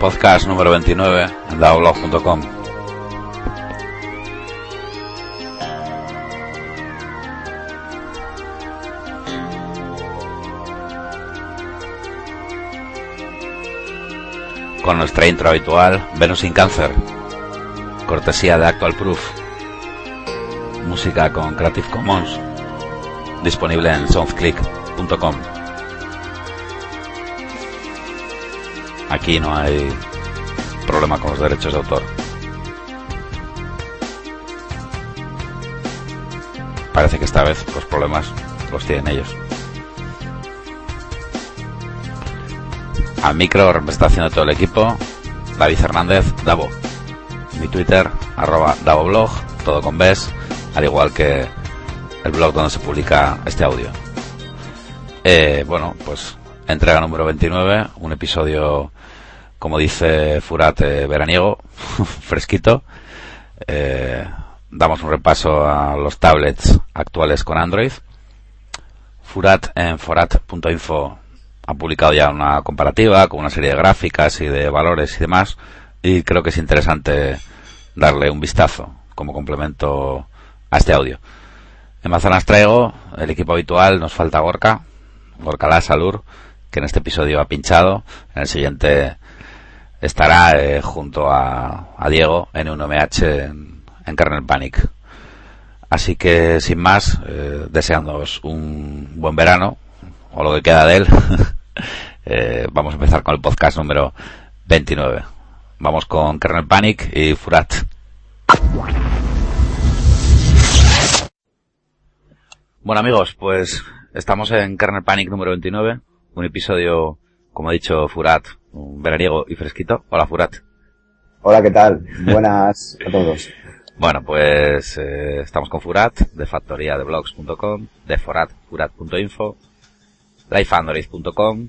Podcast número 29 en daoblog.com. Con nuestra intro habitual, Venus sin cáncer. Cortesía de Actual Proof. Música con Creative Commons. Disponible en soundclick.com. Aquí no hay problema con los derechos de autor. Parece que esta vez los problemas los tienen ellos. Al micro me está haciendo todo el equipo. David Hernández, Davo. Mi Twitter, arroba DavoBlog, todo con Bes, al igual que el blog donde se publica este audio. Eh, bueno, pues entrega número 29, un episodio, como dice Furate, veraniego, fresquito. Eh, damos un repaso a los tablets actuales con Android. Furat en forat.info ha publicado ya una comparativa con una serie de gráficas y de valores y demás y creo que es interesante darle un vistazo como complemento a este audio. En Mazanas traigo el equipo habitual, nos falta Gorka, Gorka La Salur, que en este episodio ha pinchado, en el siguiente estará eh, junto a, Diego en un MH en, en Kernel Panic. Así que sin más, eh, deseándoos un buen verano, o lo que queda de él. eh, vamos a empezar con el podcast número 29. Vamos con Kernel Panic y Furat. Bueno amigos, pues estamos en Kernel Panic número 29, un episodio, como ha dicho Furat, un veraniego y fresquito. Hola Furat. Hola, ¿qué tal? Buenas a todos. Bueno, pues eh, estamos con Furat, de factoría de blogs.com, de forat, furat.info, lifeandroid.com.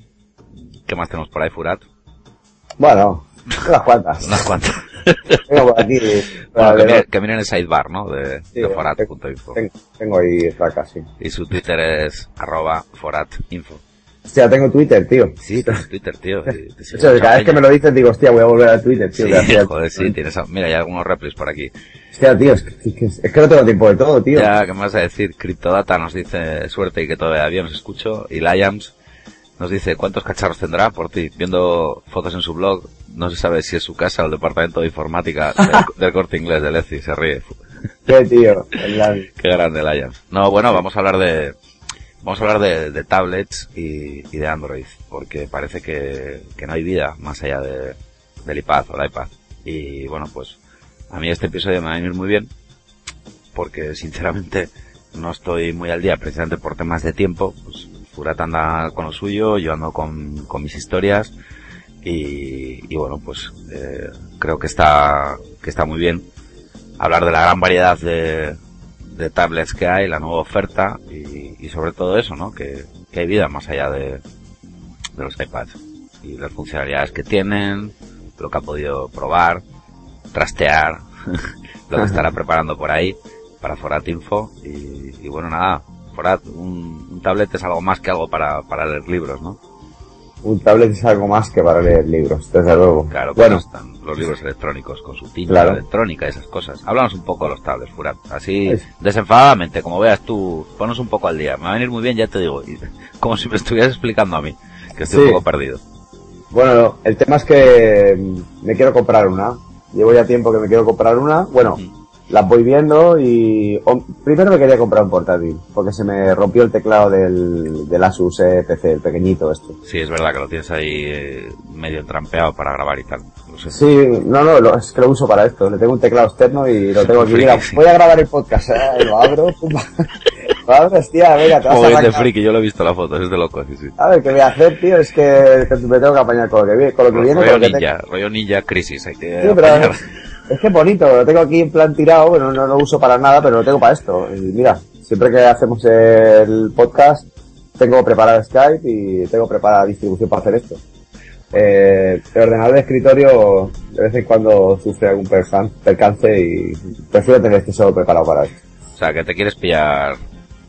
¿Qué más tenemos por ahí, Furat? Bueno, unas cuantas. Unas cuantas. Tengo por aquí. bueno, que, miren, que miren el sidebar, ¿no? De, Sí, de forat.info. Tengo, tengo ahí raca, sí. Y su Twitter es arroba foratinfo. Hostia, tengo Twitter, tío. Sí, tienes Twitter, tío. te mucha cada vez que me lo dices digo, hostia, voy a volver a Twitter, tío. Sí, gracias. joder, sí, tienes, mira, hay algunos replis por aquí. Hostia, tío, es que, es que- no tengo tiempo de todo, tío. Ya, ¿qué me vas a decir? Cryptodata nos dice suerte y que todavía nos escucho. Y Liams nos dice cuántos cacharros tendrá por ti. Viendo fotos en su blog, no se sabe si es su casa o el departamento de informática del, del corte inglés de Lezi. Se ríe. Qué tío. plan, Qué grande Liams. No, bueno, vamos a hablar de, vamos a hablar de, de tablets y, de Android. Porque parece que, que no hay vida más allá de, del iPad o el iPad. Y bueno, pues a mí este episodio me va a venir muy bien porque sinceramente no estoy muy al día precisamente por temas de tiempo. Pues Furat anda con lo suyo, yo ando con, con mis historias y, y bueno, pues eh, creo que está, que está muy bien hablar de la gran variedad de, de tablets que hay, la nueva oferta y, y sobre todo eso, ¿no? Que, que hay vida más allá de, de los iPads y las funcionalidades que tienen, lo que ha podido probar, trastear, lo que estará preparando por ahí para Forat Info y, y bueno nada, Forat, un, un tablet es algo más que algo para, para leer libros, ¿no? Un tablet es algo más que para leer libros, desde luego. Claro, bueno, están los libros electrónicos con su tinta Claro. electrónica y esas cosas. Háblanos un poco de los tablets, Furat. Así, Es- desenfadadamente, como veas tú, ponos un poco al día. Me va a venir muy bien, ya te digo. como si me estuvieras explicando a mí, que estoy Sí. un poco perdido. bueno, el tema es que mm, me quiero comprar una. Llevo ya tiempo que me quiero comprar una. Bueno, Mm. Las voy viendo y o- primero me quería comprar un portátil porque se me rompió el teclado del, del Asus PC, el pequeñito este. Sí, es verdad que lo tienes ahí eh, medio trampeado para grabar y tal. Lo sé. Sí, no, no, lo- es que lo uso para esto. Le tengo un teclado externo y lo tengo aquí. Mira, voy a grabar el podcast, ¿eh? lo abro. Vamos, tía, venga, te vas Como a de friki, yo lo he visto la foto, es de loco, sí, sí. A ver, ¿qué voy a hacer, tío? Es que que me tengo que apañar con lo que, con lo que viene. rollo lo ninja, rollo ninja crisis, hay que Sí, pero apañar. es que es bonito, lo tengo aquí en plan tirado, bueno, no lo uso para nada, pero lo tengo para esto. Y mira, siempre que hacemos el podcast, tengo preparado Skype y tengo preparada distribución para hacer esto. Eh, el ordenador de escritorio de vez en cuando sufre algún percan- percance y prefiero tener este solo preparado para esto. O sea, que te quieres pillar...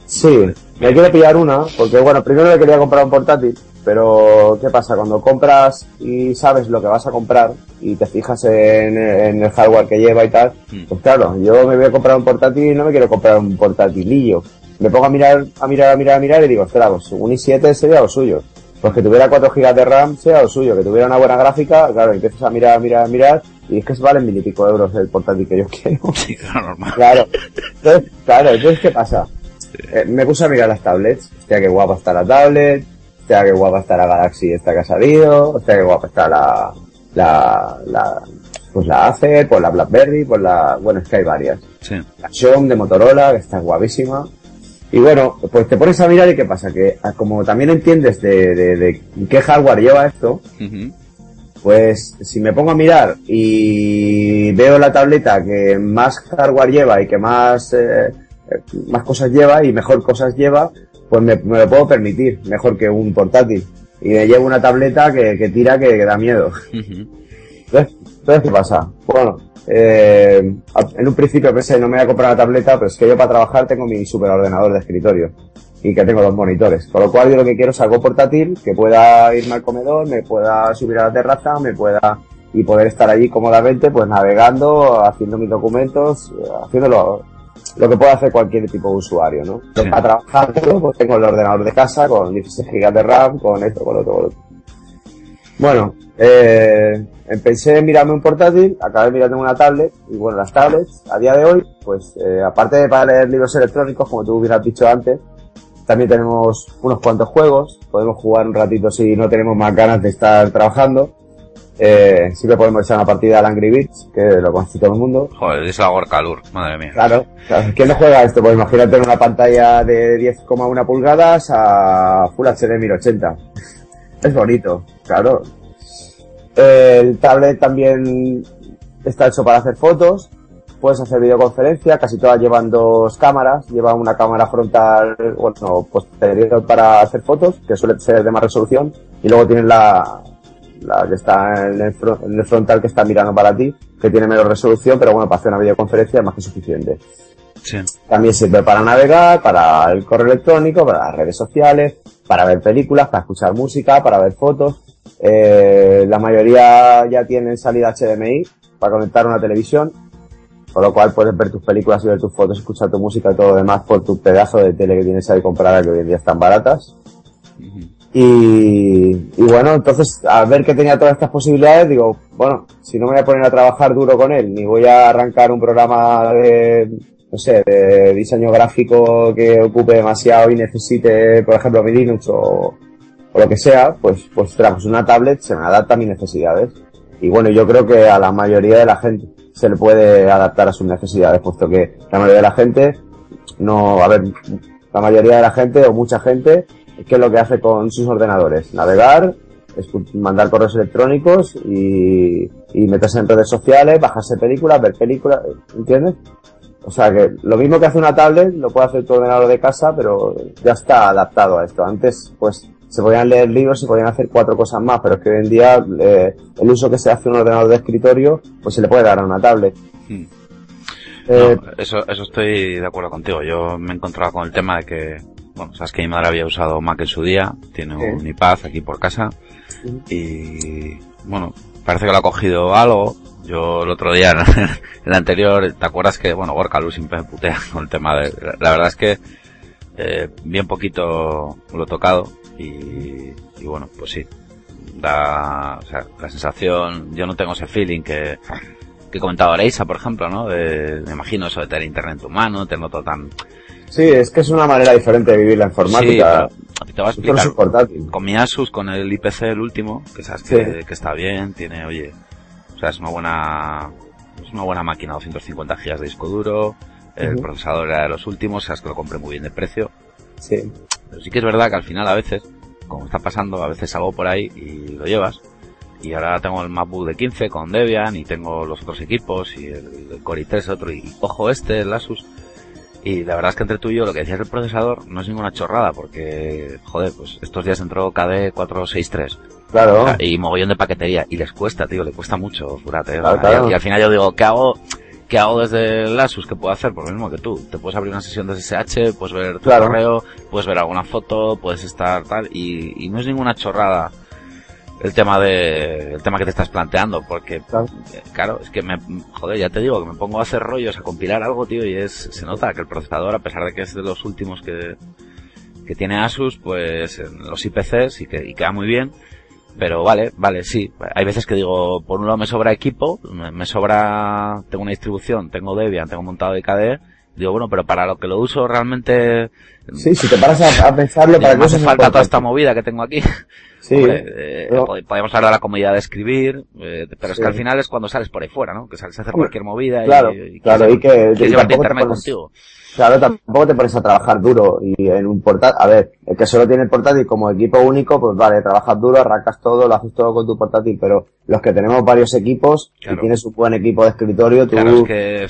Sí, me quiero pillar una, porque bueno, primero le quería comprar un portátil, pero ¿qué pasa? Cuando compras y sabes lo que vas a comprar y te fijas en, en el hardware que lleva y tal, Mm. pues claro, yo me voy a comprar un portátil y no me quiero comprar un portátilillo. Me pongo a mirar, a mirar, a mirar, a mirar y digo, ostras, pues un i7 sería lo suyo. Pues que tuviera 4 GB de RAM sea lo suyo, que tuviera una buena gráfica, claro, empiezas a mirar, a mirar, a mirar, y es que valen mil y pico euros el portátil que yo quiero. Sí, claro, normal. Claro. Entonces, claro, entonces, ¿qué pasa? Eh, me puse a mirar las tablets. Hostia, qué guapa está la tablet. Hostia, qué guapa está la Galaxy esta que ha salido. Hostia, qué guapa está la, la, la, pues la Acer, pues la Blackberry, pues la, bueno, es que hay varias. Sí. La Xiaomi de Motorola, que está guapísima. Y bueno, pues te pones a mirar y qué pasa, que ah, como también entiendes de, de, de qué hardware lleva esto, pues si me pongo a mirar y veo la tableta que más hardware lleva y que más, eh, eh, más cosas lleva y mejor cosas lleva, pues me, me lo puedo permitir, mejor que un portátil. Y me llevo una tableta que, que tira que, que da miedo. Entonces, entonces, ¿qué pasa? Bueno, eh, en un principio pensé no me voy a comprar una tableta, pero es que yo para trabajar tengo mi superordenador de escritorio y que tengo dos monitores. Con lo cual yo lo que quiero es algo portátil que pueda irme al comedor, me pueda subir a la terraza, me pueda y poder estar allí cómodamente, pues navegando, haciendo mis documentos, eh, haciendo lo, que puede hacer cualquier tipo de usuario, ¿no? Sí. Para trabajar, pues tengo el ordenador de casa con 16 GB de RAM, con esto, con lo otro, con lo otro. Bueno, eh, empecé a mirarme un portátil, acabé mirando una tablet, y bueno, las tablets, a día de hoy, pues, eh, aparte de para leer libros electrónicos, como tú hubieras dicho antes, también tenemos unos cuantos juegos, podemos jugar un ratito si no tenemos más ganas de estar trabajando, eh, siempre podemos echar una partida al Angry Birds, que lo conoce todo el mundo, Joder, es la Gorkalur, madre mía. Claro, claro. ¿Quién no juega esto? Pues imagínate en una pantalla de 10,1 pulgadas a Full HD 1080. Es bonito, claro. El tablet también está hecho para hacer fotos. Puedes hacer videoconferencia, casi todas llevan dos cámaras. Lleva una cámara frontal, bueno, posterior para hacer fotos, que suele ser de más resolución. Y luego tienes la, la que está en el, en el frontal que está mirando para ti, que tiene menos resolución, pero bueno, para hacer una videoconferencia es más que suficiente. Sí. También sirve para navegar, para el correo electrónico, para las redes sociales, para ver películas, para escuchar música, para ver fotos. Eh, la mayoría ya tienen salida HDMI para conectar una televisión, con lo cual puedes ver tus películas y ver tus fotos, escuchar tu música y todo lo demás por tu pedazo de tele que tienes ahí comprada que hoy en día están baratas. Y, y bueno, entonces, al ver que tenía todas estas posibilidades, digo, bueno, si no me voy a poner a trabajar duro con él, ni voy a arrancar un programa de, no sé, de diseño gráfico que ocupe demasiado y necesite, por ejemplo, mi Linux o, o lo que sea, pues, pues, pues una tablet se me adapta a mis necesidades. Y bueno, yo creo que a la mayoría de la gente se le puede adaptar a sus necesidades, puesto que la mayoría de la gente no, a ver, la mayoría de la gente o mucha gente, ¿qué es lo que hace con sus ordenadores? Navegar, mandar correos electrónicos y, y meterse en redes sociales, bajarse películas, ver películas, ¿entiendes? O sea que lo mismo que hace una tablet lo puede hacer tu ordenador de casa, pero ya está adaptado a esto. Antes, pues, se podían leer libros, se podían hacer cuatro cosas más, pero es que hoy en día eh, el uso que se hace a un ordenador de escritorio, pues se le puede dar a una tablet. Hmm. Eh, No, eso, eso estoy de acuerdo contigo. Yo me he encontrado con el tema de que, bueno, sabes que mi madre había usado Mac en su día, tiene un iPad aquí por casa, y bueno, parece que lo ha cogido algo. Yo el otro día, en el anterior, ¿te acuerdas que, bueno, Gorka Lu siempre me putea con el tema de, la verdad es que, eh, bien poquito lo he tocado, y, y bueno, pues sí, da, o sea, la sensación, yo no tengo ese feeling que, que comentaba Areisa, por ejemplo, ¿no? De, me imagino eso de tener internet humano, tenerlo todo tan... sí, es que es una manera diferente de vivir la informática. Sí, te voy a no explicar. portátil. Con mi Asus, con el IPC, el último, que sabes que, Sí. que está bien, tiene, oye, o sea, es una buena, es una buena máquina, 250 GB de disco duro, el procesador era de los últimos, sabes que lo compré muy bien de precio. Sí. Pero sí que es verdad que al final a veces, como está pasando, a veces salgo por ahí y lo llevas. Y ahora tengo el MacBook de 15 con Debian y tengo los otros equipos y el, el Core i3 otro y ojo este, el Asus. Y la verdad es que entre tú y yo lo que decías del procesador no es ninguna chorrada porque, joder, pues estos días entró KD 463 Claro. y mogollón de paquetería y les cuesta, tío, le cuesta mucho, fíjate. Claro, claro. Y, al final yo digo, ¿qué hago? ¿Qué hago desde el Asus? ¿Qué puedo hacer? Por lo mismo que tú. Te puedes abrir una sesión de SSH, puedes ver tu Claro. correo, puedes ver alguna foto, puedes estar tal, y, y no es ninguna chorrada el tema de, el tema que te estás planteando, porque, Claro. claro, es que me, joder, ya te digo, que me pongo a hacer rollos, a compilar algo, tío, y es, se nota que el procesador, a pesar de que es de los últimos que, que tiene Asus, pues, en los IPCs y que, y queda muy bien, pero vale, vale, sí. Hay veces que digo, por un lado me sobra equipo, me, me sobra, tengo una distribución, tengo Debian, tengo montado IKDE, digo, bueno, pero para lo que lo uso realmente, Sí, si te paras a, a pensarlo, para que hace falta toda esta movida que tengo aquí. Sí, Hombre, eh, pero- pod- podríamos hablar de la comodidad de escribir, eh, pero es Sí. que al final es cuando sales por ahí fuera, ¿no? Que sales a hacer cualquier movida claro, y, y claro, y que- y tampoco te internet pones- contigo. Claro, tampoco te pones a trabajar duro y en un portátil, a ver, el que solo tiene el portátil como equipo único, pues vale, trabajas duro, arrancas todo, lo haces todo con tu portátil, pero los que tenemos varios equipos Claro. y tienes un buen equipo de escritorio, tú, Claro, es que,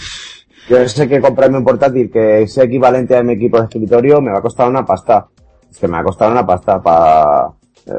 yo sé que comprarme un portátil que sea equivalente a mi equipo de escritorio me va a costar una pasta. Es que me va a costar una pasta para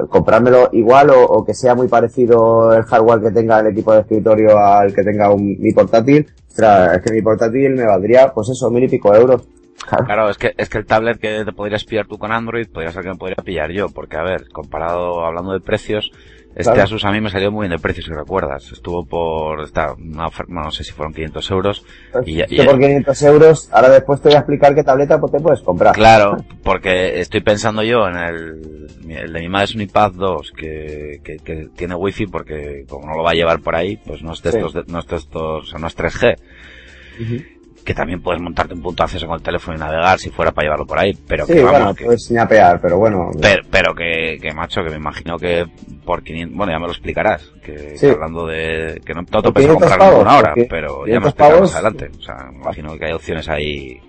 comprármelo igual o, que sea muy parecido el hardware que tenga el equipo de escritorio al que tenga un, mi portátil. Ostras, es que mi portátil me valdría, pues eso, mil y pico euros. Claro, es que, es que el tablet que te podrías pillar tú con Android, podría ser que me podría pillar yo, porque a ver, comparado, hablando de precios, este Claro. Asus a mí me salió muy bien de precio, si recuerdas. Estuvo por, ofer- bueno, no sé si fueron 500 euros. Y ya- que y- por 500 euros, ahora después te voy a explicar qué tableta pues, te puedes comprar. Claro, porque estoy pensando yo en el, el de mi madre es un iPad 2 que, que, que tiene wifi porque como no lo va a llevar por ahí, pues no es de estos, no es de estos, o sea, no es 3G. Ujú. Que también puedes montarte un punto de acceso con el teléfono y navegar si fuera para llevarlo por ahí, pero Sí, que vamos, bueno, que- puedes ñapear, pero bueno. pero, pero que, que macho, que me imagino que por 500, bueno ya me lo explicarás, que, Sí. que hablando de, que no, no te pienso 500 comprarlo en una pavos, hora, porque pero ya me 500 lo explicarás más adelante. O sea, me imagino que hay opciones ahí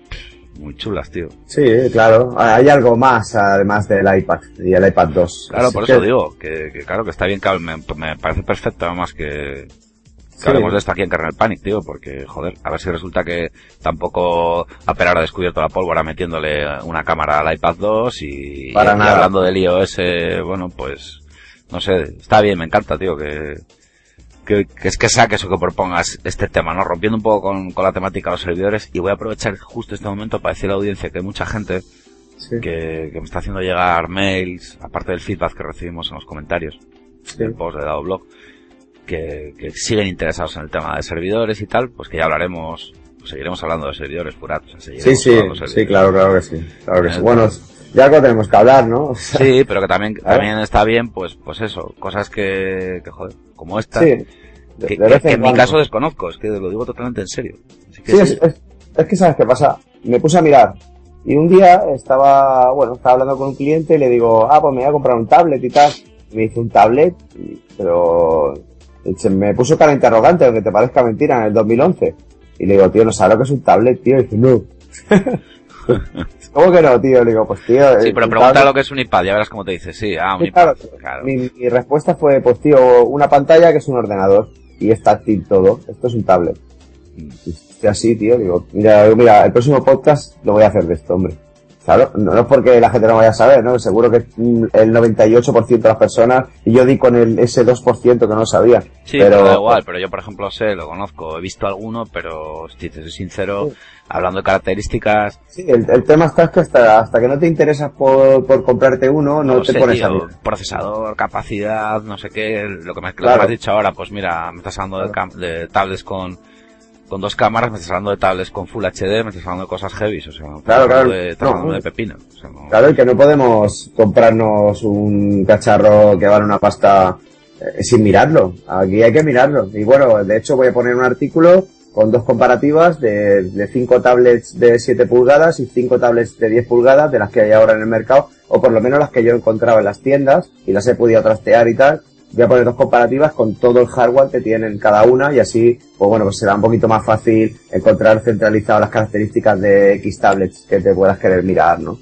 muy chulas, tío. Sí, claro. Hay algo más además del iPad y el iPad 2. Claro, Así por que- eso digo, que, que claro que está bien, que me, me parece perfecto además que, que hablemos de esto aquí en Kernel Panic, tío, porque joder, a ver si resulta que tampoco Apple ahora ha descubierto la pólvora metiéndole una cámara al iPad 2 y, Para y nada. hablando del iOS, bueno, pues, no sé, está bien, me encanta, tío, que, que, que es que saques o que propongas este tema, ¿no? Rompiendo un poco con, con la temática de los servidores y voy a aprovechar justo este momento para decir a la audiencia que hay mucha gente Sí, que, que me está haciendo llegar mails, aparte del feedback que recibimos en los comentarios sí. del post de Dado Blog, que, que siguen interesados en el tema de servidores y tal, pues que ya hablaremos, pues seguiremos hablando de servidores, Furat. o sea, Sí, sí, sí, claro, claro que sí. Claro que sí. Bueno, ya algo tenemos que hablar, ¿no? O sea, Sí, pero que también, también está bien, pues, pues eso, cosas que, que joder, como esta, sí. que, De, que- de vez que en mi caso desconozco, es que lo digo totalmente en serio. Así que Sí, es, es, es que sabes qué pasa. Me puse a mirar y un día estaba, bueno, estaba hablando con un cliente y le digo, ah, pues me voy a comprar un tablet y tal. Me dice un tablet, y- pero se me puso cara interrogante, aunque te parezca mentira, en el 2011. Y le digo, tío, ¿no sabes lo que es un tablet, tío? Y dice, no. ¿Cómo que no, tío? Le digo, pues tío. Sí, eh, pero un pregunta tablet- lo que es un iPad, ya verás cómo te dice, sí, ah, un Sí, iPad, claro. claro. Mi, mi respuesta fue, pues tío, una pantalla que es un ordenador y es táctil todo. Esto es un tablet. Y así, tío, digo, mira, mira, el próximo podcast lo voy a hacer de esto, hombre. Claro, no, es porque la gente no vaya a saber, ¿no? Seguro que mm, el 98% de las personas, y yo di con el, ese 2% que no sabía. Sí, pero, pero da igual, pero yo por ejemplo sé, lo conozco, he visto alguno, pero si te soy sincero, Sí. hablando de características, Sí, el, el tema está es que hasta, hasta que no te interesas por, por comprarte uno, no, no te sé, pones tío, procesador, capacidad, no sé qué, lo que me, lo que Claro. me has dicho ahora, pues mira, me estás hablando de, Claro. cam- de tablets con, con dos cámaras, me estás hablando de tablets con Full HD, me estás hablando de cosas heavy, o sea, Claro, claro. de, estás No. hablando de pepino. O sea, no- Claro, y que no podemos comprarnos un cacharro que vale una pasta eh, sin mirarlo. Aquí hay que mirarlo. Y bueno, de hecho voy a poner un artículo con dos comparativas de, de cinco tablets de 7 pulgadas y cinco tablets de 10 pulgadas de las que hay ahora en el mercado, o por lo menos las que yo he encontrado en las tiendas y las he podido trastear y tal. Voy a poner dos comparativas con todo el hardware que tienen cada una y así, pues bueno, pues será un poquito más fácil encontrar centralizado las características de X tablets que te puedas querer mirar, ¿no?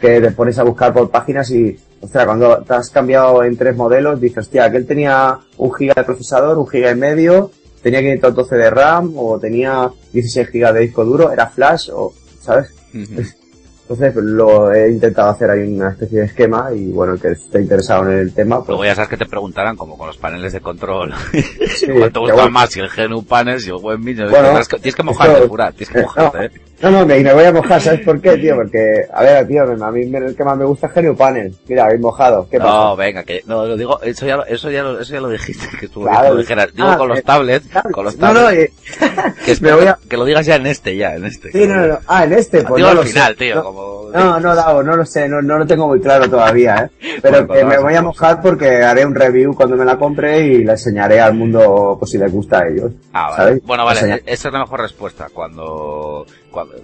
Que te pones a buscar por páginas y, ostras, cuando te has cambiado en tres modelos, dices, hostia, aquel tenía un giga de procesador, un giga y medio, tenía 512 de RAM, o tenía 16 gigas de disco duro, era flash, o, ¿sabes? Entonces lo he intentado hacer ahí una especie de esquema y bueno, el que esté interesado en el tema. Pues... Luego ya sabes que te preguntarán como con los paneles de control. Sí, ¿Cuál te gusta más? Si el GNU panel, si el WebMini. Bueno, tienes que mojarte, Jurat, tienes que mojarte, eh. No, no, me, me voy a mojar, ¿sabes por qué, tío? Porque, a ver, tío, a mí el que más me gusta es GNU Panel. Mira, habéis mojado. ¿Qué pasa? No, venga, que, no, lo digo, eso ya, eso ya, lo, eso ya lo dijiste, que tú, claro, dijeras, digo ah, con los eh, tablets, con los tablets. No, no, eh, que, me voy a... que lo digas ya en este, ya, en este. Sí, no, no, ah, en este, pues. Digo al final, tío, como. No, no, Davo, no lo sé, no, no lo tengo muy claro todavía, ¿eh? Pero que me voy a mojar porque haré un review cuando me la compre y la enseñaré al mundo, pues si les gusta a ellos. Ah, vale. Bueno, vale, esa es la mejor respuesta. Cuando,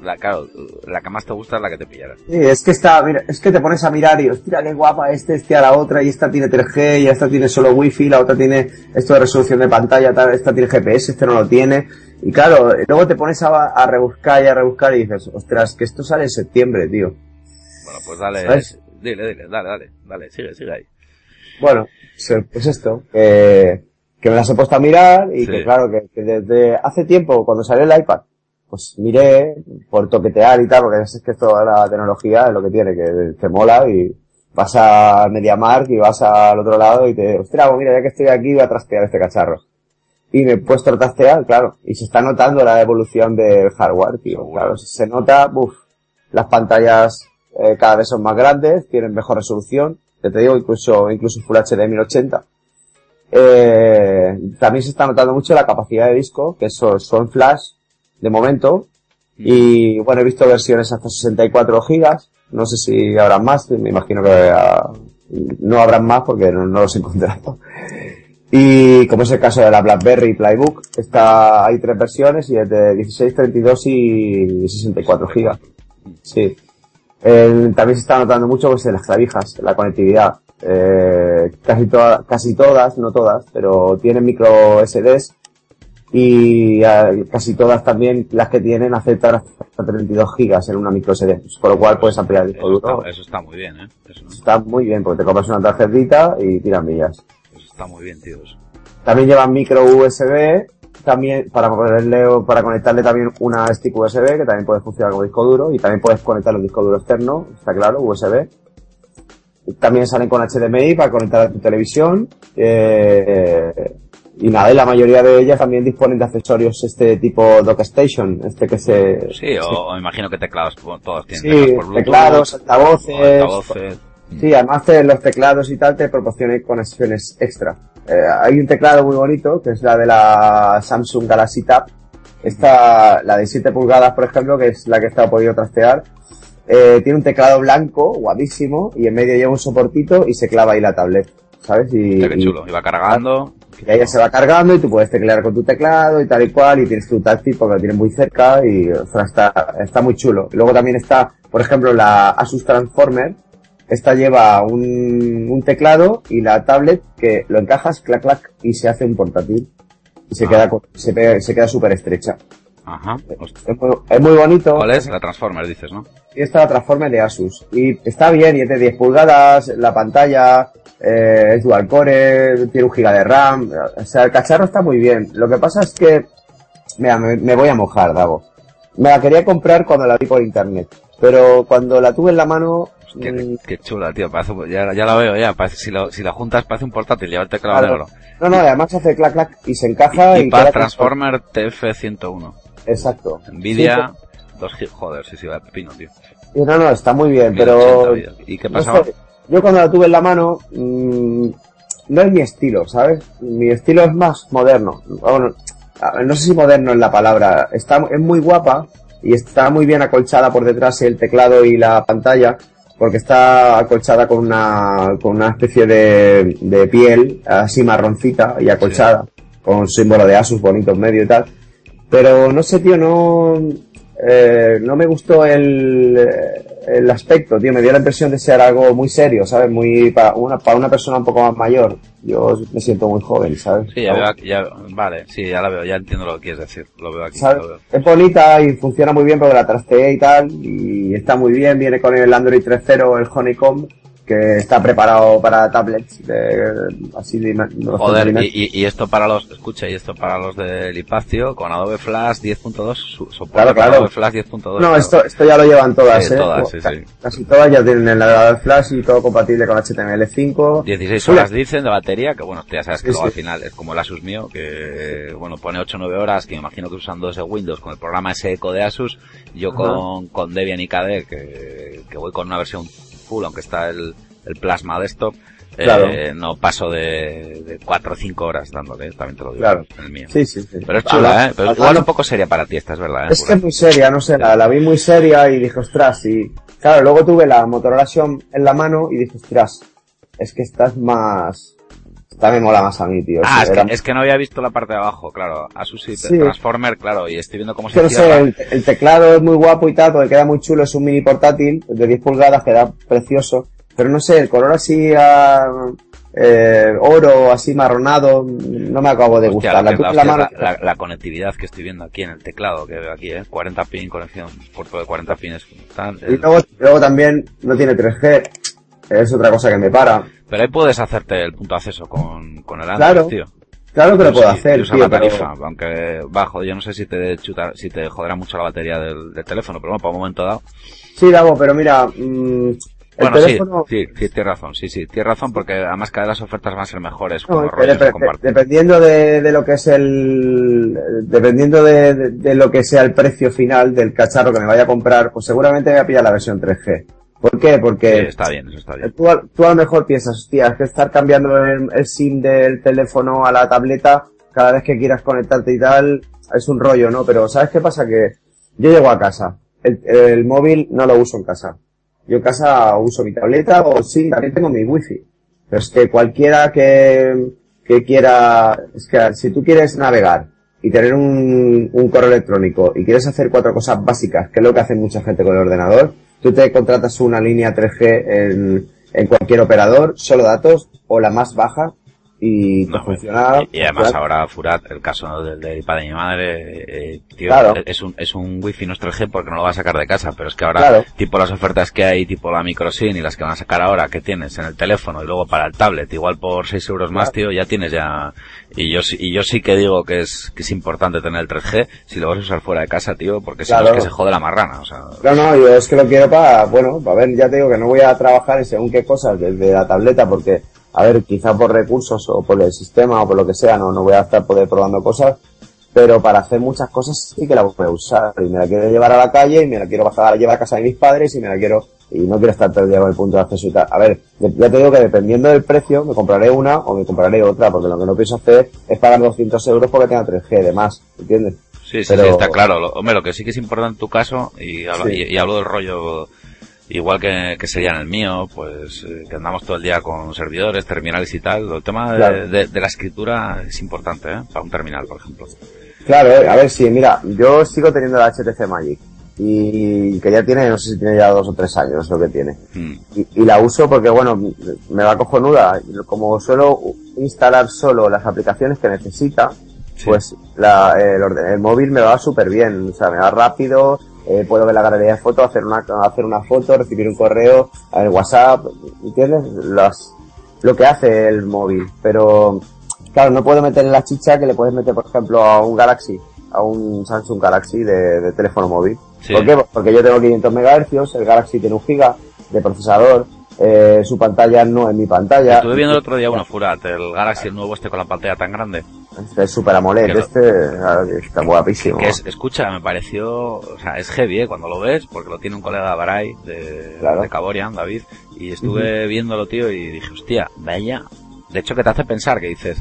la, claro, la que más te gusta es la que te pillará. Sí, es que está, mira, es que te pones a mirar y, hostia, qué guapa este, este a la otra, y esta tiene 3G, y esta tiene solo Wi-Fi, la otra tiene esto de resolución de pantalla, tal, esta tiene GPS, este no lo tiene. Y claro, luego te pones a, a rebuscar y a rebuscar y dices, ostras, que esto sale en septiembre, tío. Bueno, pues dale, dile, dile, dale, dale, dale, sigue, sigue ahí. Bueno, pues esto, que, que me las he puesto a mirar y que claro, que, desde hace tiempo, cuando salió el iPad, pues miré por toquetear y tal, porque es que toda la tecnología es lo que tiene, que te mola y vas a MediaMark y vas al otro lado y te, ostras, pues mira, ya que estoy aquí voy a trastear este cacharro. Y me he puesto a trastear, claro, y se está notando la evolución del hardware, tío. Claro, se nota, uff, las pantallas eh, cada vez son más grandes, tienen mejor resolución, te digo, incluso, incluso Full HD 1080. Eh, también se está notando mucho la capacidad de disco, que son, son flash, de momento. Y bueno, he visto versiones hasta 64 gigas. No sé si habrá más, me imagino que no habrán más porque no, los he encontrado. Y como es el caso de la BlackBerry Playbook, está, hay tres versiones y es de 16, 32 y 64 gigas. Sí. también se está notando mucho pues en las clavijas, la conectividad. Eh, casi todas, casi todas, no todas, pero tienen micro SDs y eh, casi todas también las que tienen aceptan hasta 32 gigas en una micro SD, por lo cual puedes ampliar el disco duro. Eso está muy bien, ¿eh? Está muy bien, porque te compras una tarjetita y tiran millas. Eso está muy bien, tíos. También llevan micro USB, también para ponerle, para conectarle también una stick USB, que también puede funcionar como disco duro, y también puedes conectar un disco duro externo, está claro, USB. También salen con HDMI para conectar a tu televisión. Eh, y nada, y la mayoría de ellas también disponen de accesorios este tipo Dock Station, este que se... Sí, o, imagino que teclados, todos tienen sí, teclados por Bluetooth. teclados, altavoces... Sí, además de los teclados y tal te proporcionan conexiones extra. Eh, hay un teclado muy bonito, que es la de la Samsung Galaxy Tab. Esta, la de 7 pulgadas, por ejemplo, que es la que he estado podido trastear. Eh, tiene un teclado blanco, guapísimo, y en medio lleva un soportito y se clava ahí la tablet. ¿Sabes? Y, qué chulo, y va cargando. Y ahí ya se va cargando y tú puedes teclear con tu teclado y tal y cual y tienes tu táctil porque lo tienes muy cerca y está, está muy chulo. Luego también está, por ejemplo, la Asus Transformer. Esta lleva un, un teclado y la tablet que lo encajas, clac, clac, y se hace un portátil. Y se ah. queda, se, se queda súper estrecha. Ajá. Es muy, bonito. ¿Cuál es? La Transformer, dices, ¿no? Y esta la Transformer de Asus. Y está bien, y es de 10 pulgadas, la pantalla, eh, es dual core, tiene un giga de RAM. O sea, el cacharro está muy bien. Lo que pasa es que, mira, me, voy a mojar, Dago. Me la quería comprar cuando la vi por internet. Pero cuando la tuve en la mano, Qué, mm, qué, chula, tío. Parece, ya, ya la veo, ya. Parece, si, lo, si la juntas parece un portátil, lleva el teclado negro. No, no, además hace clac clac y se encaja. Y, y para Transformer TF101. Exacto. Nvidia, dos joder, sí, sí, va pepino, tío. no, no, está muy bien, pero... ¿Y qué pasaba? yo cuando la tuve en la mano, mmm, no es mi estilo, ¿sabes? Mi estilo es más moderno. Bueno, no sé si moderno es la palabra. Está, es muy guapa y está muy bien acolchada por detrás el teclado y la pantalla porque está acolchada con una, con una especie de, de piel así marroncita y acolchada, con un símbolo de Asus bonito en medio y tal. Pero no sé, tío, no, eh, no me gustó el, el aspecto, tío, me dio la impresión de ser algo muy serio, ¿sabes? Muy para una, para una persona un poco más mayor. Yo me siento muy joven, ¿sabes? Sí, ya veo, ya, vale, sí, ya la veo, ya entiendo lo que quieres decir, lo veo aquí. Lo veo. Es bonita y funciona muy bien porque la trasteé y tal, y está muy bien, viene con el Android 3.0, el Honeycomb, que está preparado para tablets de, así de, de Joder, y, y, y, esto para los, escucha, y esto para los del Ipacio, con Adobe Flash 10.2, soporte claro, claro. Adobe Flash 10.2. No, claro. esto, esto ya lo llevan todas, Sí, ¿eh? todas, sí, Ca- sí. Casi todas ya tienen el Adobe Flash y todo compatible con HTML5. 16 Una- horas dicen de batería, que bueno, ya sabes que Sí, luego al sí. final es como el Asus mío, que bueno, pone 8 o 9 horas, que me imagino que usando ese Windows con el programa ese eco de Asus, yo Ajá. con, con Debian y KDE, que, que voy con una versión full, aunque está el, el Plasma Desktop, eh, Claro. no paso de, de 4 o 5 horas dándole, también te lo digo, Claro. el mío. Sí, sí, sí. Pero es chula, ¿eh? Pero igual un poco seria para ti esta, es verdad, ¿eh? Es que es muy seria, no sé, la, la vi muy seria y dije, ostras, y claro, luego tuve la Motorola en la mano y dije, ostras, es que esta es más, me mola más a mí, tío. Ah, es que, era- es que no había visto la parte de abajo, claro. Asus y Sí. Transformer, claro, y estoy viendo cómo se no sé, el, el teclado es muy guapo y tal, porque queda muy chulo, es un mini portátil de 10 pulgadas, queda precioso, pero no sé, el color así a, eh, oro, así marronado, no me acabo de Hostia, gustar. La que- tuve en la, la hostia, mano, la- la conectividad que estoy viendo aquí en el teclado que veo aquí, ¿eh? 40 pin conexión, puerto de 40 pines. tal, y luego, luego también no tiene 3G, es otra cosa que me para. Pero ahí puedes hacerte el punto de acceso con, con el Android, Claro, tío. Claro que lo puedo hacer, y usar tío, la pero- tarifa, aunque bajo, yo no sé si te chuta, si te joderá mucho la batería del, del teléfono, pero bueno, para un momento dado. Sí, Davo, pero mira, mm, el Bueno, teléfono... sí, sí, sí, tienes razón, sí, sí, tienes razón, porque además cada vez las ofertas van a ser mejores No, rollos dep- de dependiendo de, de lo que es el, dependiendo de, de- de lo que sea el precio final del cacharro que me vaya a comprar, pues seguramente me voy a pillar la versión 3G. ¿Por qué? Sí, Porque está bien, eso está bien. tú, a- tú a lo mejor piensas, hostia, es que estar cambiando el, el SIM del teléfono a la tableta cada vez que quieras conectarte y tal, es un rollo, ¿no? Pero ¿sabes qué pasa? Que yo llego a casa, el, el móvil no lo uso en casa. Yo en casa uso mi tableta o sí, también tengo mi wifi. Pero es que cualquiera que, que quiera, es que si tú quieres navegar y tener un, un correo electrónico y quieres hacer cuatro cosas básicas, que es lo que hace mucha gente con el ordenador, tú te contratas una línea 3G en, en cualquier operador, solo datos, o la más baja, y No, funciona. y, y además funciona- ahora Furat, el caso del, del iPad de mi madre, eh, tío, Claro. es un, es un wifi no es 3G porque no lo va a sacar de casa, pero es que ahora, Claro. tipo las ofertas que hay, tipo la microSIM y las que van a sacar ahora que tienes en el teléfono y luego para el tablet, igual por 6 euros más, tío, ya tienes ya, y yo sí, y yo sí que digo que es, que es importante tener el 3G si lo vas a usar fuera de casa, tío, porque si no es que se jode la marrana, o sea, No, no, yo es que lo quiero para, bueno, para ver, ya te digo que no voy a trabajar en según qué cosas desde la tableta porque, a ver, quizá por recursos o por el sistema o por lo que sea, no, no voy a estar poder probando cosas, pero para hacer muchas cosas sí que la voy a usar y me la quiero llevar a la calle y me la quiero bajar a llevar a casa de mis padres y me la quiero, y no quiero estar día con el punto de acceso y tal. A ver, ya te digo que dependiendo del precio me compraré una o me compraré otra porque lo que no pienso hacer es pagar 200 euros porque tenga 3G de más, ¿entiendes? Sí, sí, Pero- sí, está claro. Lo- hombre, lo que sí que es importante en tu caso, y hablo, Sí. y, y hablo del rollo igual que, que sería en el mío, pues eh, que andamos todo el día con servidores, terminales y tal. El tema de, Claro. de- de la escritura es importante, ¿eh? Para un terminal, por ejemplo. Claro, eh, a ver, sí, mira, yo sigo teniendo la HTC Magic y que ya tiene, no sé si tiene ya dos o tres años lo que tiene. Mm. Y, y la uso porque, bueno, me va cojonuda. Como suelo instalar solo las aplicaciones que necesita, Sí. pues la, el, el móvil me va súper bien. O sea, me va rápido, eh, puedo ver la galería de fotos, hacer una, hacer una foto, recibir un correo, el WhatsApp, ¿entiendes? Las, lo que hace el móvil. Pero, claro, no puedo meter en la chicha que le puedes meter, por ejemplo, a un Galaxy, a un Samsung Galaxy de, de teléfono móvil. Sí. ¿Por qué? Porque yo tengo 500 MHz, el Galaxy tiene un giga de procesador, eh, su pantalla no es mi pantalla. Estuve viendo el otro día uno, Furat, el Galaxy el nuevo este con la pantalla tan grande. Este es Super AMOLED, Que este ah, está guapísimo. Que es, escucha, me pareció, o sea, es heavy, ¿eh? Cuando lo ves, porque lo tiene un colega de Baray, de, Claro. de Caborian, David, y estuve viéndolo, tío, y dije, hostia, vaya. De hecho, que te hace pensar, que dices,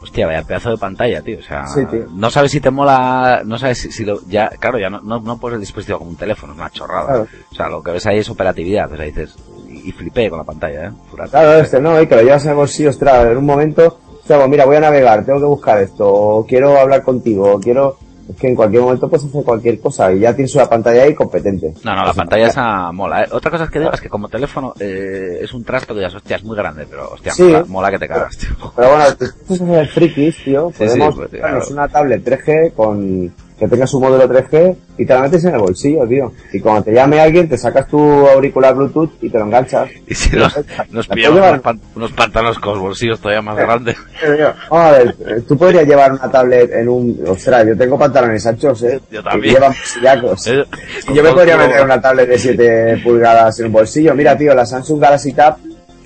hostia, vaya pedazo de pantalla, tío, o sea, Sí, tío. no sabes si te mola, no sabes si, si lo, ya, claro, ya no, no, no pones el dispositivo como un teléfono, es una chorrada. Claro. O sea, lo que ves ahí es operatividad, o sea, dices, y, y flipé con la pantalla, eh. Furate. Claro, este no, y que lo llevas en el bolsillo, ostras, en un momento, o sea, pues mira, voy a navegar, tengo que buscar esto, o quiero hablar contigo, o quiero, Es que en cualquier momento puedes hacer cualquier cosa y ya tienes una pantalla ahí competente. No, no, la pantalla esa mola. ¿eh? Otra cosa es que digas que como teléfono eh, es un trasto que ya, hostia, es muy grande, pero hostia, Sí. mola, mola que te cagas, tío. Pero bueno, tú el frikis, tío, Sí, sí, podemos pues, claro. una tablet 3G con que tenga su módulo 3G y te la metes en el bolsillo, tío. Y cuando te llame alguien, te sacas tu auricular Bluetooth y te lo enganchas. Y si nos, nos La pillamos unos, pan- unos pantanos con los bolsillos todavía más grandes. Vamos a ver, eh, tú podrías llevar una tablet en un... Ostras, yo tengo pantalones anchos, ¿eh? Yo también. Y llevan bolsillacos. Eh, Y yo me podría meter una tablet de 7 pulgadas en un bolsillo. Mira, tío, la Samsung Galaxy Tab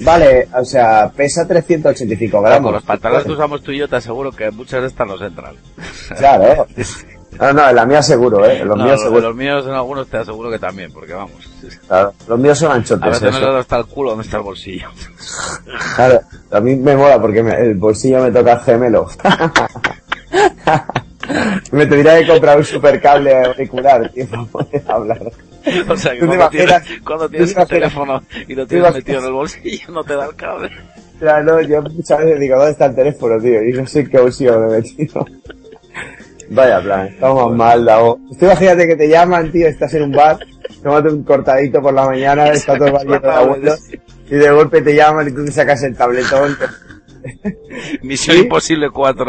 vale, o sea, pesa 385 Claro, gramos. con los pantalones que usamos tú y yo te aseguro que muchas de estas nos entran. Claro. No, no, en la mía seguro, ¿eh? Los No, míos seguro. los míos en algunos te aseguro que también, porque vamos. Claro, los míos son A anchotes. veces no sé eso. dónde está el culo, dónde está el bolsillo. Claro, a mí me mola porque me- el bolsillo me toca gemelo. me tendría que comprar un super cable auricular, tío, para poder hablar. O sea, que ¿Tú te cuando tienes, cuando ¿Tú te tienes el teléfono y lo ¿Tú te tienes metido en el bolsillo, no te da el cable. Claro, yo muchas veces digo, ¿dónde está el teléfono, tío? Y no sé qué bolsillo me he metido. Vaya plan, estamos mal, Davo. Tú imagínate que te llaman, tío, estás en un bar, tómate un cortadito por la mañana, está todo el de abuelos, y de golpe te llaman y tú te sacas el tabletón. Misión ¿Sí? Imposible 4.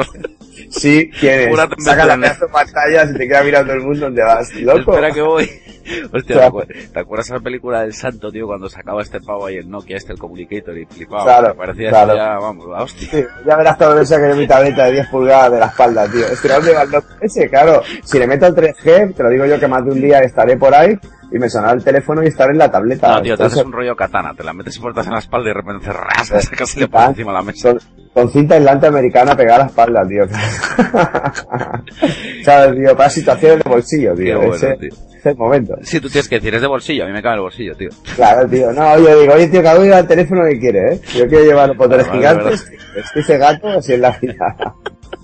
Sí, ¿quién es? Saca la pedazo de pantalla y te queda mirando el mundo donde vas, loco. Espera que voy. Hostia, Claro. ¿te acuer- ¿te acuerdas de la película del Santo, tío, cuando sacaba este pavo ahí el Nokia, este el Communicator y flipaba? Claro, Me parecía claro. ya, vamos, la hostia. Sí, ya verás todo eso que mi tableta de 10 pulgadas de la espalda, tío. Es que ¿dónde va el loco ese? Claro, si le meto el 3G, te lo digo yo que más de un día estaré por ahí y me sonará el teléfono y estaré en la tableta. No, tío, te Entonces, haces un rollo katana, te la metes y puertas en la espalda y de repente sacas y le pones encima de la mesa. Con cinta aislante americana pegada a la espalda, tío. ¿Sabes, tío? Para situaciones de bolsillo, tío. Bueno, ese, tío. ese es el momento. Sí, tú tienes que decir, es de bolsillo, a mí me cabe el bolsillo, tío. Claro, tío. No, yo digo, oye, tío, cada uno lleva el teléfono que quiere, ¿eh? Yo quiero llevar los botones Vale, gigantes, este gato, así en la vida.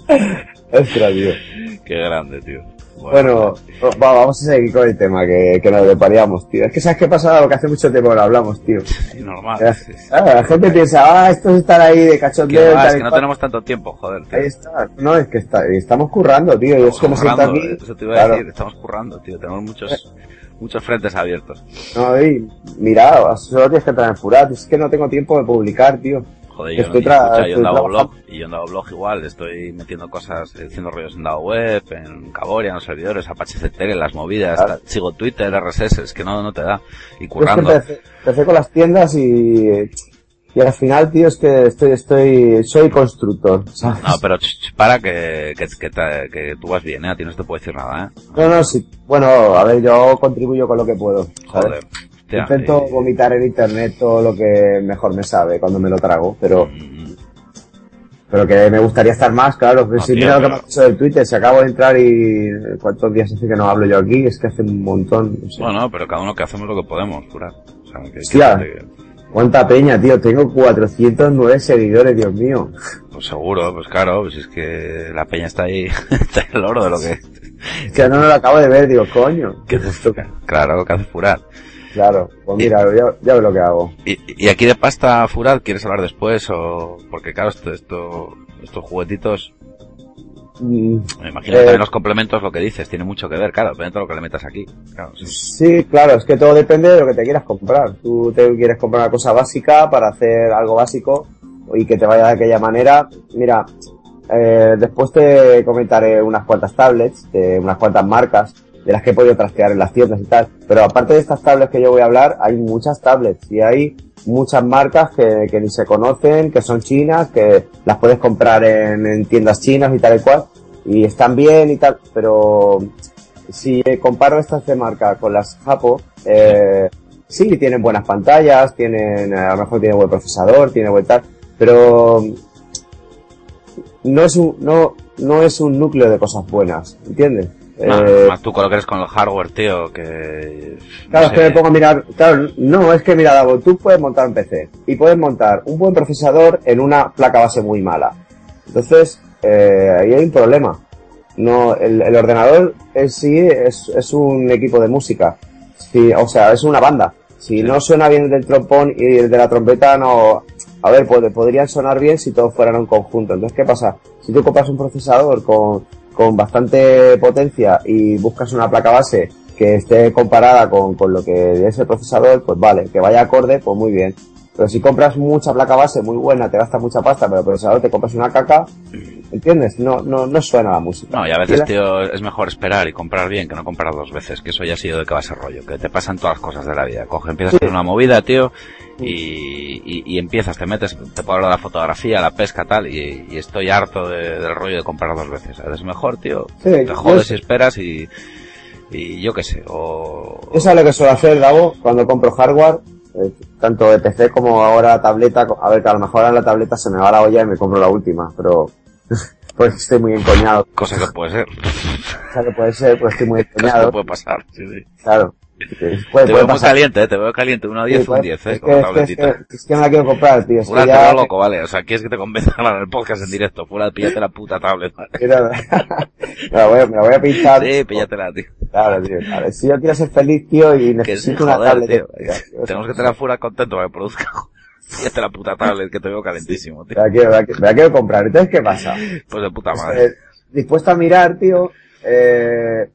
Ostras, tío. Qué grande, tío. Bueno, va, vamos a seguir con el tema que, que nos deparíamos, tío. Es que sabes qué pasa, lo que hace mucho tiempo que no hablamos, tío. Normal. Eh, ah, la gente piensa, ah, estos están ahí de cachondeo va, es que no cual. tenemos tanto tiempo, joder, tío. Ahí está. No, es que está, estamos currando, tío. Yo es que currando, aquí. Eso te iba a decir, estamos currando, tío. Tenemos muchos, muchos frentes abiertos. No, y mira, solo tienes que entrar en Furat. Es que no tengo tiempo de publicar, tío. Joder, yo, Estoy no, escucha, yo trabajando. Blog, y yo en Davo Blog igual, estoy metiendo cosas, haciendo rollos en Davo Web, en Caboria, en los servidores, Apache CTL, en las movidas, Claro. sigo Twitter, RSS, es que no, no te da. Y Yo es que currando. empecé, con las tiendas y, y al final, tío, es que estoy, estoy, soy constructor, ¿sabes? No, pero para que, que, que, te- que tú vas bien, ¿eh? A ti no te puedo decir nada, ¿eh? No, no, sí. Bueno, a ver, yo contribuyo con lo que puedo, ¿sabes? Joder. Hostia, Intento y- vomitar en internet todo lo que mejor me sabe cuando me lo trago, pero, Mm, pero que me gustaría estar más, claro. Pues si mira lo que me ha dicho del Twitter, si acabo de entrar y cuántos días hace que no hablo yo aquí, es que hace un montón, no sé. Bueno, pero cada uno que hacemos lo que podemos, curar. O sea, que, Hostia. que- Cuánta peña, tío, tengo 409 seguidores, Dios mío. pues seguro, pues claro, pues es que la peña está ahí, está en el oro de lo que, Es que no, no lo acabo de ver, digo, coño. que claro, que hace furar. Claro, pues mira, ya, ya veo lo que hago. Y, y aquí de pasta Furat, ¿quieres hablar después o...? Porque claro, esto, esto, estos juguetitos, Mm, me imagino que Eh, también los complementos, lo que dices, tiene mucho que ver, claro, depende de lo que le metas aquí. Claro, sí. Sí, claro, es que todo depende de lo que te quieras comprar. Tú te quieres comprar una cosa básica para hacer algo básico y que te vaya de aquella manera. Mira, eh, después te comentaré unas cuantas tablets, de unas cuantas marcas, de las que he podido trastear en las tiendas y tal. Pero aparte de estas tablets que yo voy a hablar, hay muchas tablets y hay muchas marcas que, que ni se conocen, que son chinas, que las puedes comprar en, en tiendas chinas y tal y cual. Y están bien y tal, pero si comparo estas de marca con las Japo, eh, sí, tienen buenas pantallas, tienen, eh, a lo mejor tiene buen procesador, tiene buen tal, pero no es un, no, no es un núcleo de cosas buenas, ¿entiendes? Eh, más tú con lo que eres con el hardware, tío, que... no Claro, es que me pongo a mirar, claro, no, es que mira, Davo, tú puedes montar un PC y puedes montar un buen procesador en una placa base muy mala. Entonces, eh, ahí hay un problema. No, el, el ordenador en sí es, es un equipo de música. Sí, o sea, es una banda. Si Sí. no suena bien el del trompón y el de la trompeta, no, a ver, pod- podrían sonar bien si todos fueran un conjunto. Entonces, ¿qué pasa? Si tú compras un procesador con con bastante potencia y buscas una placa base que esté comparada con, con lo que es el procesador, pues vale, que vaya acorde, pues muy bien. Pero si compras mucha placa base muy buena, te gastas mucha pasta, pero el procesador te compras una caca, ¿entiendes? No, no, no suena la música. No, y a veces, tío, es mejor esperar y comprar bien que no comprar dos veces, que eso ya ha sido de que va a ser rollo, que te pasan todas las cosas de la vida. Coge, empiezas con una movida, tío, y, y, y, empiezas, te metes, te puedo hablar de la fotografía, la pesca, tal, y, y estoy harto de, del rollo de comprar dos veces. Es mejor, tío, Sí, te jodes y esperas y, y yo qué sé, o... Eso es lo que suelo hacer, Gabo, cuando compro hardware, eh, tanto de PC como ahora tableta. A ver, que a lo mejor ahora la tableta se me va la olla y me compro la última, pero pues estoy muy encoñado. Cosa que puede ser, O sea, que puede ser, pues estoy muy cosa que encoñado. puede pasar, sí, sí. Claro. Que Te veo muy caliente, eh, te veo caliente, uno a 10, Sí, un puede- 10, eh, es, con que, la que, es, tabletita. que, es que no la quiero comprar, tío. Es que Fuera, te ya... loco, vale. O sea, quieres que te convenza a hablar en el podcast en directo. Fuera, píllate la puta tablet. vale. Me, la voy, a- me la voy a pinchar. Sí, píllatela, tío. Claro, tío. claro. Si yo quiero ser feliz, tío, y Que necesito una joder, tablet. tío. tío. Tenemos que tener Fuera contento para que produzca. Píllate la puta tablet, que te veo calentísimo, tío. Me la quiero, me la quiero- me la quiero comprar. Entonces, ¿qué pasa? Pues de puta madre. Eh, dispuesto a mirar, tío, eh,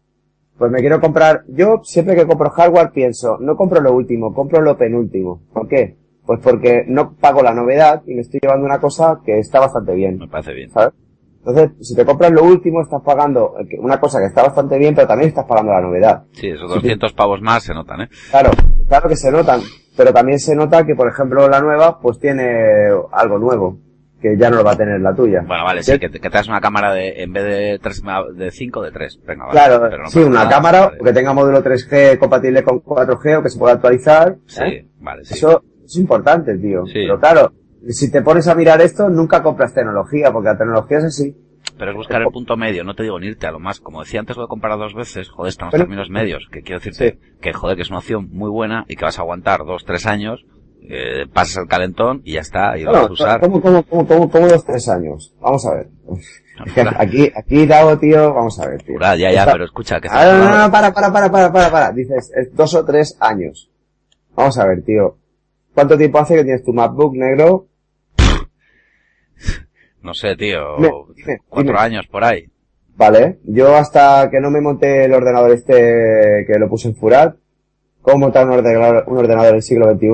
pues me quiero comprar, yo siempre que compro hardware pienso, no compro lo último, compro lo penúltimo. ¿Por qué? Pues porque no pago la novedad y me estoy llevando una cosa que está bastante bien, Me parece bien. ¿sabes? Entonces, si te compras lo último, estás pagando eh, una cosa que está bastante bien, pero también estás pagando la novedad. Sí, esos 200 pavos más se notan, ¿eh? Claro, claro que se notan, pero también se nota que, por ejemplo, la nueva, pues tiene algo nuevo, que ya no lo va a tener la tuya. Bueno, vale, sí, que te, que das una cámara de, en vez de 3, de 5, de 3. Venga, vale. Claro, Pero no sí, una nada, cámara vale. que tenga módulo 3G compatible con 4G o que se pueda actualizar. Sí, ¿eh? vale, sí. Eso es importante, tío. Sí. Pero claro, si te pones a mirar esto, nunca compras tecnología, porque la tecnología es así. Pero es buscar el punto medio, no te digo ni irte a lo más. Como decía antes, lo he comparado dos veces, joder, están los términos medios. Que quiero decirte que, joder, que es una opción muy buena y que vas a aguantar dos, tres años, eh, pasas el calentón y ya está, y lo vas a usar. ¿cómo, cómo, cómo, cómo, cómo dos, tres años? Vamos a ver. Aquí, aquí, Dago, tío, vamos a ver, tío. Ya, ya, Está- pero escucha, que Ah, no, no, no, para, para, para, para, para, para. Dices, es dos o tres años. Vamos a ver, tío. ¿Cuánto tiempo hace que tienes tu MacBook negro? No sé, tío, Dime, dime, cuatro dime. años por ahí. Vale, yo hasta que no me monté el ordenador este que lo puse en Furat, cómo montar un ordenador, un ordenador del siglo XXI,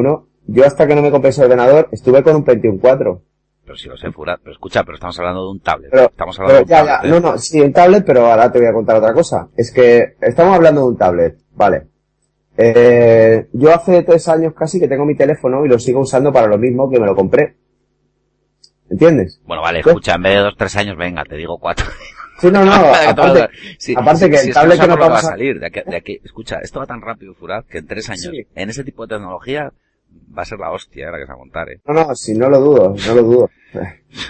yo hasta que no me compré ese ordenador estuve con un Pentium 4. Pero si lo sé, Furat, pero escucha, pero estamos hablando de un tablet. Pero, estamos hablando pero de ya, un ya, tablet. no, ¿eh? no, sí, un tablet, pero ahora te voy a contar otra cosa. Es que estamos hablando de un tablet, vale. Eh, yo hace tres años casi que tengo mi teléfono y lo sigo usando para lo mismo que me lo compré. ¿Entiendes? Bueno, vale, ¿Qué? escucha, en vez de dos, tres años, venga, te digo cuatro. Sí, no, no, aparte, Sí, aparte sí, que el tablet no que vamos va a- salir. De aquí, de aquí- escucha, esto va tan rápido, Furat, que en tres años, Sí. en ese tipo de tecnología, va a ser la hostia, ahora que se va a montar, eh. No, no, sí, no lo dudo, no lo dudo.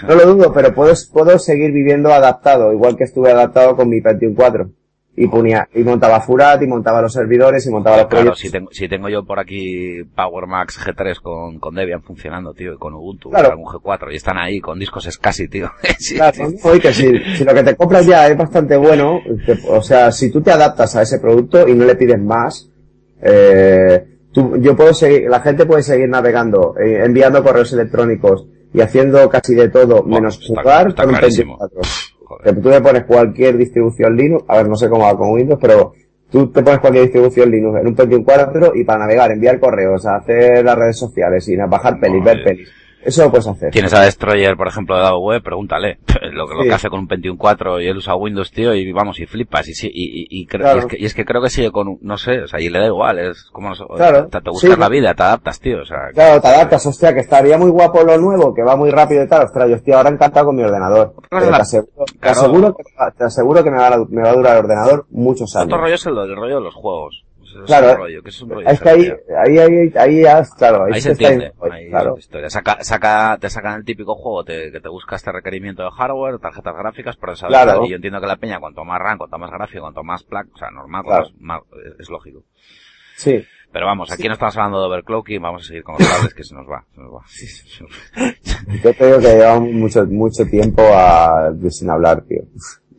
No lo dudo, pero puedo, puedo seguir viviendo adaptado, igual que estuve adaptado con mi Pentium 4. Y ponía, y montaba Furat, y montaba los servidores, y montaba los Claro, proyectos. si tengo, si tengo yo por aquí Power Max G3 con, con Debian funcionando, tío, y con Ubuntu, Claro. y algún G4, y están ahí con discos SCSI, tío. Sí, Claro, y que si, si lo que te compras ya es bastante bueno, o sea, si tú te adaptas a ese producto y no le pides más, eh, tú, yo puedo seguir, la gente puede seguir navegando, eh, enviando correos electrónicos y haciendo casi de todo, Bueno, menos está- jugar está con. 24. Joder. Tú le pones cualquier distribución Linux, a ver, no sé cómo va con Windows, pero tú te pones cualquier distribución Linux en un Pentium 4 y para navegar, enviar correos, hacer las redes sociales y bajar pelis, ver Joder. pelis. Eso lo puedes hacer. Tienes a Destroyer, por ejemplo, de Dado Web, pregúntale lo, que lo Sí. que hace con un Pentium 4 y él usa Windows, tío, y vamos, y flipas, y sí, y, y, y, Claro. y es que, y es que creo que sigue con, no sé, o sea, y le da igual, es como, Claro, te, te buscas sí. la vida, te adaptas, tío, o sea, Claro, te adaptas, hostia, que estaría muy guapo lo nuevo, que va muy rápido y tal. Ostras, yo estoy ahora encantado con mi ordenador. Pero la- te aseguro, te aseguro que, te aseguro que me, va a, me va a durar el ordenador muchos años. otro rollo es el, el rollo de los juegos. Es Claro, otro rollo, que es un rollo es que ahí, ahí, ahí, ahí, ya, claro, ahí, Ahí se está entiende, yendo, ahí es claro. historia. Saca, saca, te sacan el típico juego te- que te busca este requerimiento de hardware, tarjetas gráficas, procesador y Claro. y yo entiendo que la peña, cuanto más RAM, cuanto más gráfico, cuanto más placa, o sea, normal, Claro. más- más- es lógico. Sí. Pero vamos, aquí no estamos hablando de overclocking, vamos a seguir con los cables que se nos va, se nos va. Yo digo que llevamos mucho, mucho tiempo a, sin hablar, tío.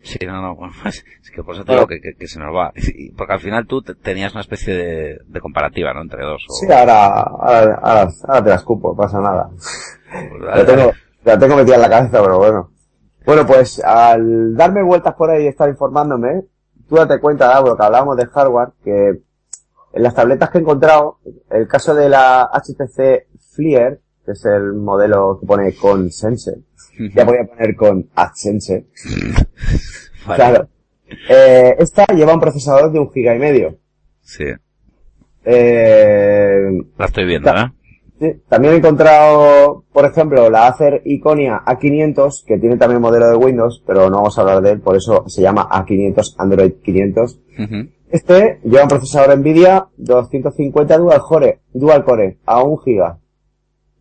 Sí, no, no, bueno, es que por eso te digo que, que, que se nos va. Porque al final tú te- tenías una especie de, de comparativa, ¿no? Entre dos. O, Sí, ahora, ahora, ahora, ahora te la escupo, no pasa nada. pues, La tengo, la tengo metida en la cabeza, pero bueno. Bueno, pues al darme vueltas por ahí y estar informándome, tú date cuenta, Davo, que hablábamos de hardware, que en las tabletas que he encontrado, el caso de la HTC Fleer, que es el modelo que pone con Sense, ya voy a poner con AdSense. Vale. Claro. Eh, esta lleva un procesador de un giga y medio. Sí, Eh, la estoy viendo, Ta- ¿eh? también he encontrado, por ejemplo, la Acer Iconia A500, que tiene también modelo de Windows, pero no vamos a hablar de él, por eso se llama A500 Android 500. Ujú. Este lleva un procesador Nvidia 250 dual core, dual core a 1 giga.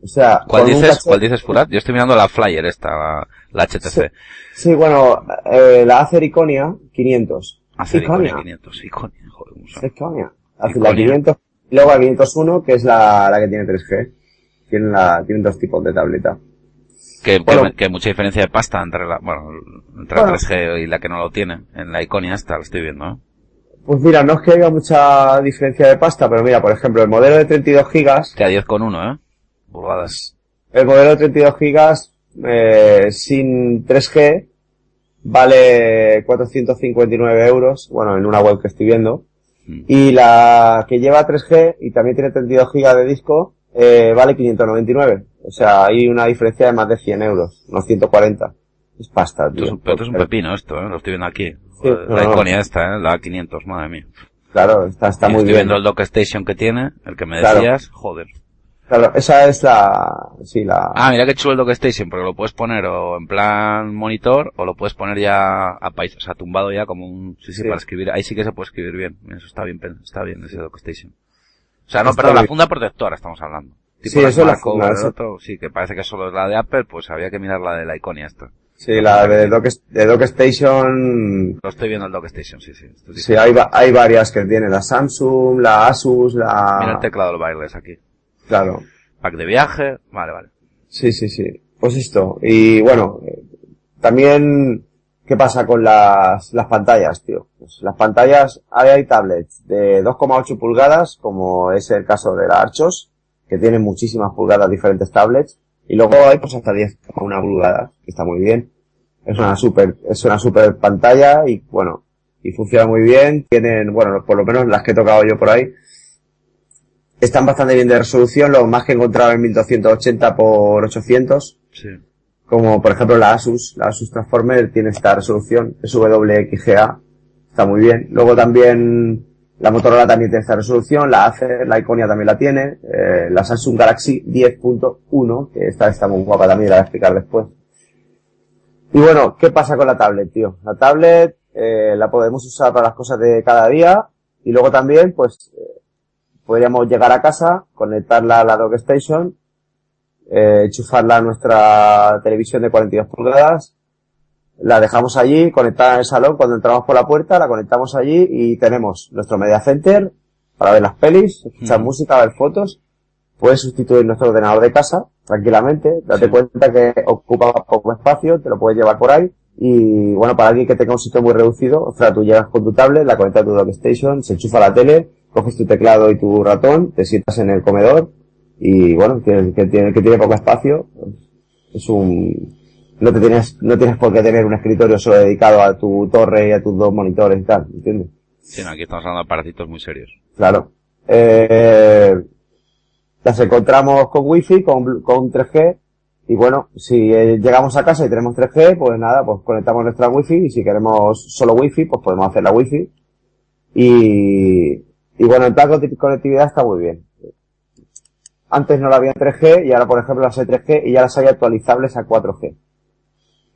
O sea, ¿Cuál dices? caché- ¿Cuál dices, Furat? Yo estoy mirando la Flyer esta, la, la HTC. Sí, bueno, eh, la Acer Iconia 500. Hace Iconia. Iconia 500. Iconia, joder. Iconia. Hace Iconia. la 500, y luego la 501, que es la, la que tiene 3G. Tienen la, tienen dos tipos de tableta. Que, Bueno. que, que mucha diferencia de pasta entre la, bueno, entre Bueno. la 3G y la que no lo tiene. En la Iconia esta, la estoy viendo, ¿eh? Pues mira, no es que haya mucha diferencia de pasta, pero mira, por ejemplo, el modelo de 32 gigas, Que a 10,1, ¿eh? Pulgadas. el modelo de 32 gigas, eh, sin 3G, vale 459 euros, bueno, en una web que estoy viendo. Mm. Y la que lleva 3G y también tiene 32 gigas de disco, eh, vale 599. O sea, hay una diferencia de más de 100 euros, unos 140. Es pasta, Esto tío. es, un, esto es un pepino esto, ¿eh? Lo estoy viendo aquí. Joder, no, la no. Iconia esta, ¿eh? La 500, madre mía. Claro, está, está Y muy estoy bien. viendo el dock station que tiene, el que me Claro. decías, joder. Claro, esa es la, sí, la, Ah, mira qué chulo el dock station, porque lo puedes poner o en plan monitor, o lo puedes poner ya a país, o sea, tumbado ya como un, sí, sí, Sí. para escribir, ahí sí que se puede escribir bien, eso está bien, está bien ese dock station. O sea, no, Está perdón, la funda protectora estamos hablando. Sí, eso es la funda, del eso. otro, sí, que parece que solo es la de Apple, pues había que mirar la de la Iconia esta. sí, la de Dock, de Dock Station, Lo estoy viendo el dock station, sí, sí. sí, hay, hay varias que tiene, la Samsung, la Asus, la, Mira el teclado del wireless aquí. Claro. Pack de viaje, vale, vale. Sí, sí, sí. Pues esto. Y bueno, también, ¿qué pasa con las, las pantallas, tío? Pues las pantallas, ahora hay tablets de 2,8 pulgadas, como es el caso de la Archos, que tienen muchísimas pulgadas diferentes tablets. Y luego hay pues hasta 10,1 pulgadas, que está muy bien. Es una super, es una super pantalla y bueno, y funciona muy bien. Tienen, bueno, por lo menos las que he tocado yo por ahí, están bastante bien de resolución, lo más que he encontrado en 1280 por 800, Sí. como por ejemplo la Asus, la Asus Transformer tiene esta resolución, es WXGA, está muy bien. Luego también la Motorola también tiene esta resolución, la Acer, la Iconia también la tiene, eh, la Samsung Galaxy 10.1, que esta está muy guapa también, la voy a explicar después. Y bueno, ¿qué pasa con la tablet, tío? La tablet eh, la podemos usar para las cosas de cada día y luego también, pues, eh, podríamos llegar a casa, conectarla a la dock station, eh, enchufarla a nuestra televisión de 42 pulgadas, la dejamos allí, conectada en el salón, cuando entramos por la puerta, la conectamos allí y tenemos nuestro media center para ver las pelis, escuchar música, ver fotos. Puedes sustituir nuestro ordenador de casa tranquilamente, date Sí. cuenta que ocupa poco espacio, te lo puedes llevar por ahí. Y bueno, para alguien que tenga un sitio muy reducido, o sea, tú llegas con tu tablet, la conectas a tu dock station, se enchufa la tele, coges tu teclado y tu ratón, te sientas en el comedor y bueno, que, que tiene, que tiene poco espacio, pues, es un, no te tienes, no tienes por qué tener un escritorio solo dedicado a tu torre y a tus dos monitores y tal, ¿entiendes? Sí, no, aquí estamos hablando de aparatitos muy serios. Claro. Eh, las encontramos con wifi, con, con 3G, y bueno, si eh, llegamos a casa y tenemos 3G, pues nada, pues conectamos nuestra wifi, y si queremos solo wifi, pues podemos hacer la wifi. Y, y bueno, el plan de conectividad está muy bien. Antes no la había en 3G, y ahora por ejemplo las hay 3G, y ya las hay actualizables a 4G.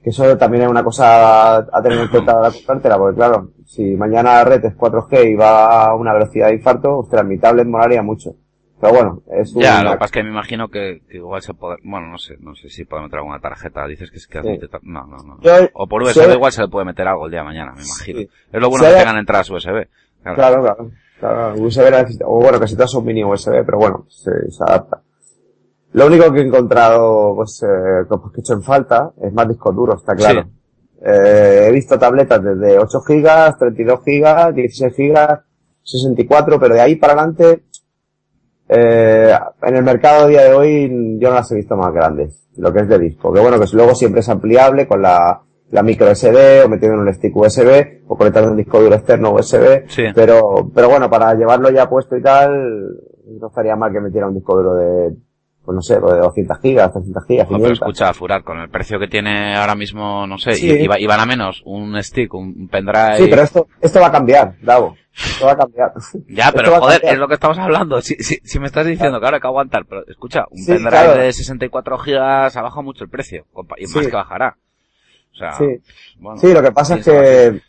Que eso también es una cosa a tener en cuenta la comprártela, porque claro, si mañana la red es 4G y va a una velocidad de infarto, ostras, mi tablet molaría mucho. Pero bueno, es un... Ya, lo que pasa es que me imagino que, que igual se puede, bueno, no sé, no sé si puede meter alguna tarjeta, dices que es que admite, no, no, no. Yo- O por USB igual se le puede meter algo el día de mañana, me imagino. Sí. Es lo bueno que tengan entradas USB. Claro. Claro, claro. claro USB necesita, o bueno, que si das un mini USB, pero bueno, se, se adapta. Lo único que he encontrado, pues, eh, que he hecho en falta, es más disco duro, está claro. Sí. Eh, he visto tabletas desde 8 gigas, 32 gigas, 16 gigas, 64, pero de ahí para adelante, eh, en el mercado a día de hoy yo no las he visto más grandes, lo que es de disco. Que bueno, que luego siempre es ampliable con la la micro SD o metiendo en un stick USB o conectando un disco duro externo USB. Sí. Pero, pero bueno, para llevarlo ya puesto y tal, no estaría mal que metiera un disco duro de, pues no sé, pues de 200 gigas, 300 gigas, No, 500. pero escucha, Furar, con el precio que tiene ahora mismo, no sé, Sí. y, y va- y van a menos, un stick, un pendrive... Sí, pero esto, esto va a cambiar, Davo. Esto va a cambiar. Ya, pero joder, es lo que estamos hablando. Si, si, si me estás diciendo que ahora hay que aguantar, pero escucha, un Sí, pendrive claro. de 64 gigas ha bajado mucho el precio, compa, y más Sí. que bajará. O sea, Sí. bueno, Sí, lo que pasa es que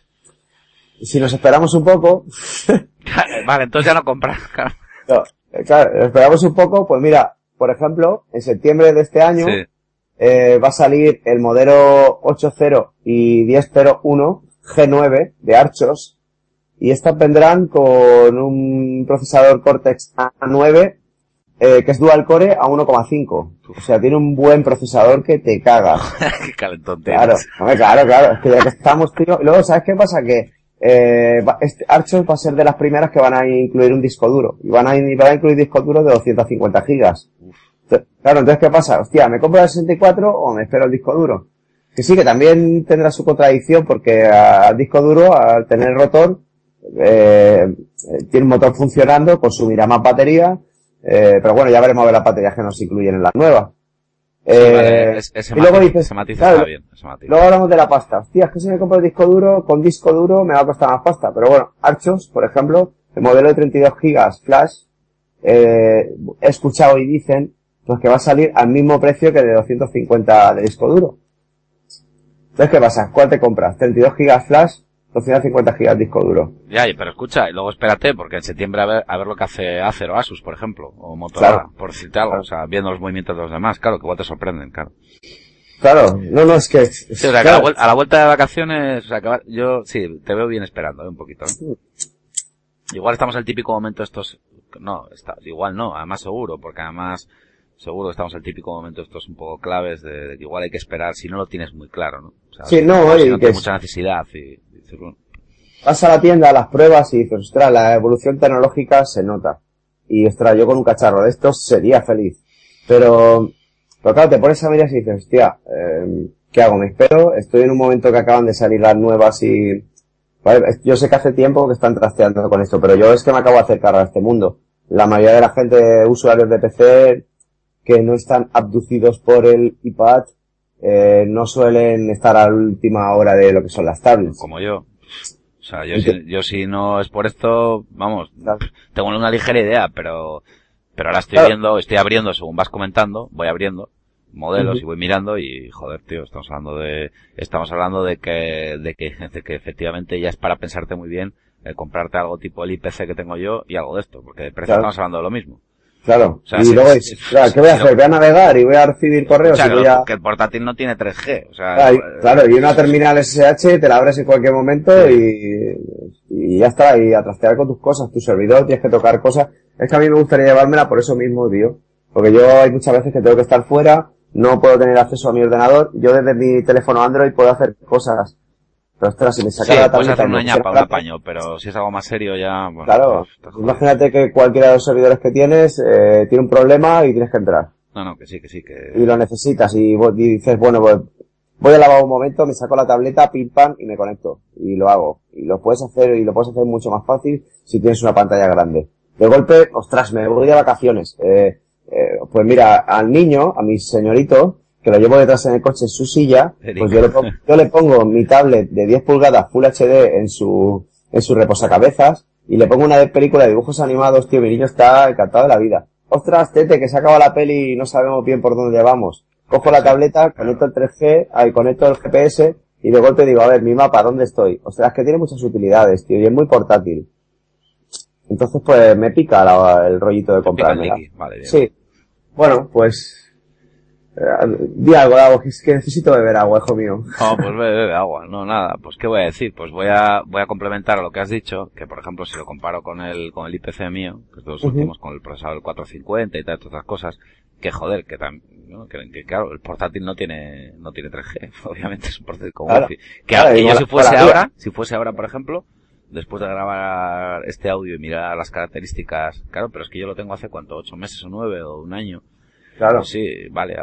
si nos esperamos un poco, Vale, entonces ya no compras. claro. no, eh, claro, esperamos un poco, pues mira, por ejemplo, en septiembre de este año Sí. eh, va a salir el modelo 8.0 y 10.01 G9 de Archos y estas vendrán con un procesador Cortex A9 eh, que es dual core a 1,5. O sea, tiene un buen procesador que te cagas. Qué calentón Claro, hombre, claro, claro. Es que ya que estamos, tío. Y luego, ¿sabes qué pasa? Que eh, este Archos va a ser de las primeras que van a incluir un disco duro. Y van a, van a incluir discos duros de 250 gigas. Claro, entonces, ¿qué pasa? Hostia, ¿me compro el 64 o me espero el disco duro? Que sí, que también tendrá su contradicción porque al disco duro, al tener rotor, eh, tiene un motor funcionando, consumirá más batería, eh, pero bueno, ya veremos a ver las baterías que nos incluyen en las nuevas. Sí, Eh, vale, es- ese y luego dices, ese matiz claro, está bien. ese matiz. Luego hablamos de la pasta. Hostia, es que si me compro el disco duro, con disco duro me va a costar más pasta. Pero bueno, Archos, por ejemplo, el modelo de 32 gigas flash, eh, he escuchado y dicen, pues que va a salir al mismo precio que de 250 de disco duro. Entonces, ¿qué pasa? ¿Cuál te compras? 32 gigas flash, 250 gigas disco duro. Ya, pero escucha, y luego espérate, porque en septiembre a ver, a ver lo que hace Acer o Asus, por ejemplo, o Motorola, Claro. por algo, Claro. o sea, viendo los movimientos de los demás, claro, que igual te sorprenden, claro. Claro, no, no, es que... es- Sí, o sea, que a, la claro, a la vuelta de vacaciones, o sea, que va- yo sí, te veo bien esperando, ¿eh? un poquito. ¿eh? Igual estamos en el típico momento estos, no, está, igual no, además seguro, porque además seguro que estamos en el típico momento estos un poco claves de, de que igual hay que esperar si no lo tienes muy claro, ¿no? O sea, Sí, no, o si oye, no que tienes es- mucha necesidad y, y dices, bueno, vas a la tienda a las pruebas y dices, ostras, la evolución tecnológica se nota. Y ostras, yo con un cacharro de estos sería feliz. Pero, pero claro, te pones a mirar y dices, hostia, eh, ¿qué hago? ¿Me espero? Estoy en un momento que acaban de salir las nuevas y... Vale, yo sé que hace tiempo que están trasteando con esto, pero yo es que me acabo de acercar a este mundo. La mayoría de la gente, usuarios de PC, que no están abducidos por el iPad, eh, no suelen estar a la última hora de lo que son las tablets. como yo. O sea, yo si, yo si no es por esto, vamos, tengo una ligera idea, pero, pero ahora estoy Claro. viendo, estoy abriendo según vas comentando, voy abriendo modelos y voy mirando y joder, tío, estamos hablando de, estamos hablando de que, de que, de que efectivamente ya es para pensarte muy bien, eh, comprarte algo tipo el IPC que tengo yo y algo de esto, porque de precio Claro. estamos hablando de lo mismo. Claro. O sea, y luego sí, claro, ¿qué voy a hacer? Voy a navegar y voy a recibir correos O sea, y que, voy lo- a... que el portátil no tiene 3G, o sea, Claro, y- eh, claro, y una terminal SSH te la abres en cualquier momento y, y ya está, y a trastear con tus cosas, tu servidor, tienes que tocar cosas. Es que a mí me gustaría llevármela por eso mismo, tío. Porque yo hay muchas veces que tengo que estar fuera, no puedo tener acceso a mi ordenador, yo desde mi teléfono Android puedo hacer cosas. Pero ostras, si me sí, saca la puedes hacer y una ñapa, un apaño, pero si es algo más serio ya, bueno, Claro, pues, imagínate que cualquiera de los servidores que tienes eh, tiene un problema y tienes que entrar. No, no, que sí, que sí, que... y lo necesitas y, vos dices, bueno, pues voy a lavar un momento, me saco la tableta, pim pam y me conecto y lo hago. Y lo puedes hacer y lo puedes hacer mucho más fácil si tienes una pantalla grande. De golpe, ostras, me voy de vacaciones. Eh, eh, pues mira, al niño, a mi señorito, que lo llevo detrás en el coche en su silla, pues yo le, pongo, yo le pongo mi tablet de 10 pulgadas Full HD en su, en su reposacabezas y le pongo una película de dibujos animados, tío, mi niño está encantado de la vida. Ostras, tete, que se acaba la peli y no sabemos bien por dónde llevamos. Cojo la tableta, conecto el 3G, ahí conecto el GPS y de golpe digo, a ver, mi mapa, ¿dónde estoy? Ostras, que tiene muchas utilidades, tío, y es muy portátil. Entonces, pues, me pica la- el rollito de Vale, bien. Sí. Bueno, pues, di algo, Dago, que es que necesito beber agua, hijo mío. No, pues bebe, bebe agua, no, nada, pues qué voy a decir, pues voy a, voy a complementar a lo que has dicho, que por ejemplo si lo comparo con el, con el IPC mío, que es de los Ujú. últimos, con el procesador del 450 y tal, todas otras cosas, que joder, que también, que, que claro, el portátil no tiene, no tiene 3G, obviamente es un portátil con Claro. wifi. Que, Claro, que yo si fuese mola, ahora, si fuese ahora por ejemplo, después de grabar este audio y mirar las características, claro, pero es que yo lo tengo hace cuánto, ocho meses o nueve o un año, Claro. pues sí, vale,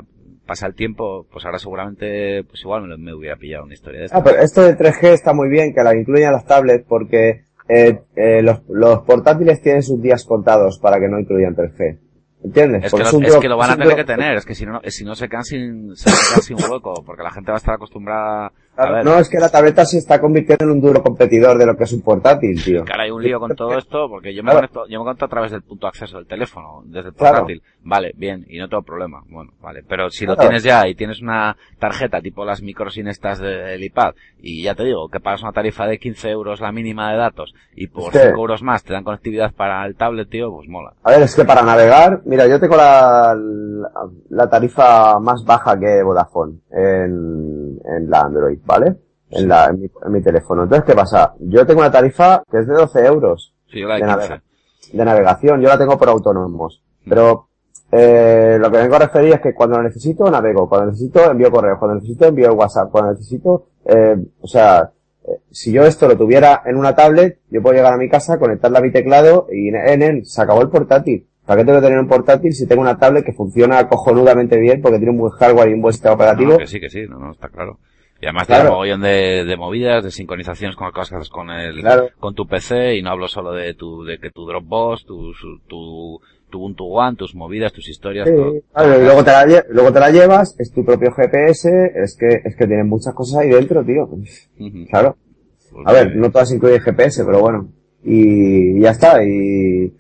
pasa el tiempo, pues ahora seguramente, pues igual me, me hubiera pillado una historia de esta. Ah, pero esto de 3G está muy bien, que la incluyan las tablets, porque eh, eh, los, los portátiles tienen sus días contados para que no incluyan 3G. ¿Entiendes? Es que, lo, es que lo van a tener que tener, es que si no, si no se quedan sin, se quedan sin hueco, porque la gente va a estar acostumbrada a Claro, no, es que la tableta se está convirtiendo en un duro competidor de lo que es un portátil, tío. Ahora hay un lío con todo esto, porque yo me Claro. conecto, yo me conecto a través del punto de acceso del teléfono, desde el Claro. portátil. Vale, bien, y no tengo problema. Bueno, vale. Pero si lo Claro. tienes ya y tienes una tarjeta tipo las microsim estas del iPad, y ya te digo, que pagas una tarifa de 15 euros la mínima de datos, y por Es que- 5 euros más te dan conectividad para el tablet, tío, pues mola. A ver, es que para navegar, mira, yo tengo la, la, la tarifa más baja que Vodafone en, en la Android, ¿vale? En, la, en, mi, en mi teléfono. Entonces, ¿qué pasa? Yo tengo una tarifa que es de 12 euros Sí, de de, 15. navega- de navegación. Yo la tengo por autónomos. Pero, eh, lo que vengo a referir es que cuando lo necesito, navego. Cuando necesito, envío correos. Cuando necesito, envío WhatsApp. Cuando necesito, eh, o sea, eh, si yo esto lo tuviera en una tablet, yo puedo llegar a mi casa, conectarla a mi teclado y en, en, se acabó el portátil. ¿Para qué tengo que tener un portátil si tengo una tablet que funciona cojonudamente bien porque tiene un buen hardware y un buen sistema operativo? No, que sí, que sí, no, no, está claro. Y además Claro. tiene un mogollón de, de movidas, de sincronizaciones con cosas que haces con el, Claro. con tu PC, y no hablo solo de tu, de que tu Dropbox, tu, tu, tu Ubuntu One, tus movidas, tus historias, Sí, todo. claro, y luego te, la, luego te la llevas, es tu propio GPS, es que, es que tienen muchas cosas ahí dentro, tío. Claro. Pues A ver, no todas incluyen GPS, pero bueno. Y ya está, y,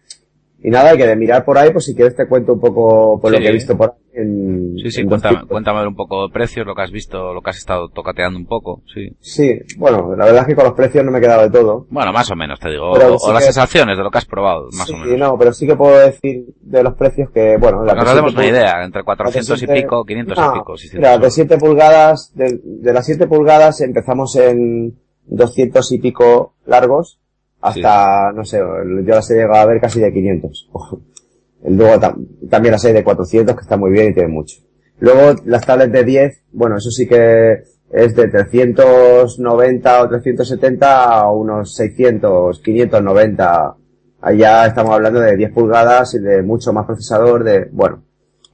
y nada, hay que de mirar por ahí, pues si quieres te cuento un poco por lo Sí. que he visto por ahí en, Sí, sí, en cuéntame, cuéntame un poco de precios, lo que has visto, lo que has estado tocateando un poco, sí. Sí, bueno, la verdad es que con los precios no me he quedado de todo. Bueno, más o menos, te digo. Pero o, sí o las que- sensaciones de lo que has probado, más sí, o menos. no, pero sí que puedo decir de los precios que, bueno, Para que nos de demos una idea, entre 400 y siete- pico, 500 no, y pico, 600 Mira, de euros. 7 pulgadas, de, de las 7 pulgadas empezamos en 200 y pico largos hasta, no sé, yo las he llegado a ver casi de 500. Luego tam- también las hay de 400 que está muy bien y tiene mucho. Luego las tablets de 10, bueno, eso sí que es de 390 o 370 a unos 600, 590. Allá estamos hablando de 10 pulgadas y de mucho más procesador, de, bueno,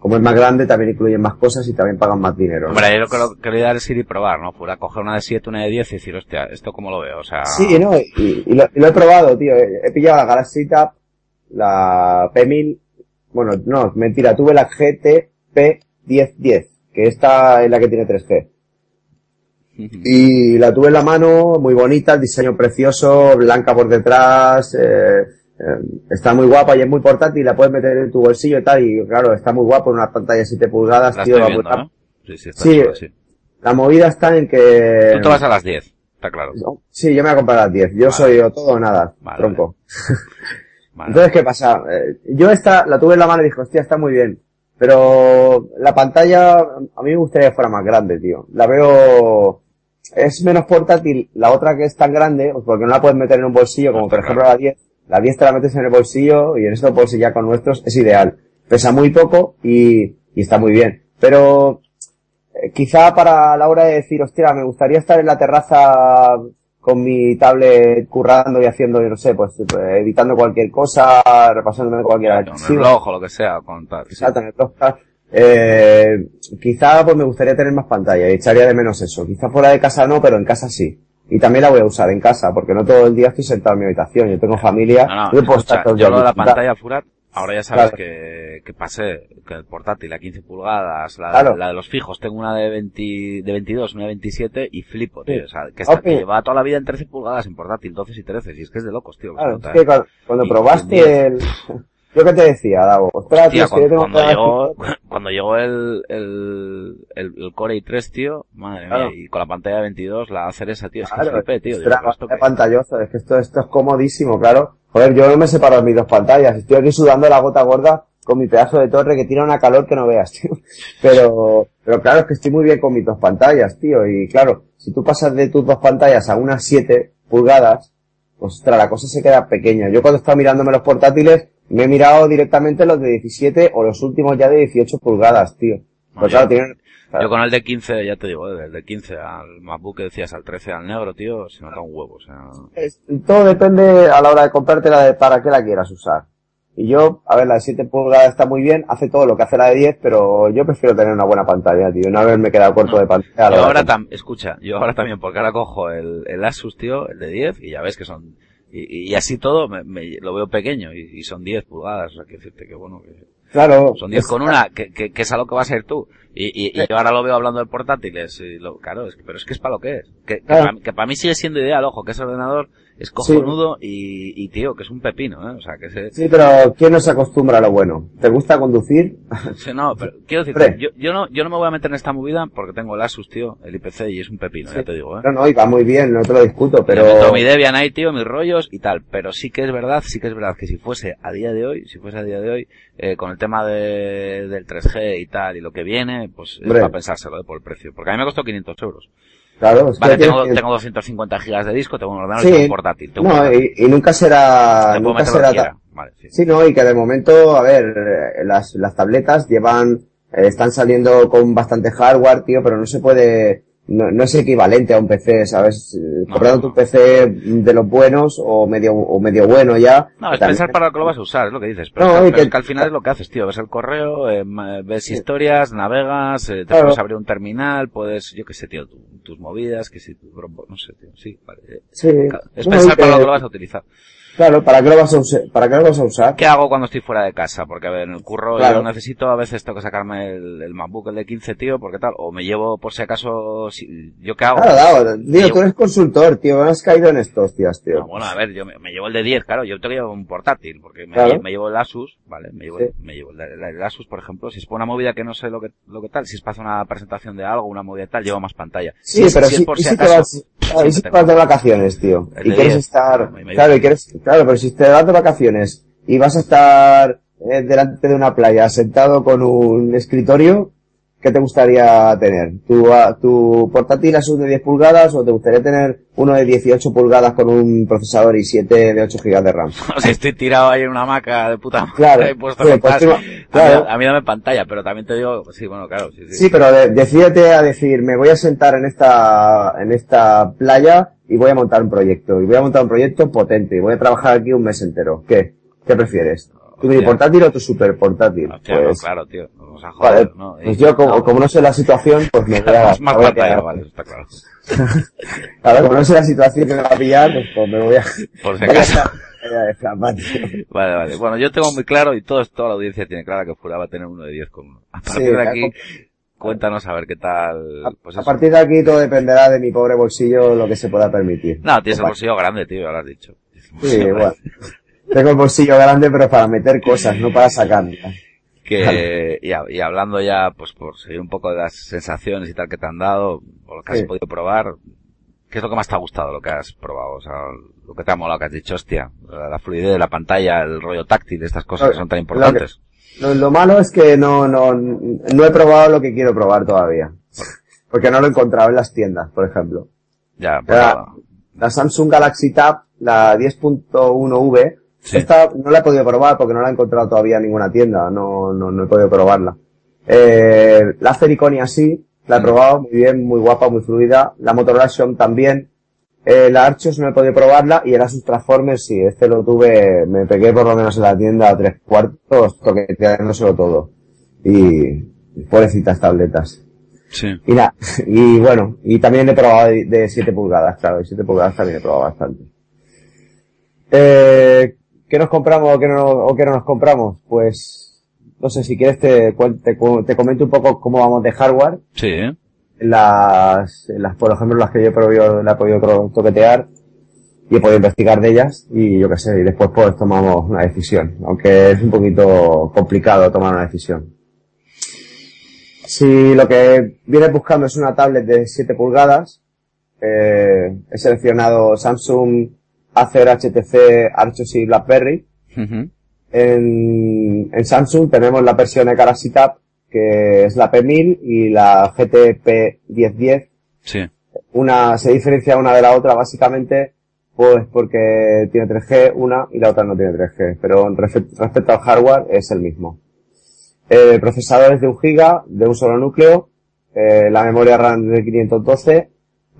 como es más grande también incluyen más cosas y también pagan más dinero. ¿no? Hombre, yo lo que lo- quería dar es ir y probar, ¿no? Fuera coger una de 7, una de 10 y decir, hostia, ¿esto cómo lo veo? O sea... Sí, no, y, y lo, y lo he probado, tío. He, pillado la Galaxy Tab, la P1000, bueno, no, mentira, tuve la GT P1010, que esta es la que tiene 3G. Y la tuve en la mano, muy bonita, el diseño precioso, blanca por detrás, eh, eh, está muy guapa y es muy portátil, la puedes meter en tu bolsillo y tal, y claro, está muy guapa, una pantalla de 7 pulgadas, La tío. Sí, sí, está Sí. La movida está en que... Tú te vas a las 10, está claro. Sí, yo me voy a comprar las 10. Yo Vale. soy o todo o nada, Vale, tronco. Vale. Entonces, ¿qué pasa? Eh, yo esta la tuve en la mano y dije, hostia, está muy bien. Pero la pantalla, a mí me gustaría que fuera más grande, tío. La veo, es menos portátil la otra que es tan grande, pues porque no la puedes meter en un bolsillo, como por ejemplo claro. la 10. La 10 te la metes en el bolsillo y en estos bolsillacos nuestros es ideal. Pesa muy poco y, y está muy bien. Pero, eh, quizá para la hora de decir, hostia, me gustaría estar en la terraza con mi tablet currando y haciendo, yo no sé, pues eh, editando cualquier cosa, repasándome cualquier el archivo. blog o lo que sea, con tal. sí. Exacto, en el podcast. Eh, quizá pues me gustaría tener más pantalla y echaría de menos eso. Quizá fuera de casa no, pero en casa sí. Y también la voy a usar en casa, porque no todo el día estoy sentado en mi habitación. Yo tengo familia. No, no, yo puedo escucha, estar todo yo lo de la pantalla Furat, ahora ya sabes Claro. que, que pasé, que el portátil, la 15 pulgadas, la, Claro. la de los fijos, tengo una de 20, de 22, una de 27 y flipo, tío. Sí. O sea, que, está, Ok. que lleva toda la vida en 13 pulgadas en portátil, 12 y 13, y es que es de locos, tío. Claro, es que ¿eh? cuando, cuando Y- probaste el... Yo que te decía, Davo, ostras, tío, Hostia, es que yo tengo cuando, cuando que- llegó, cuando llegó el, el, el, el Core i3, tío, madre Claro. mía, y con la pantalla de 22, la hacer esa, tío, es que Claro, flipé, tío. ostras, ¿esto qué? pantalloso, es que esto, esto es comodísimo, claro. Joder, yo no me separo de mis dos pantallas, estoy aquí sudando la gota gorda con mi pedazo de torre que tiene una calor que no veas, tío. Pero, pero claro, es que estoy muy bien con mis dos pantallas, tío, y claro, si tú pasas de tus dos pantallas a unas 7 pulgadas, ostras, la cosa se queda pequeña. Yo cuando estaba mirándome los portátiles, me he mirado directamente los de 17 o los últimos ya de 18 pulgadas, tío. Pero yo- claro, tienen, Yo con el de 15, ya te digo, del de 15 al MacBook que decías, al 13 al negro, tío, se nota un huevo, o sea... Es- todo depende a la hora de comprarte la de para qué la quieras usar. Y yo, a ver, la de 7 pulgadas está muy bien, hace todo lo que hace la de 10, pero yo prefiero tener una buena pantalla, tío, no haberme quedado corto de pantalla. Yo ahora también, escucha, yo ahora también, porque ahora cojo el, el Asus, tío, el de 10, y ya ves que son, y, y así todo me, me, lo veo pequeño, y, y, son 10 pulgadas, o sea, que decirte que bueno, que... Claro. Son 10 con una, que, que, que, es a lo que va a ser tú. Y, y, y yo ahora lo veo hablando de portátiles, y lo, claro, es pero es que es para lo que es. Que, claro. que para mí sigue siendo ideal, ojo, que ese ordenador es cojonudo sí. y, y, tío, que es un pepino, ¿eh? O sea, que se... Sí, pero ¿quién no se acostumbra a lo bueno? ¿Te gusta conducir? No, pero quiero decir, yo, yo no, yo no me voy a meter en esta movida porque tengo el Asus, tío, el IPC y es un pepino, sí. ya te digo, ¿eh? No, no, y va muy bien, no te lo discuto, pero... Yo meto mi Debian ahí, tío, mis rollos y tal, pero sí que es verdad, sí que es verdad que si fuese a día de hoy, si fuese a día de hoy, eh, con el tema de, del 3G y tal y lo que viene, pues es para pensárselo, ¿eh? Por el precio. Porque a mí me costó 500 euros. Claro, es vale, que tengo, tienes... tengo 250 gigas de disco, tengo un ordenador Sí. y tengo un portátil. Tengo un No, portátil. y, y nunca será, nunca será que ta-. Vale, sí. Sí, no, y que de momento, a ver, eh, las, las tabletas llevan, eh, están saliendo con bastante hardware, tío, pero no se puede, no, no es equivalente a un PC, ¿sabes? Eh, No, Comprando tu PC de los buenos o medio, o medio bueno ya. No, es también- pensar para lo que lo vas a usar, es lo que dices. Pero, No, es, que, y pero que- es que al final es lo que haces, tío. Ves el correo, eh, ves historias, navegas, eh, te Claro. puedes abrir un terminal, puedes, yo qué sé, tío, tu- tus movidas, que si tu, no sé, tío, sí, vale. Sí. Es pensar para lo que- que lo vas a utilizar. Claro, ¿para qué lo vas a usar? ¿Para qué lo vas a usar? ¿Qué hago cuando estoy fuera de casa? Porque, a ver, en el curro Claro. yo necesito, a veces tengo que sacarme el, el MacBook, el de 15, tío, porque tal, o me llevo, por si acaso, si, ¿yo qué hago? Claro, llevo- tú eres consultor, tío, me has caído en estos, tías, tío. No, bueno, a ver, yo me, me llevo el de 10, claro, yo tengo que llevar un portátil, porque me, Claro. me llevo el Asus, ¿vale? Me llevo, Sí. me llevo el, el- el Asus, por ejemplo, si es por una movida que no sé lo que, lo que tal, si es para hacer una presentación de algo, una movida tal, llevo más pantalla. Sí, pero si si, es por y si te vas, claro, si te vas de vacaciones, tío, El y quieres 10, estar, claro, y quieres, claro, pero si te vas de vacaciones y vas a estar eh, delante de una playa sentado con un escritorio, ¿qué te gustaría tener? ¿Tu, ah, tu portátil Asus de 10 pulgadas o te gustaría tener uno de 18 pulgadas con un procesador y 7 de 8 GB de RAM? O sea, estoy tirado ahí en una hamaca de puta madre Claro, puesto sí, pues sí, A mí- claro. A, mí dame pantalla, pero también te digo, sí, bueno, claro, sí, sí. Sí, pero de- decídete a decir, me voy a sentar en esta, en esta playa y voy a montar un proyecto. Y voy a montar un proyecto potente y voy a trabajar aquí un mes entero. ¿Qué? ¿Qué prefieres? ¿Tu mini portátil o tu super portátil? No, Pues, claro, tío, nos a joder, vale, ¿no? Y- pues yo como, no, como no sé la situación, pues me voy a, más, más a vale, está claro. Claro, como no sé la situación que me va a pillar, pues, pues me voy a, Por si a acaso. a. Vale, vale. Bueno, yo tengo muy claro y todo, toda la audiencia tiene clara que Fura va a tener uno de 10 con uno. A partir Sí, de aquí, cuéntanos a ver qué tal. Pues a partir de aquí todo dependerá de mi pobre bolsillo lo que se pueda permitir. No, tienes el bolsillo grande, tío, ya lo has dicho. Sí, bueno. Tengo el bolsillo grande, pero para meter cosas, no para sacar. Que, y, hablando ya, pues por seguir un poco de las sensaciones y tal que te han dado, o lo que has Sí. podido probar, ¿qué es lo que más te ha gustado, lo que has probado? O sea, lo que te ha molado, que has dicho, hostia, la, la fluidez de la pantalla, el rollo táctil, estas cosas que son tan importantes. Lo, lo malo es que no, no, no he probado lo que quiero probar todavía. Porque no lo he encontrado en las tiendas, por ejemplo. Ya, pues, La, nada. la Samsung Galaxy Tab, la 10.1V, Sí. esta no la he podido probar porque no la he encontrado todavía en ninguna tienda, no, no, no he podido probarla. Eh, la Fericonia sí, la he Mm. probado, muy bien, muy guapa, muy fluida. La Motorola Xiaomi también. Eh, la Archos no he podido probarla y el Asus Transformers sí, este lo tuve, me pegué por lo menos en la tienda a tres cuartos toqueteándoselo todo. Y, pobrecitas tabletas. Sí. Y nada, y bueno, y también he probado de, de 7 pulgadas, claro, de 7 pulgadas también he probado bastante. Eh, ¿qué nos compramos o qué no, o qué no nos compramos? Pues, no sé, si quieres te, te, te comento un poco cómo vamos de hardware. Sí, ¿eh? Las, las, por ejemplo, las que yo he podido, la he podido toquetear y he podido investigar de ellas y yo qué sé, y después pues tomamos una decisión, aunque es un poquito complicado tomar una decisión. Si lo que vienes buscando es una tablet de 7 pulgadas, eh, he seleccionado Samsung, Acer, HTC, Archos y BlackBerry. En, en Samsung tenemos la versión de Galaxy Tab, que es la P1000 y la GT P1010. Sí. Una, se diferencia una de la otra básicamente, pues porque tiene 3G una y la otra no tiene 3G, pero respecto al hardware es el mismo. El procesador es de 1 GB, de un solo núcleo, eh, la memoria RAM de 512,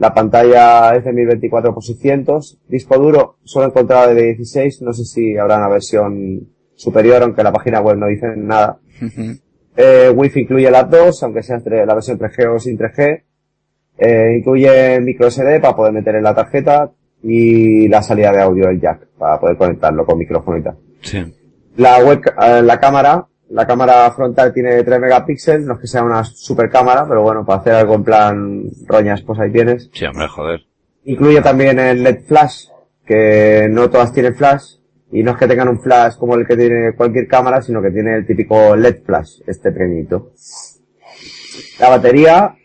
la pantalla es de 1024 x 600, disco duro solo he encontrado de 16, no sé si habrá una versión superior, aunque la página web no dice nada. eh, Wi-Fi incluye las dos, aunque sea entre la versión 3G o sin 3G. Eh, incluye micro SD para poder meter en la tarjeta y la salida de audio del jack para poder conectarlo con micrófono y tal. Sí. La web, eh, la cámara, la cámara frontal tiene 3 megapíxeles, no es que sea una super cámara, pero bueno, para hacer algo en plan roñas, pues ahí tienes. Sí, hombre, joder. Incluye también el LED flash, que no todas tienen flash, y no es que tengan un flash como el que tiene cualquier cámara, sino que tiene el típico LED flash, este pequeñito. La batería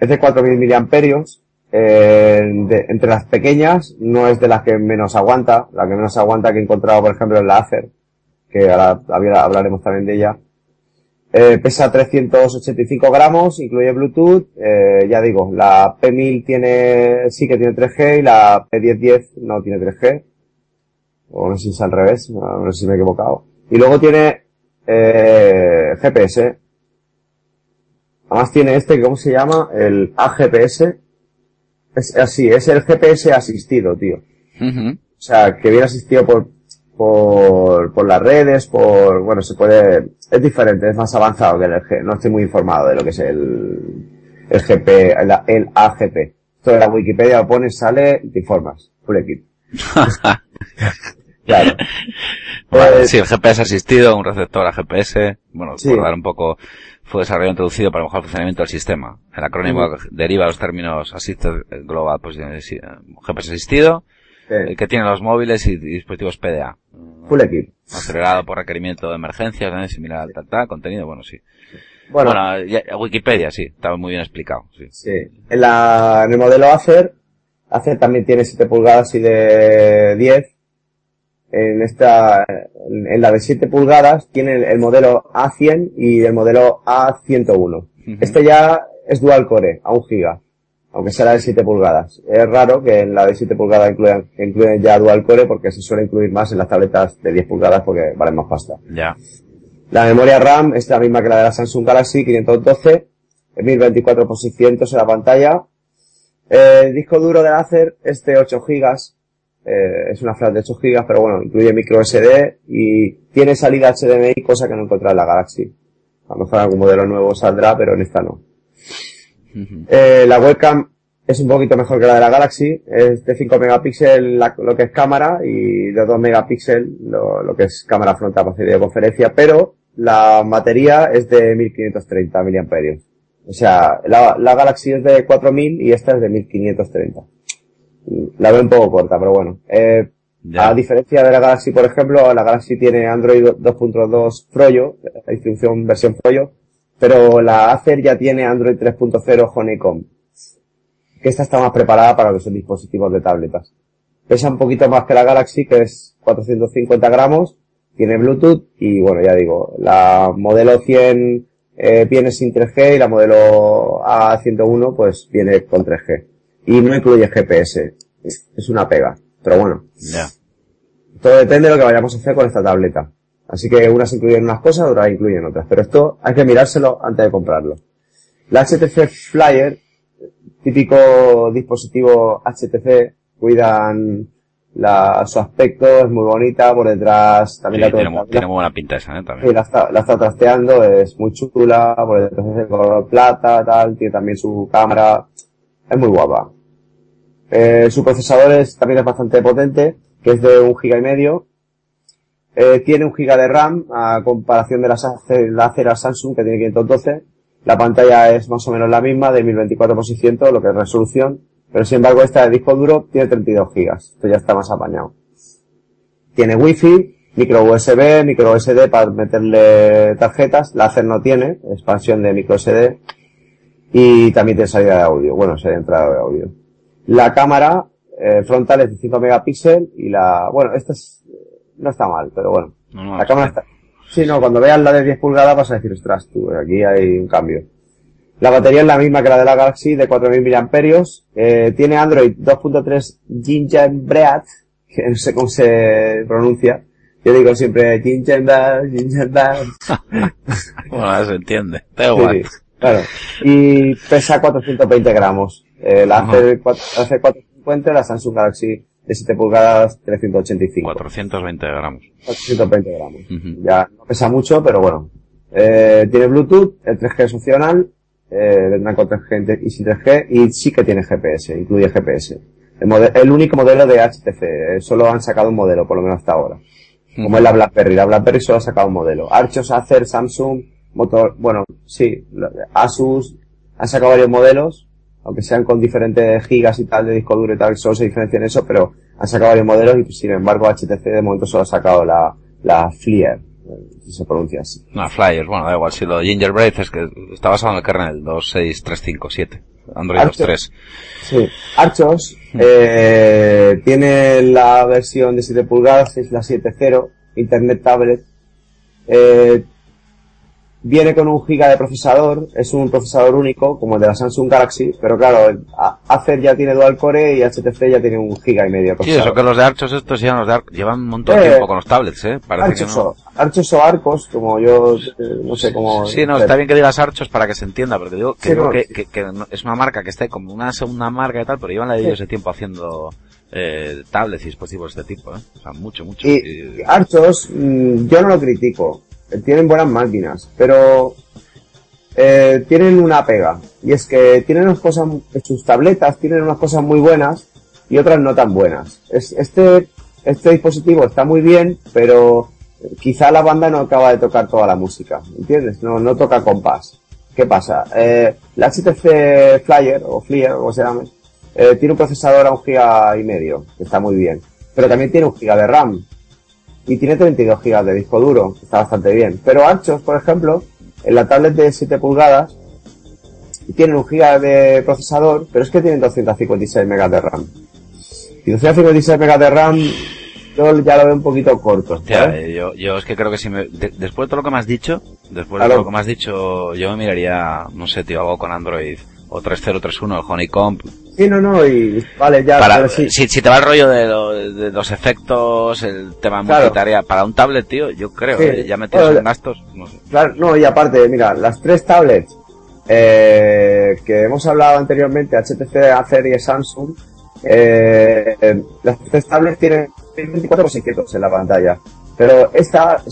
es de 4.000 miliamperios, eh, de- entre las pequeñas no es de las que menos aguanta, la que menos aguanta que he encontrado por ejemplo es la Acer, que ahora habla- hablaremos también de ella. Eh, pesa 385 gramos, incluye Bluetooth, eh, ya digo, la P1000 tiene, sí que tiene 3G y la P1010 no tiene 3G. O no sé si es al revés, no, no sé si me he equivocado. Y luego tiene, eh, GPS. Además tiene este, ¿cómo se llama? El AGPS. Es así, es el GPS asistido, tío. O sea, que viene asistido por, por, por las redes, por, bueno, se puede, es diferente, es más avanzado que el G, no estoy muy informado de lo que es el, el GP, el, el AGP. Esto de la Wikipedia lo pones, sale y te informas. Full equip. Claro. Vale, Eh, sí, el GPS asistido, un receptor a GPS. Bueno, Sí. por dar un poco, fue desarrollado introducido para mejorar el funcionamiento del sistema. El acrónimo deriva de los términos Assisted Global Position- GPS asistido, eh, el que tiene los móviles y dispositivos PDA. Full equip. Acelerado por requerimiento de emergencias, ¿no? similar al tal, tal, contenido, bueno, sí. Bueno, Bueno, ya- Wikipedia, sí, estaba muy bien explicado, sí. Sí. En, la, en el modelo Acer, Acer también tiene 7 pulgadas y de 10. En esta, en la de 7 pulgadas tiene el, el modelo A100 y el modelo A101. Este ya es dual core, a 1 giga. Aunque sea la de 7 pulgadas. Es raro que en la de 7 pulgadas incluyan, incluyan ya dual core porque se suele incluir más en las tabletas de 10 pulgadas porque valen más pasta. Ya. La memoria RAM es la misma que la de la Samsung Galaxy 512, 1024 por 600 en la pantalla. El disco duro de Acer es de 8 GB, eh, es una flash de 8 GB, pero bueno, incluye micro SD y tiene salida HDMI, cosa que no encontrará en la Galaxy. A lo mejor en algún modelo nuevo saldrá, pero en esta no. Eh, la webcam es un poquito mejor que la de la Galaxy, es de 5 megapíxeles lo que es cámara y de 2 megapíxeles lo, lo que es cámara frontal para videoconferencia, pero la batería es de 1530 miliamperios. O sea, la, la Galaxy es de 4000 y esta es de 1530. La veo un poco corta, pero bueno. Eh, Ya. a diferencia de la Galaxy, por ejemplo, la Galaxy tiene Android 2.2 Froyo, la distribución versión Froyo, pero la Acer ya tiene Android 3.0 Honeycomb, que esta está más preparada para los dispositivos de tabletas. Pesa un poquito más que la Galaxy, que es 450 gramos, tiene Bluetooth y bueno, ya digo, la modelo 100 eh, viene sin 3G y la modelo A101 pues viene con 3G. Y no incluye GPS. Es una pega. Pero bueno, Ya. todo depende de lo que vayamos a hacer con esta tableta. Así que unas incluyen unas cosas, otras incluyen otras. Pero esto hay que mirárselo antes de comprarlo. La HTC Flyer, típico dispositivo HTC, cuidan la, su aspecto, es muy bonita, por detrás Sí, también la, tiene, mu- la- tiene muy buena pinta esa, ¿eh? Sí, También. la está, la está trasteando, es muy chula, por detrás es de color plata, tal, tiene también su cámara, es muy guapa. Eh, su procesador es, también es bastante potente, que es de un giga y medio. Eh, tiene un giga de RAM, a comparación de la Acer a Samsung, que tiene 512. La pantalla es más o menos la misma, de 1024 x 600, lo que es resolución. Pero sin embargo, esta de disco duro tiene 32 gigas. Esto ya está más apañado. Tiene wifi, micro USB, micro SD para meterle tarjetas. La Acer no tiene, expansión de micro SD. Y también tiene salida de audio. Bueno, de entrada de audio. La cámara eh, frontal es de 5 megapíxeles y la, bueno, esta es, no está mal, pero bueno. No, no, la cámara está, sí, no, cuando veas la de 10 pulgadas vas a decir, ostras, tú, aquí hay un cambio. La batería es la misma que la de la Galaxy, de 4000 miliamperios. Eh, tiene Android 2.3 Gingerbread, que no sé cómo se pronuncia. Yo digo siempre Gingerbread, Gingerbread. Bueno, se entiende. Da Sí, sí, claro. Y pesa 420 gramos. Eh, la Ajá. hace 450 la Samsung Galaxy de 7 pulgadas 385. 420 gramos. 420 gramos. Ya no pesa mucho, pero bueno. Eh, tiene Bluetooth, el 3G es opcional, eh, vendrán con 3G y sin 3G, y sí que tiene GPS, incluye GPS. El, el único modelo de HTC, eh, solo han sacado un modelo, por lo menos hasta ahora. Como es la BlackBerry, la BlackBerry solo ha sacado un modelo. Archos, Acer, Samsung, motor, bueno, sí, Asus, han sacado varios modelos, aunque sean con diferentes gigas y tal de disco duro y tal, solo se diferencia en eso, pero han sacado varios modelos y sin embargo HTC de momento solo ha sacado la, la Flier, si se pronuncia así. No, Flyers, bueno, da igual, si lo Gingerbread es que está basado en el kernel 26357, Android 2.3. Sí, Archos, eh, tiene la versión de 7 pulgadas, es la 7.0, Internet Tablet, eh, Viene con un giga de procesador, es un procesador único, como el de la Samsung Galaxy, pero claro, Acer ya tiene dual core y HTC ya tiene un giga y medio de procesador. Sí, eso que los de Archos estos llevan, los de llevan un montón de eh, tiempo con los tablets, eh. Parece Archos, o, Archos o Arcos, como yo, eh, no sé cómo... Sí, no, está bien que digas Archos para que se entienda, porque digo, que, digo que, que, es una marca que está como una segunda marca y tal, pero llevan la de ellos ese tiempo haciendo eh, tablets y dispositivos de este tipo, ¿eh? O sea, mucho, mucho. Y, Archos, mm, yo no lo critico tienen buenas máquinas, pero eh, tienen una pega. Y es que tienen unas cosas, sus tabletas tienen unas cosas muy buenas y otras no tan buenas. Es, este, este dispositivo está muy bien, pero quizá la banda no acaba de tocar toda la música, ¿entiendes? No, no toca compás. ¿Qué pasa? Eh, la HTC Flyer, o Flyer, como se eh, tiene un procesador a un giga y medio, que está muy bien. Pero también tiene un giga de RAM, y tiene 32 GB de disco duro, está bastante bien. Pero Archos, por ejemplo, en la tablet de 7 pulgadas, tienen un GB de procesador, pero es que tienen 256 MB de RAM. Y 256 MB de RAM, yo ya lo veo un poquito corto. Eh, yo, yo es que creo que si me, después de todo lo que me has dicho, después de todo lo que me has dicho, yo me miraría, no sé, tío, algo con Android o 3031, el Honeycomb, Sí, no, no, y vale, ya. Para, si, te va el rollo de, los efectos, el tema multitarea, para un tablet, tío, yo creo, eh, ya metidos en gastos, no sé. Claro, no, y aparte, mira, las tres tablets eh, que hemos hablado anteriormente, HTC, Acer y Samsung, eh, las tres tablets tienen 24 600 en la pantalla. Pero esta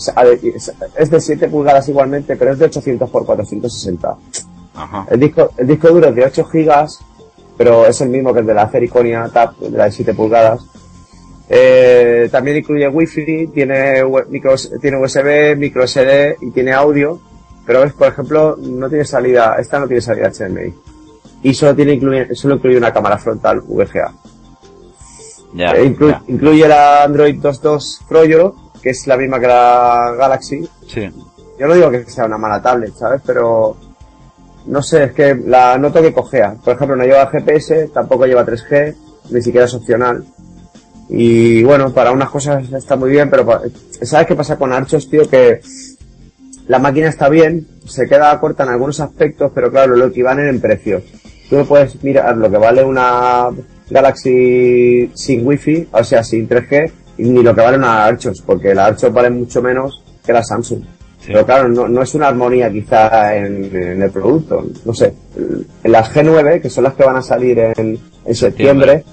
es de 7 pulgadas igualmente, pero es de 800 x 460. Ajá. El disco, el disco duro es de 8 gigas pero es el mismo que el de la Cericonia Tab, de la de 7 pulgadas. Eh, también incluye Wi-Fi, tiene, micro, tiene USB, micro SD y tiene audio, pero ves, por ejemplo, no tiene salida, esta no tiene salida HDMI. Y solo tiene incluye, solo incluye una cámara frontal VGA. Eh, incluye la Android 2.2 Froyo, que es la misma que la Galaxy. Sí. Yo no digo que sea una mala tablet, ¿sabes? Pero no sé, es que la noto que cojea. Por ejemplo, no lleva GPS, tampoco lleva 3G, ni siquiera es opcional. Y bueno, para unas cosas está muy bien, pero ¿sabes qué pasa con Archos, tío? Que la máquina está bien, se queda corta en algunos aspectos, pero claro, lo equivalen en precio. Tú puedes mirar lo que vale una Galaxy sin Wi-Fi, o sea, sin 3G, y ni lo que vale una Archos, porque la Archos vale mucho menos que la Samsung. Pero claro, no, no, es una armonía quizá en, el producto. No sé, en las G9, que son las que van a salir en, en septiembre,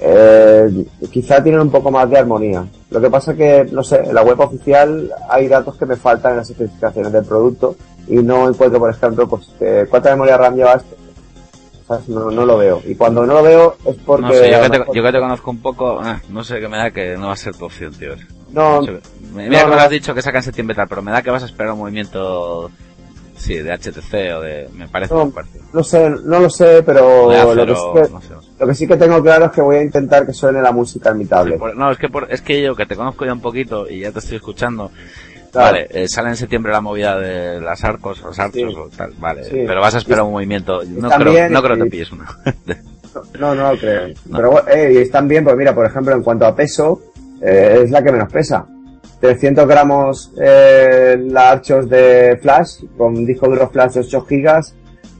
eh, quizá tienen un poco más de armonía. Lo que pasa que, no sé, en la web oficial hay datos que me faltan en las especificaciones del producto y no encuentro, por ejemplo, pues, ¿cuánta memoria RAM lleva este? No, no, lo veo. Y cuando no lo veo es porque... No sé, yo que, te, yo que te conozco un poco, eh, no sé, qué me da que no va a ser tu opción, tío. No, Mira que me has dicho que saca en septiembre tal, pero me da que vas a esperar un movimiento sí, de HTC o de, me parece no, no sé, no lo sé, pero lo, que sí que, lo, que sí que, tengo claro es que voy a intentar que suene la música en mi tablet. no, es que es que yo que te conozco ya un poquito y ya te estoy escuchando. Vale, eh, sale en septiembre la movida de las arcos, los arcos o tal, vale, pero vas a esperar un movimiento, no creo, no creo que te pilles una. no, no lo creo. Pero eh, están bien, pues mira, por ejemplo, en cuanto a peso, eh, es la que menos pesa. 300 gramos eh, la Archos de flash, con disco duro flash de 8 gigas,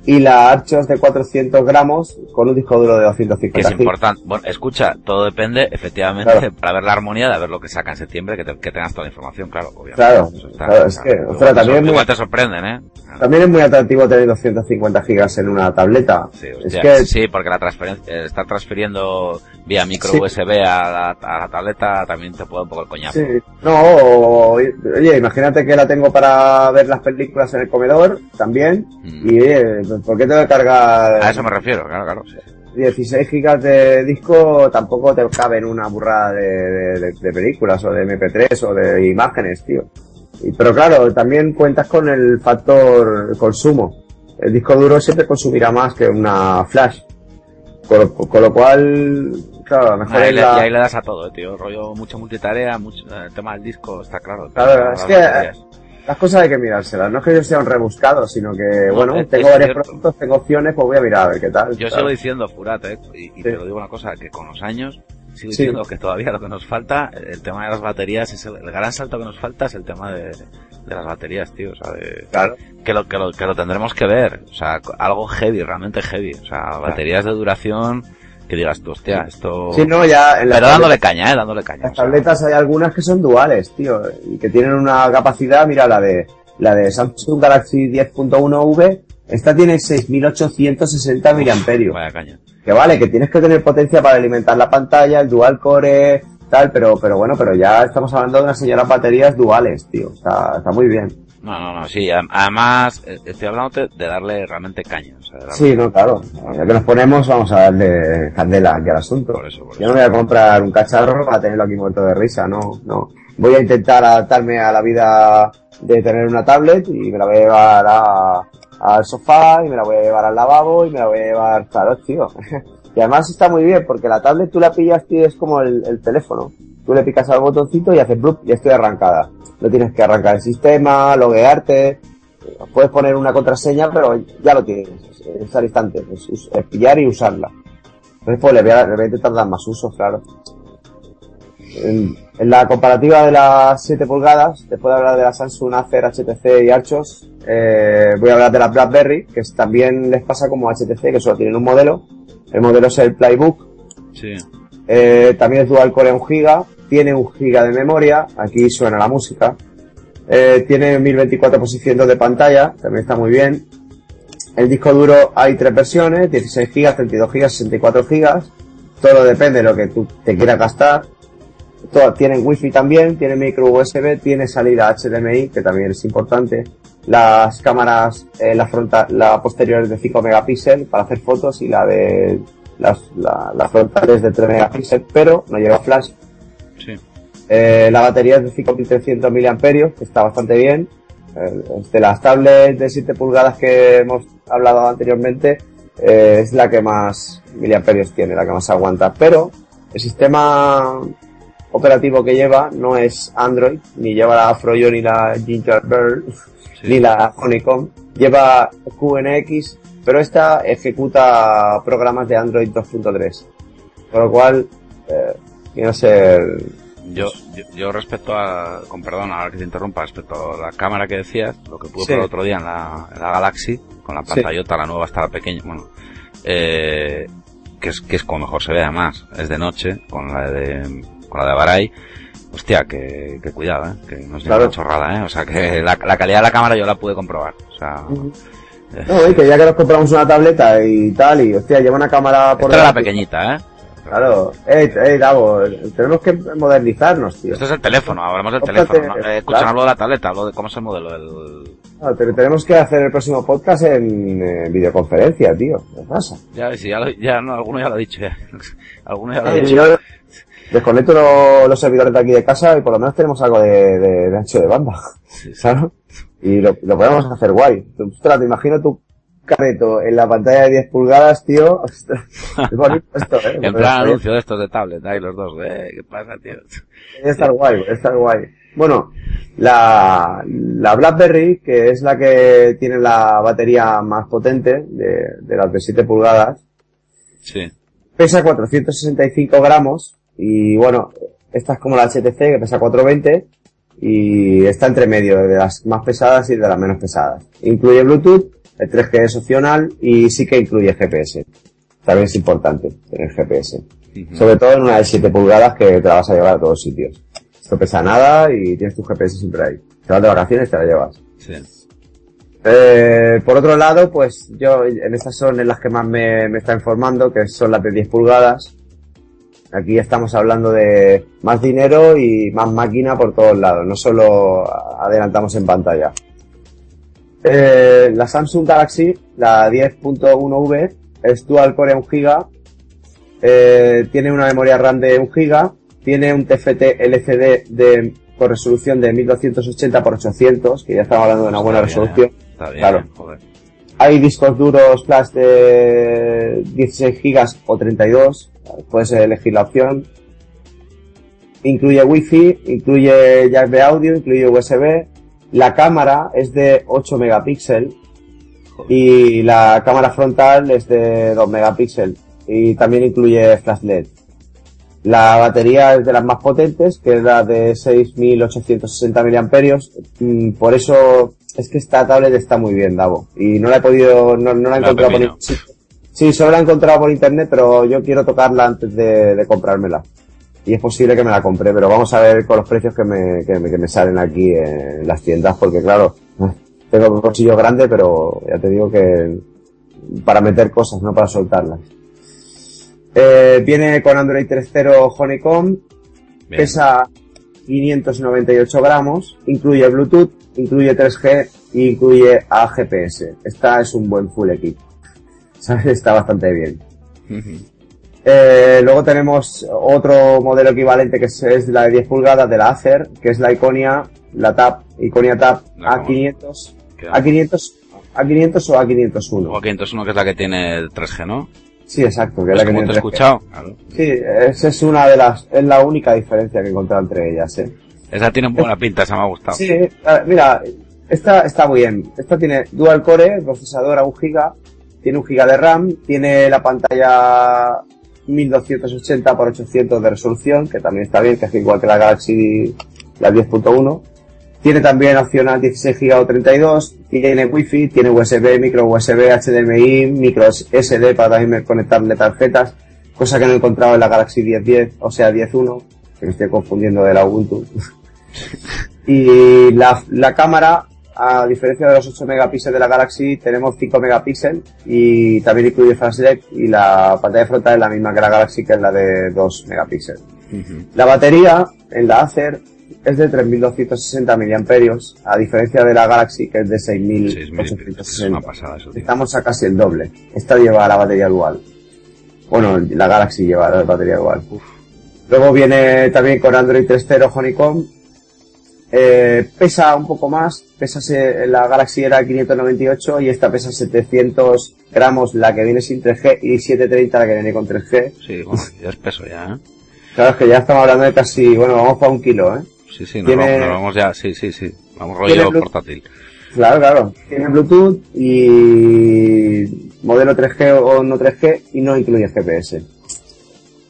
y la Archos de 400 gramos con un disco duro de 250 Que es importante. Bueno, escucha, todo depende, efectivamente, para ver la armonía, de ver lo que saca en septiembre, que, que tengas toda la información, claro, obviamente. Claro, claro es que, o sea, también igual te sorprenden, ¿eh? También es muy atractivo tener 250 gigas en una tableta. Sí, es que... sí porque la transferencia, eh, estar transfiriendo vía micro USB a la, a la, tableta también te puede un poco el coñazo. Sí. No, oye, imagínate que la tengo para ver las películas en el comedor también, mm. y ¿por qué tengo que cargar? A eso me refiero, claro, claro. 16 gigas de disco tampoco te cabe en una burrada de, de, de películas o de MP3 o de imágenes, tío. Pero claro, también cuentas con el factor consumo. El disco duro siempre consumirá más que una flash. Con lo, cual, claro, mejor ahí, le, ahí le das a todo, eh, tío. Rollo, mucha multitarea, mucho, el tema del disco, está claro. Claro, es que las cosas hay que mirárselas. No es que yo sea un rebuscado, sino que, bueno, tengo varios productos, tengo opciones, pues voy a mirar a ver qué tal. Yo sigo diciendo, Furat, eh, y, te lo digo una cosa, que con los años sigo diciendo que todavía lo que nos falta, el tema de las baterías, es el, gran salto que nos falta es el tema de, de las baterías, tío, o sea, claro. que, lo, que, lo, que lo tendremos que ver, o sea, algo heavy, realmente heavy, o sea, baterías de duración que digas tú, hostia, esto... Sí, no, ya... Pero dándole caña, eh, dándole caña. Las tabletas hay algunas que son duales, tío, y que tienen una capacidad, mira, la de, la de Samsung Galaxy 10.1V, esta tiene 6860 mAh. Vaya caña que vale, que tienes que tener potencia para alimentar la pantalla, el dual core, tal, pero, pero bueno, pero ya estamos hablando de unas señoras baterías duales, tío. Está, está muy bien. No, no, no, sí, además eh, estoy hablando de darle realmente caña. Sí, no, claro. Ya que nos ponemos, vamos a darle candela aquí al asunto. Por eso, por Yo no voy a comprar un cacharro para tenerlo aquí muerto de risa, no, no. Voy a intentar adaptarme a la vida de tener una tablet y me la voy a llevar a, al sofá y me la voy a llevar al lavabo y me la voy a llevar, claro, tío. y además está muy bien porque la tablet tú la pillas, tío, es como el, teléfono. Tú le picas al botoncito y haces blup y estoy arrancada. No tienes que arrancar el sistema, loguearte, puedes poner una contraseña, pero ya lo tienes, es al instante, es, pillar y usarla. Entonces pues le voy, a, le voy a intentar dar más uso, claro. En, la comparativa de las 7 pulgadas, después de hablar de la Samsung, Acer, HTC y Archos, eh, voy a hablar de la BlackBerry, que también les pasa como HTC, que solo tienen un modelo. El modelo es el Playbook. Sí. Eh, también es dual core 1 GB, tiene 1 GB de memoria, aquí suena la música. Eh, tiene 1024 posiciones de pantalla, también está muy bien. El disco duro hay tres versiones, 16 GB, 32 GB, 64 GB. Todo depende de lo que tú te quieras gastar todas tienen wifi también, tiene micro USB, tiene salida HDMI, que también es importante. Las cámaras, eh, la frontal, la posterior es de 5 megapíxeles para hacer fotos y la de las, la, frontal es de 3 megapíxeles, pero no lleva flash. Sí. Eh, la batería es de 5300 mAh, que está bastante bien. Eh, de las tablets de 7 pulgadas que hemos hablado anteriormente, eh, es la que más miliamperios tiene, la que más aguanta. Pero el sistema operativo que lleva no es Android, ni lleva la Froyo ni la Gingerbird, ni la Honeycomb. Lleva QNX, pero esta ejecuta programas de Android 2.3. Por lo cual, eh, quiero ser... Yo, yo, respecto a, con perdón, ahora que te interrumpa, respecto a la cámara que decías, lo que pude ver el otro día en la, la Galaxy, con la pantallota, la nueva está pequeña, bueno, eh, que es, que es como mejor se ve además, es de noche, con la de con la de Baray, hostia, que, que cuidado, ¿eh? que no es una chorrada, ¿eh? o sea, que la, la, calidad de la cámara yo la pude comprobar, o sea... No, y que ya que nos compramos una tableta y tal, y hostia, lleva una cámara por... Esta la pequeñita, ¿eh? Claro, eh, eh, Davo, tenemos que modernizarnos, tío. Esto es el teléfono, hablamos del teléfono. ¿no? Eh, escuchan, hablo de la tableta, hablo de cómo es el modelo del... No, tenemos que hacer el próximo podcast en eh, videoconferencia, tío. ¿Qué pasa? Ya, sí, ya, lo, ya no, alguno ya lo ha dicho, ya. alguno ya lo ha dicho. Yo, desconecto los servidores de aquí de casa y por lo menos tenemos algo de, de, de ancho de banda. ¿Sabes? Y lo, lo, podemos hacer guay. Ostras, te imagino tu careto en la pantalla de 10 pulgadas, tío. Ostras, es bonito esto, eh. en plan anuncio de estos de tablet, ahí los dos, eh. ¿Qué pasa, tío? Debe estar guay, debe estar guay. Bueno, la, la BlackBerry, que es la que tiene la batería más potente de, de las de 7 pulgadas. Sí. Pesa 465 gramos y bueno, esta es como la HTC que pesa 420 y está entre medio de las más pesadas y de las menos pesadas. Incluye Bluetooth, el 3G es opcional y sí que incluye GPS. También es importante tener GPS. Sobre todo en una de 7 pulgadas que te la vas a llevar a todos sitios. Esto pesa nada y tienes tu GPS siempre ahí. Te vas de vacaciones te la llevas. Sí. Eh, por otro lado, pues yo en estas son en las que más me, me está informando, que son las de 10 pulgadas. Aquí estamos hablando de más dinero y más máquina por todos lados, no solo adelantamos en pantalla. Eh, la Samsung Galaxy, la 10.1V, es dual core 1 GB, eh, tiene una memoria RAM de 1 GB, tiene un TFT LCD de, con resolución de 1280 x 800, que ya estamos hablando de una buena Está bien, resolución. ¿eh? Está bien, Claro. joder. Hay discos duros flash de 16 GB o 32, puedes elegir la opción. Incluye Wi-Fi, incluye jack de audio, incluye USB. La cámara es de 8 megapíxeles y la cámara frontal es de 2 megapíxeles y también incluye flash LED. La batería es de las más potentes, que es la de 6.860 miliamperios. Mm, Por eso es que esta tablet está muy bien, Davo. Y no la he podido, no, no la he La encontrado por pepino. sí, sí, solo la he encontrado por internet, pero yo quiero tocarla antes de, de comprármela. Y es posible que me la compre, pero vamos a ver con los precios que me, que me, que me salen aquí en las tiendas, porque claro, tengo un bolsillo grande, pero ya te digo que para meter cosas, no para soltarlas. Eh, viene con Android 3.0 Honeycomb, Bien. pesa 598 gramos, incluye Bluetooth, incluye 3G e incluye AGPS. Esta es un buen full equip. Está bastante bien. Eh, luego tenemos otro modelo equivalente que es, es la de 10 pulgadas de la Acer, que es la Iconia, la Tab, Iconia Tab La A500, ¿Qué? A500, A500 o A501. O 501 que es la que tiene el 3G, ¿no? Sí, exacto, que es la que como te he tiene 3G. escuchado. Claro. Sí, esa es una de las, es la única diferencia que he encontrado entre ellas, eh. Esa tiene buena pinta, esa me ha gustado. Sí, a- mira, esta está muy bien. Esta tiene dual core, procesador a 1 GB, tiene 1 GB de RAM, tiene la pantalla 1280 x 800 de resolución, que también está bien, que es igual que la Galaxy la 10.1. Tiene también opcional 16 GB o 32, tiene Wi-Fi, tiene USB, micro USB, HDMI, micro SD para también conectarle tarjetas, cosa que no he encontrado en la Galaxy 1010, o sea 10.1, que me estoy confundiendo de la Ubuntu. Y la, la cámara, a diferencia de los 8 megapíxeles de la Galaxy, tenemos 5 megapíxeles y también incluye flash LED y la pantalla frontal es la misma que la Galaxy, que es la de 2 megapíxeles. La batería en la Acer es de 3260 miliamperios, a diferencia de la Galaxy, que es de 6.000 es una 6860. pasada eso, tío. Estamos a casi el doble. Esta lleva la batería dual. Bueno, la Galaxy lleva la batería dual. Luego viene también con Android 3.0 Honeycomb. Eh, pesa un poco más. Pesa se- la Galaxy era 598 y esta pesa 700 gramos la que viene sin 3G y 730 la que viene con 3G. Sí, bueno, ya es peso ya, ¿eh? Claro, es que ya estamos hablando de casi, bueno, vamos para un kilo, ¿eh? Sí, sí, nos, Tiene- vamos, nos vamos ya, sí, sí, sí. Vamos rollo portátil. Claro, claro. Tiene Bluetooth y modelo 3G o no 3G y no incluye GPS.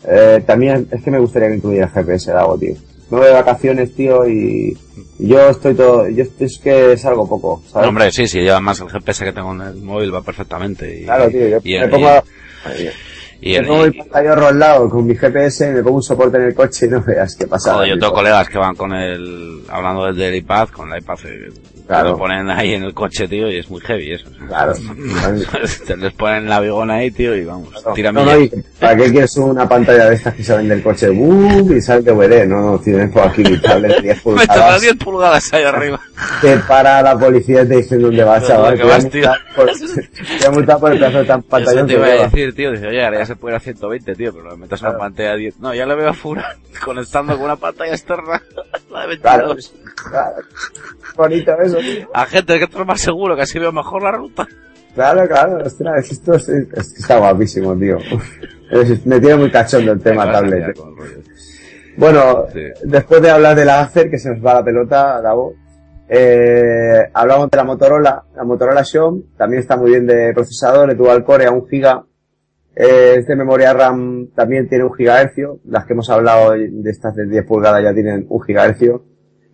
Eh, también es que me gustaría que incluyera GPS, Dago, tío. Me voy de vacaciones, tío, y yo estoy todo, yo estoy- es que salgo poco, ¿sabes? Hombre, sí, sí, lleva más el GPS que tengo en el móvil, va perfectamente. Y, claro, tío, yo y me el- pongo, y me el- pongo el y- pantallorro al lado con mi GPS, me pongo un soporte en el coche y no veas qué pasa. Yo tengo colegas que van con el, hablando del, del iPad, con el iPad, Claro. lo ponen ahí en el coche, tío, y es muy heavy eso. Claro. Te les ponen la bigona ahí, tío, y vamos, tira No, no, y ¿Para qué quieres una pantalla de estas que salen del coche? ¡Bum! Y sale DVD. No, no, tienes por aquí mi tablet de 10 Meto las pulgadas. 10 pulgadas ahí arriba. Te para la policía y te dicen dónde vas, chaval. que Te vas, multar por- te a multar por el pedazo de tan Eso pantallón te iba a decir, tío, dice, oye, ahora ya se puede ir a 120, tío, pero le metes una Claro. pantalla a 10. No, ya le veo a Fura conectando con una pantalla externa, la de Claro, 22. claro. Bonito eso, tío. A gente que esto es más seguro, que así veo mejor la ruta. Claro, claro. Esto es, está guapísimo, tío. Me tiene muy cachondo el tema tablet. rollo. Bueno, Sí. después de hablar de la Acer, que se nos va la pelota, Davo, eh, hablamos de la Motorola, la Motorola Xiaomi, también está muy bien de procesador, de dual core a 1 GB, eh, es de memoria RAM también tiene 1 GHz, las que hemos hablado de estas de 10 pulgadas ya tienen 1 GHz,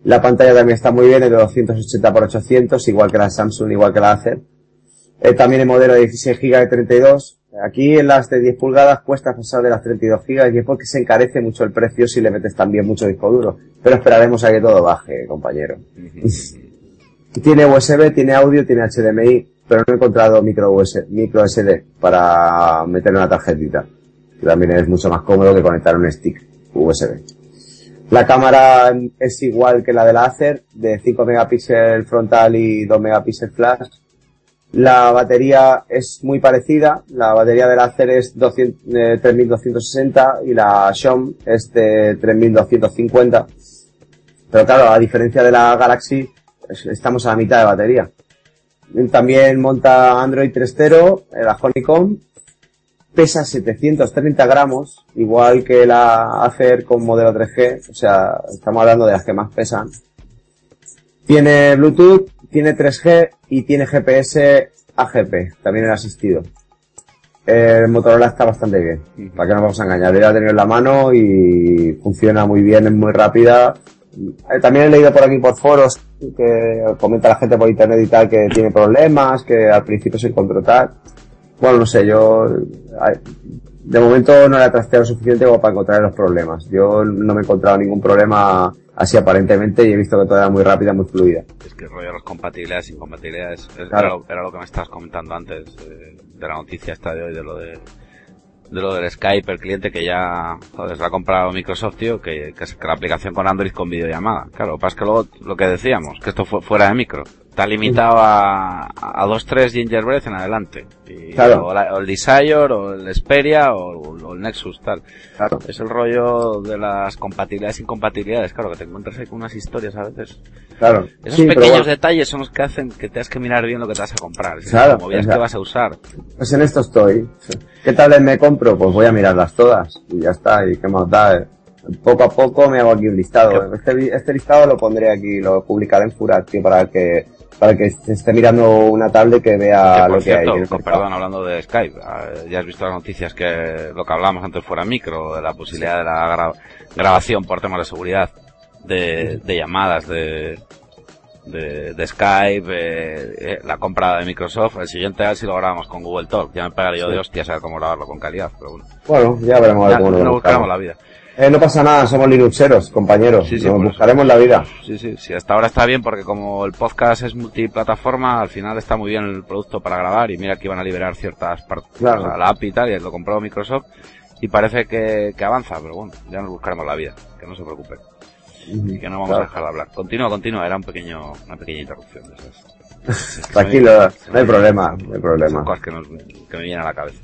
La pantalla también está muy bien, es de 280 x 800, igual que la Samsung, igual que la Acer. Eh, también el modelo de 16 GB de 32. Aquí en las de 10 pulgadas cuesta pasar de las 32 GB y es porque se encarece mucho el precio si le metes también mucho disco duro. Pero esperaremos a que todo baje, compañero. tiene USB, tiene audio, tiene HDMI, pero no he encontrado micro, USB, micro SD para meter una tarjetita. Que también es mucho más cómodo que conectar un stick USB. La cámara es igual que la de la Acer, de 5 megapíxeles frontal y 2 megapíxeles flash. La batería es muy parecida, la batería de la Acer es 200, 3260 y la Xiaomi es de 3250. Pero claro, a diferencia de la Galaxy, estamos a la mitad de batería. También monta Android 3.0, la Honeycomb, pesa 730 gramos, igual que la Acer con modelo 3G, o sea, estamos hablando de las que más pesan. Tiene Bluetooth, tiene 3G y tiene GPS AGP, también el asistido. El Motorola está bastante bien, para que no vamos a engañar. Ya he tenido en la mano y funciona muy bien, es muy rápida. Eh, también he leído por aquí por foros que comenta la gente por internet y tal que tiene problemas, que al principio se encontró tal. Bueno, no sé, yo de momento no le he trasteado suficiente como para encontrar los problemas. Yo no me he encontrado ningún problema así aparentemente y he visto que todo era muy rápida, muy fluida. Es que el rollo de las compatibilidades, incompatibilidades, era, lo, que me estabas comentando antes eh, de la noticia esta de hoy, de lo de de lo del Skype, el cliente que ya, joder, se ha comprado Microsoft, tío, que, que, la aplicación con Android con videollamada. Claro, lo que pasa es que luego, lo que decíamos, que esto fue fuera de micro. Está limitado a, a dos, tres Gingerbread en adelante. Y, claro. o, el Desire, o el Xperia, o, el Nexus, tal. Claro. Es el rollo de las compatibilidades e incompatibilidades, claro, que te encuentras ahí con unas historias a veces. Claro. Esos pequeños detalles son los que hacen que tengas que mirar bien lo que te vas a comprar. Claro. Como que vas a usar. Pues en esto estoy. ¿Qué tal me compro? Pues voy a mirarlas todas. Y ya está. Y qué más da. Eh. Poco a poco me hago aquí un listado. Este, este listado lo pondré aquí, lo publicaré en Furat, tío, para que para que esté mirando una tablet que vea lo que hay. perdón, hablando de Skype, ah, ya has visto las noticias que lo que hablábamos antes fuera micro, de la posibilidad de la grabación por temas de seguridad de, llamadas de, de, Skype, eh, eh, la compra de Microsoft, el siguiente a ver si lo grabamos con Google Talk. Ya me pegaría yo de hostia saber cómo grabarlo con calidad, pero bueno. Bueno, ya veremos a ver cómo lo buscamos la vida. Eh, no pasa nada, somos linuxeros, compañeros. Sí, Nos buscaremos la vida. Sí, sí, sí. Hasta ahora está bien porque como el podcast es multiplataforma, al final está muy bien el producto para grabar y mira que iban a liberar ciertas partes. Claro. la API y tal, y lo compró Microsoft y parece que, que avanza, pero bueno, ya nos buscaremos la vida, que no se preocupe. Y que no vamos a dejar de hablar. Continúa, continúa, era un pequeño, una pequeña interrupción de esas. Tranquilo, no hay problema, no hay problema. Son cosas que, nos, que me vienen a la cabeza.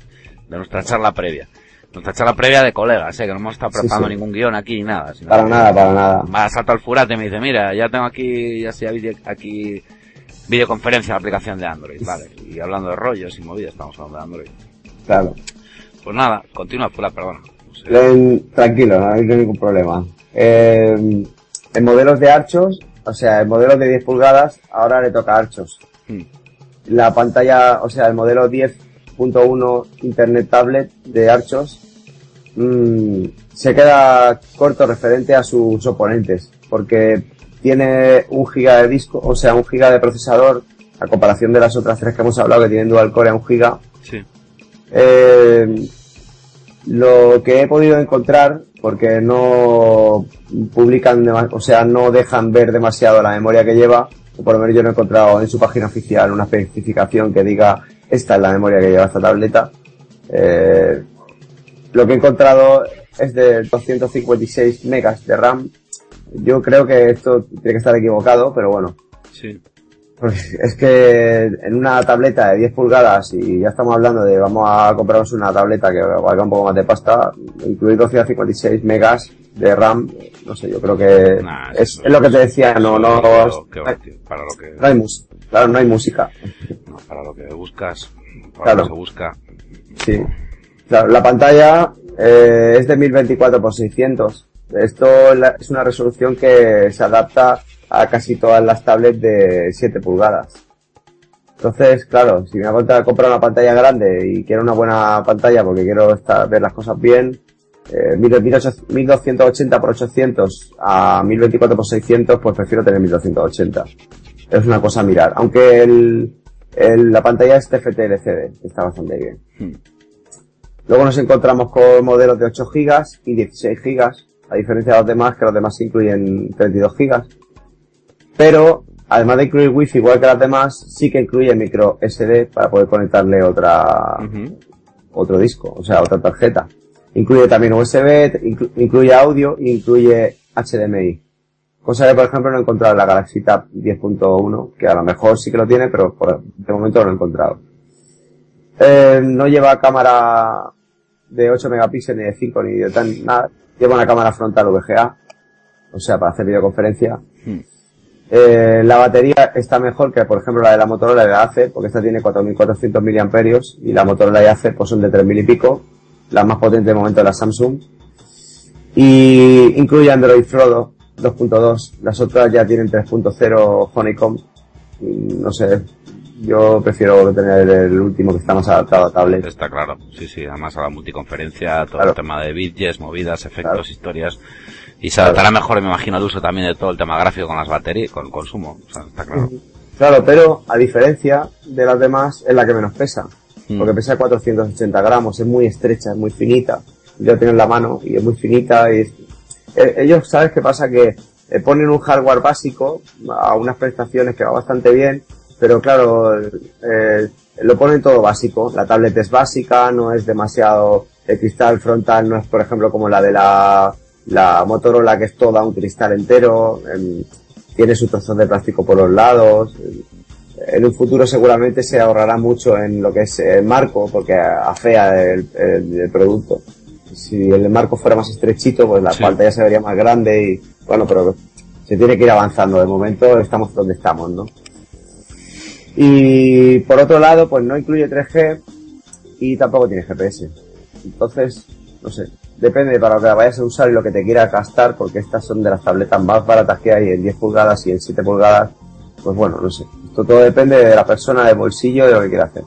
De nuestra charla previa. Nuestra charla previa de colegas, ¿eh? que no hemos estado preparando ningún guion aquí ni nada. para nada, para nada. Va, salto al furate y me dice, mira, ya tengo aquí, ya sea aquí videoconferencia de aplicación de Android, vale. Y hablando de rollos y movidas, estamos hablando de Android. Claro. Pues nada, continúa, Fura, perdona. tranquilo, no hay ningún problema. Eh, en modelos de archos, o sea, en modelos de 10 pulgadas, ahora le toca archos. Hmm. La pantalla, o sea, el modelo 10.1 Internet Tablet de archos Mm, se queda corto referente a sus oponentes, porque tiene un giga de disco, o sea, un giga de procesador, a comparación de las otras tres que hemos hablado que tienen dual core a un giga. Sí. Eh, lo que he podido encontrar, porque no publican, o sea, no dejan ver demasiado la memoria que lleva, por lo menos yo no he encontrado en su página oficial una especificación que diga esta es la memoria que lleva esta tableta. Eh, lo que he encontrado es de 256 megas de RAM. Yo creo que esto tiene que estar equivocado, pero bueno. Sí. es que en una tableta de 10 pulgadas y ya estamos hablando de vamos a comprarnos una tableta que valga un poco más de pasta, incluir 256 megas de RAM, no sé, yo creo que es, lo que te decía, no, no, para lo que, no hay música, claro, no hay música. No, para lo que buscas, para lo que se busca. Sí. Claro, la pantalla eh, es de 1024 x 600. Esto es una resolución que se adapta a casi todas las tablets de 7 pulgadas. Entonces, claro, si me voy a comprar una pantalla grande y quiero una buena pantalla porque quiero estar, ver las cosas bien, eh, 1280 por 800 a 1024 por 600, pues prefiero tener 1280. Es una cosa a mirar. Aunque el, la pantalla es TFT LCD, está bastante bien. Hmm. Luego nos encontramos con modelos de 8 GB y 16 GB, a diferencia de los demás, que los demás incluyen 32 GB. Pero, además de incluir Wi-Fi igual que las demás, sí que incluye micro SD para poder conectarle otra, otro disco, o sea, otra tarjeta. Incluye también USB, incluye audio incluye HDMI. Cosa que, por ejemplo, no he encontrado en la Galaxy Tab 10.1, que a lo mejor sí que lo tiene, pero por, de momento no lo he encontrado. Eh, no lleva cámara de 8 megapíxeles, ni de 5, ni de tan, nada. Lleva una cámara frontal VGA, o sea, para hacer videoconferencia. Hmm. Eh, la batería está mejor que, por ejemplo, la de la Motorola de la Acer, porque esta tiene 4.400 mAh y la Motorola de Acer pues son de 3.000 y pico, la más potente de momento de la Samsung. Y incluye Android Frodo 2.2, las otras ya tienen 3.0 Honeycomb. no sé, yo prefiero tener el último que está más adaptado a tablet. Está claro, sí, sí, además a la multiconferencia, todo el tema de widgets, movidas, efectos, historias. Y se adaptará mejor, me imagino, al uso también de todo el tema gráfico con las baterías, con el consumo, o sea, está claro. Claro, pero a diferencia de las demás, es la que menos pesa. Mm. Porque pesa 480 gramos, es muy estrecha, es muy finita. Yo tengo en la mano y es muy finita y eh, ellos, ¿sabes qué pasa? Que eh, ponen un hardware básico a unas prestaciones que va bastante bien, pero claro, eh, lo ponen todo básico. La tablet es básica, no es demasiado, el cristal frontal no es, por ejemplo, como la de la, la Motorola, que es toda un cristal entero, em, tiene su trozos de plástico por los lados. En un futuro seguramente se ahorrará mucho en lo que es el marco, porque afea el, el, producto. Si el marco fuera más estrechito, pues la pantalla se vería más grande y, bueno, pero se tiene que ir avanzando. De momento estamos donde estamos, ¿no? Y por otro lado, pues no incluye 3G y tampoco tiene GPS. Entonces, no sé, depende para lo que la vayas a usar y lo que te quieras gastar, porque estas son de las tabletas más baratas que hay en 10 pulgadas y en 7 pulgadas. Pues bueno, no sé. Esto todo depende de la persona, del bolsillo, de lo que quiera hacer.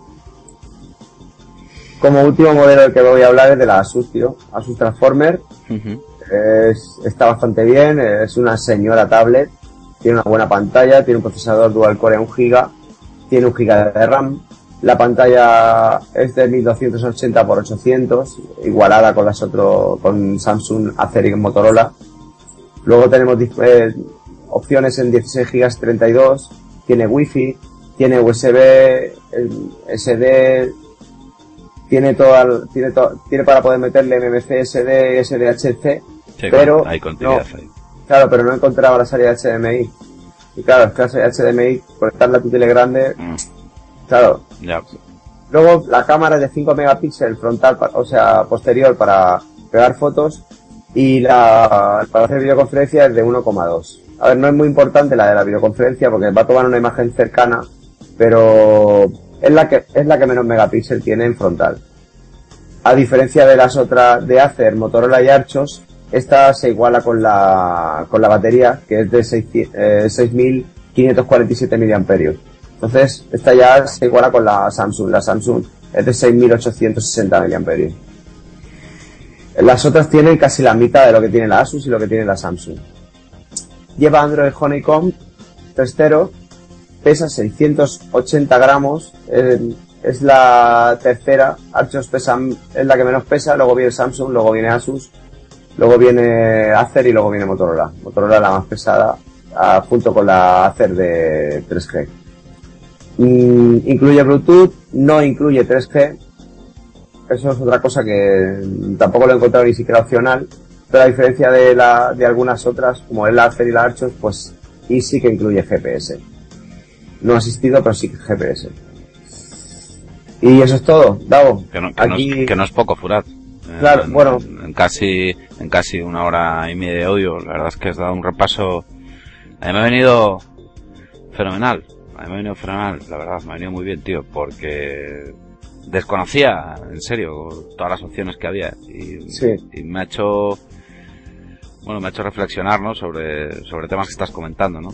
Como último modelo del que voy a hablar es de la Asus, tío. Asus Transformer. está bastante bien, es una señora tablet. Tiene una buena pantalla, tiene un procesador dual core a 1 GB tiene un giga de RAM. La pantalla es de 1280 x 800, igualada con las otros, con Samsung, Acer y Motorola. Luego tenemos eh, opciones en 16 GB 32, tiene Wi-Fi, tiene USB, SD, tiene toda, tiene tiene para poder meterle MMC, SD, SDHC, pero hay no, claro, pero no encontraba la salida HDMI. Y claro, es clase HDMI, conectarla a tu tele grande, mm. claro. Luego la cámara es de 5 megapíxeles frontal, o sea, posterior para pegar fotos y la para hacer videoconferencia es de 1,2. A ver, no es muy importante la de la videoconferencia porque va a tomar una imagen cercana, pero es la que es la que menos megapíxeles tiene en frontal. A diferencia de las otras de Acer, Motorola y Archos, esta se iguala con la, con la batería, que es de 6.547 eh, mAh. Entonces, esta ya se iguala con la Samsung. La Samsung es de 6.860 mAh. Las otras tienen casi la mitad de lo que tiene la Asus y lo que tiene la Samsung. Lleva Android Honeycomb 3.0, pesa 680 gramos, es la tercera, Archos pesa, es la que menos pesa, luego viene Samsung, luego viene Asus, Luego viene Acer y luego viene Motorola. Motorola la más pesada, junto con la Acer de 3G. Mm, incluye Bluetooth, no incluye 3G. Eso es otra cosa que tampoco lo he encontrado ni siquiera opcional. Pero a diferencia de, la, de algunas otras, como el Acer y la Archos, pues y sí que incluye GPS. No asistido, pero sí que GPS. Y eso es todo, Davo. Que no, que no es poco, Furat. Claro, bueno. En casi, en casi una hora y media de audio, la verdad es que has dado un repaso. A mí me ha venido fenomenal. A mí me ha venido fenomenal, la verdad, me ha venido muy bien, tío, porque desconocía, en serio, todas las opciones que había. Y, y me ha hecho, bueno, me ha hecho reflexionar, ¿no? Sobre, sobre temas que estás comentando, ¿no?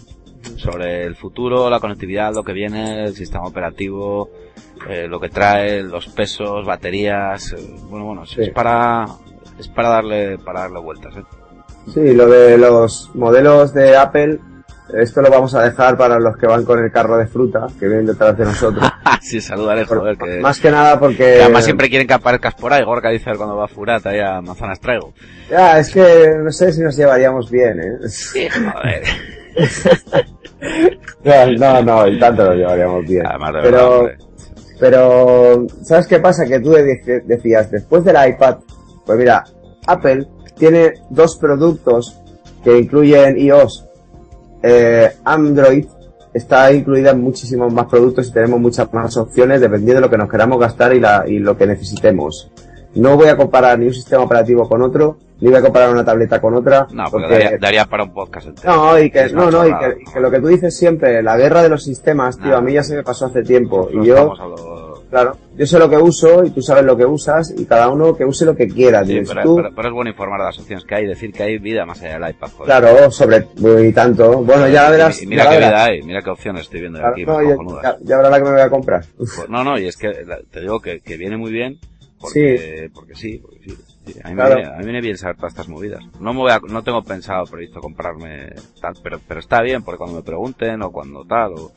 Sobre el futuro, la conectividad, lo que viene, el sistema operativo, eh, lo que trae, los pesos, baterías, eh, bueno, bueno, es para, es para darle, para darle vueltas, ¿eh? Sí, lo de los modelos de Apple, esto lo vamos a dejar para los que van con el carro de fruta, que vienen detrás de nosotros. sí, saludaré, joder, que... Más que nada porque... Que además siempre quieren que aparezcas por ahí, Gorka dice cuando va a Furat, ahí a Manzanas traigo. Ya, es que no sé si nos llevaríamos bien, ¿eh? Sí, joder. no, no, y tanto lo llevaríamos bien. Además de pero, pero, ¿sabes qué pasa? Que tú de- decías, después del iPad, pues mira, Apple tiene dos productos que incluyen iOS. Eh, Android está incluida en muchísimos más productos y tenemos muchas más opciones dependiendo de lo que nos queramos gastar y, la, y lo que necesitemos. No voy a comparar ni un sistema operativo con otro, ni voy a comparar una tableta con otra. No, porque daría, daría para un podcast entero. No, y que, no, no, y que, y que lo que tú dices siempre, la guerra de los sistemas, tío, Nah. a mí ya se me pasó hace tiempo. Y yo, lo- claro, yo sé lo que uso y tú sabes lo que usas y cada uno que use lo que quiera, Sí, pero, tú, pero- pero es bueno informar de las opciones que hay, decir que hay vida más allá del iPad, joder. claro, sobre, y tanto. Bueno, ya verás. y mira qué verás. vida hay, mira qué opciones estoy viendo Claro, aquí, no, más ya, ya- verás la que me voy a comprar. Pues no, no, y es que te digo que, que viene muy bien porque, porque sí, porque sí. Sí. A, mí Claro. me viene, a mí me viene bien saber todas estas movidas. No me voy a, no tengo pensado previsto comprarme tal, pero, pero está bien porque cuando me pregunten o cuando tal o,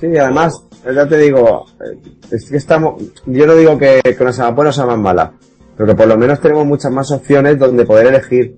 Sí, y además, ya te digo, eh, es que estamos, yo no digo que, que una sea buena o sea más mala, pero que por lo menos tenemos muchas más opciones donde poder elegir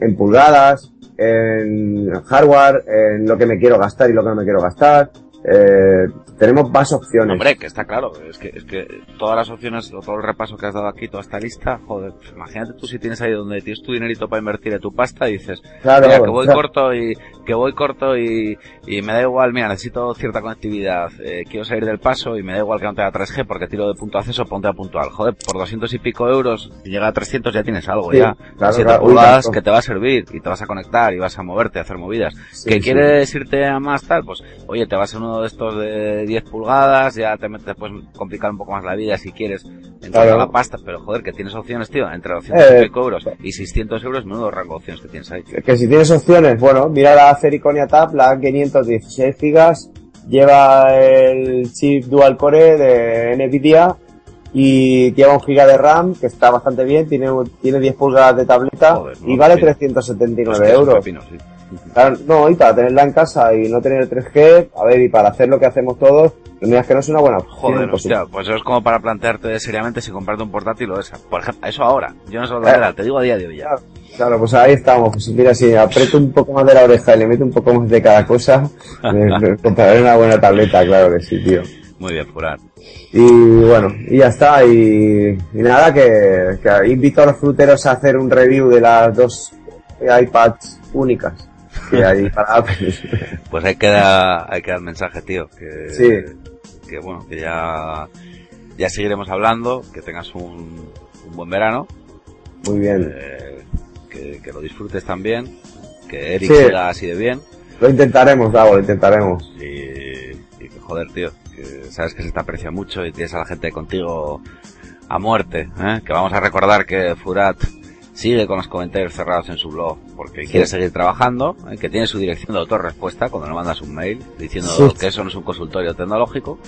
en pulgadas, en hardware, en lo que me quiero gastar y lo que no me quiero gastar. Eh, tenemos más opciones. Hombre, que está claro, es que, es que todas las opciones, o todo el repaso que has dado aquí, toda esta lista, joder, imagínate tú si tienes ahí donde tienes tu dinerito para invertir de tu pasta y dices, claro, mira, que voy claro. corto y, que voy corto y, y me da igual, mira, necesito cierta conectividad, eh, quiero salir del paso y me da igual que no tenga 3G porque tiro de punto a acceso, ponte a puntual. Joder, por 200 y pico euros, si llega a 300 ya tienes algo, Sí, ya. claro, 7 claro, pulgadas que te va a servir y te vas a conectar y vas a moverte, a hacer movidas. Sí, que sí. quieres irte a más tal, pues, oye, te vas a uno de estos de 10 pulgadas, ya te metes, pues, complicar un poco más la vida si quieres, en cuanto Claro. a la pasta, pero joder, que tienes opciones, tío, entre 200 Eh, y pico euros y 600 euros, menudo rango de opciones que tienes ahí. Que si tienes opciones, bueno, mira la Fericonia Tab, la 516 gigas, lleva el chip dual core de Nvidia y lleva un giga de RAM, que está bastante bien, tiene, tiene 10 pulgadas de tableta Joder, y vale sí. 379 Es que es euros. pepino, sí. Claro, no, y para tenerla en casa y no tener 3G, a ver, y para hacer lo que hacemos todos, me digas que no es una buena opción. Joder, pues, hostia, pues eso es como para plantearte seriamente si comprarte un portátil o esa. Por ejemplo, eso ahora. Yo no sé lo que te digo a día de hoy ya. Claro, claro, pues ahí estamos. Pues mira, si aprieto un poco más de la oreja y le meto un poco más de cada cosa, me, compraré una buena tableta, claro que sí, tío. Muy bien, Furar. Y bueno, y ya está. Y, y nada, que, que invito a los fruteros a hacer un review de las dos iPads únicas que hay para Apple. Pues ahí queda, ahí queda el mensaje, tío. Que, Sí. que bueno, que ya, ya seguiremos hablando, que tengas un, un buen verano, Muy bien. eh, que, que lo disfrutes también, que Eric Sí. siga así de bien Lo intentaremos, Davo, lo intentaremos. y, y que joder, tío, que sabes que se te aprecia mucho y tienes a la gente contigo a muerte, ¿eh? que vamos a recordar que Furat sigue con los comentarios cerrados en su blog porque quiere seguir trabajando, ¿eh? que tiene su dirección de autorrespuesta cuando le mandas un mail diciendo Sí. que eso no es un consultorio tecnológico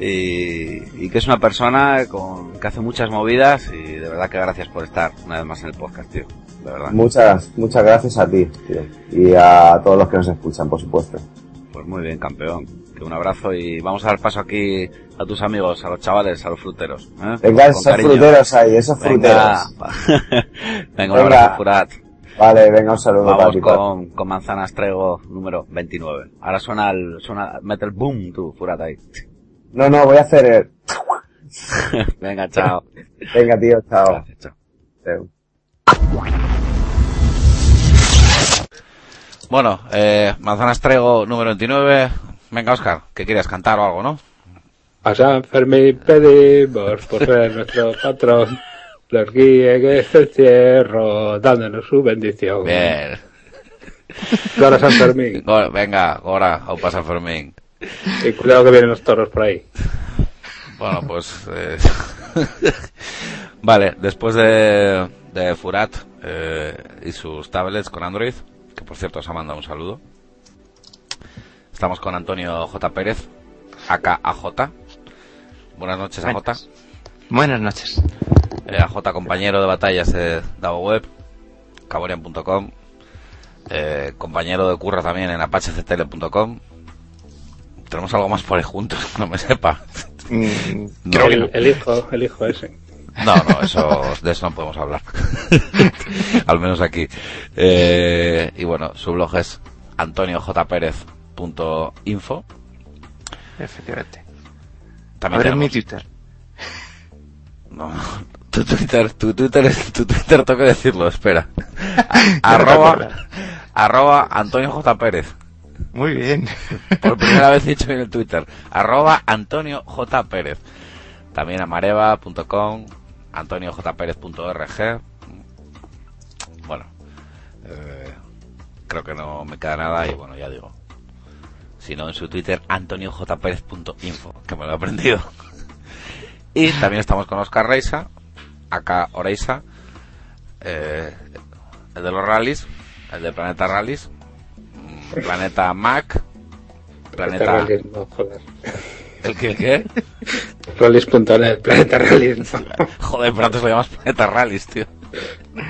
y, y que es una persona con, que hace muchas movidas y de verdad que gracias por estar una vez más en el podcast, tío, de verdad. Muchas, muchas gracias a ti, tío. Y a todos los que nos escuchan, por supuesto. Pues muy bien, campeón. Que un abrazo y vamos a dar paso aquí a tus amigos, a los chavales, a los fruteros. ¿eh? Venga, Con esos cariño. fruteros ahí, esos Venga. fruteros. Venga, un abrazo, Furat. Vale, venga, un saludo Vamos con, con manzanas traigo número 29. Ahora suena el, suena, mete el boom tú, Furat ahí. No, no, voy a hacer el... Venga, chao. Venga, tío, chao. Gracias, chao. Adeu. Bueno, eh, manzanas traigo número 29. Venga, Oscar, que quieres cantar o algo, ¿no? A San Fermín pedimos por ser nuestro patrón, los guíe en este encierro, dándonos su bendición. Bien. Ahora San Fermín. Go- Venga, ahora, a San Fermín. Y cuidado que vienen los toros por ahí. Bueno, pues... eh, vale, después de, de Furat eh, y sus tablets con Android, que por cierto os ha mandado un saludo, estamos con Antonio J. Pérez, acá AJ. Buenas noches, AJ. Buenas noches. eh, AJ compañero de batallas de Davo Web, caborian.com, eh, compañero de curra también en apachectl.com. Tenemos algo más por ahí juntos, no me sepa. Mm, No. creo que el, no. el hijo, el hijo ese. No, no, eso, de eso no podemos hablar. Al menos aquí. Eh, y bueno, su blog es antoniojperez.info. Efectivamente. A También ver mi Twitter. no, tu Twitter, tu Twitter, es- tu Twitter tengo que decirlo, espera. arroba, arroba Antonio J. Pérez. Muy bien. Por primera vez dicho bien el Twitter. Arroba Antonio J. Pérez. También amareva.com, antoniojpérez.org. Bueno, eh, creo que no me queda nada y bueno, ya digo. Si no, en su Twitter, antoniojpérez.info, que me lo he aprendido. Y también estamos con Oscar Reisa, acá Oreisa, eh, el de los rallies, el de Planeta Rallies, Planeta Mac, Planeta... Rallys, no, joder. ¿El qué? el qué? Rallys.net, Planeta Rallys, no, Joder, pero antes lo llamas Planeta Rallies, tío.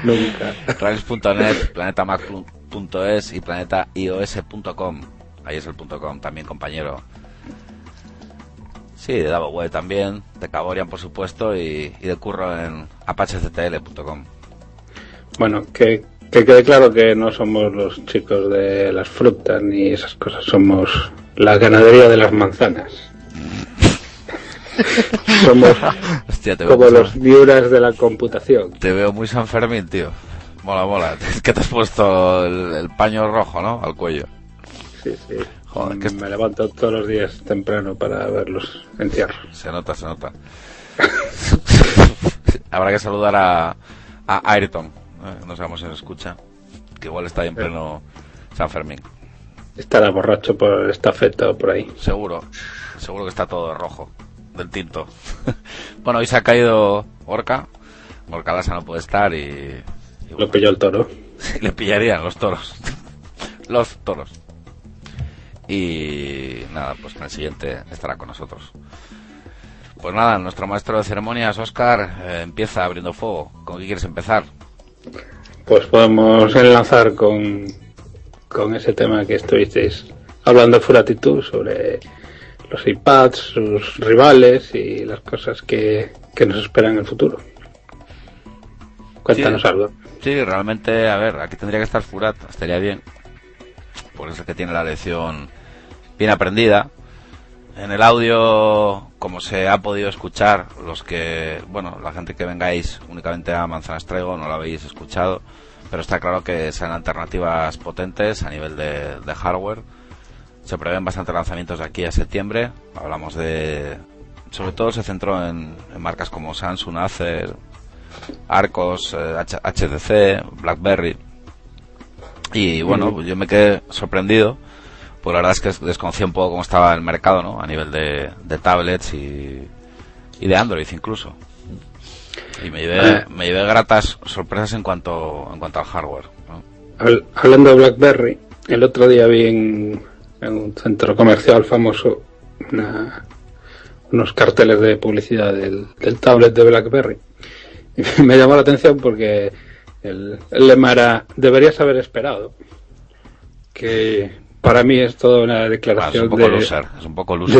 nunca. Rallies.net, planetamac.es y planetaios.com. Ahí es el punto .com, también compañero. Sí, de Davo Web también, de Caborian por supuesto y, y de curro en apachectl.com. Bueno, que, que quede claro que no somos los chicos de las frutas ni esas cosas, somos la ganadería de las manzanas. somos Hostia, te veo, como los viuras de la computación. te veo muy San Fermín, tío. Mola, mola. Es que te has puesto el, el paño rojo, ¿no? Al cuello. Sí, sí. Joder, que Me levanto todos los días temprano para ver los entierros. Se nota, se nota. Habrá que saludar a, a Ayrton. No sabemos si nos escucha. Que igual está ahí en pleno San Fermín. Estará borracho por esta feta o por ahí. Seguro. Seguro que está todo rojo. Del tinto. bueno, hoy se ha caído Orca. Orcalasa no puede estar y, y Lo pilló el toro. le pillarían los toros. los toros. Y nada, pues en el siguiente estará con nosotros. Pues nada, nuestro maestro de ceremonias, Oscar, eh, empieza abriendo fuego. ¿Con qué quieres empezar? Pues podemos enlazar con, con ese tema que estuvisteis hablando furatitud sobre los iPads, sus rivales y las cosas que, que nos esperan en el futuro. Cuéntanos Sí. algo. Sí, realmente, a ver, aquí tendría que estar Furat, estaría bien. Por eso es que tiene la lección bien aprendida. En el audio, como se ha podido escuchar, los que, bueno, la gente que vengáis únicamente a Manzanas Traigo no lo habéis escuchado, pero está claro que sean alternativas potentes a nivel de, de hardware. Se prevén bastantes lanzamientos de aquí a septiembre. Hablamos de, sobre todo se centró en, en marcas como Samsung, Acer, Arcos, eh, HTC, BlackBerry. Y bueno, yo me quedé sorprendido, pues la verdad es que desconocía un poco cómo estaba el mercado, ¿no? A nivel de, de tablets y, y de Android incluso. Y me llevé, me llevé gratas sorpresas en cuanto, en cuanto al hardware. Hablando de BlackBerry, el otro día vi en, en un centro comercial famoso una- unos carteles de publicidad del, del tablet de BlackBerry. Y me llamó la atención porque el, el lema era, deberías haber esperado. Que para mí es toda una Ah, declaración un de, loser, un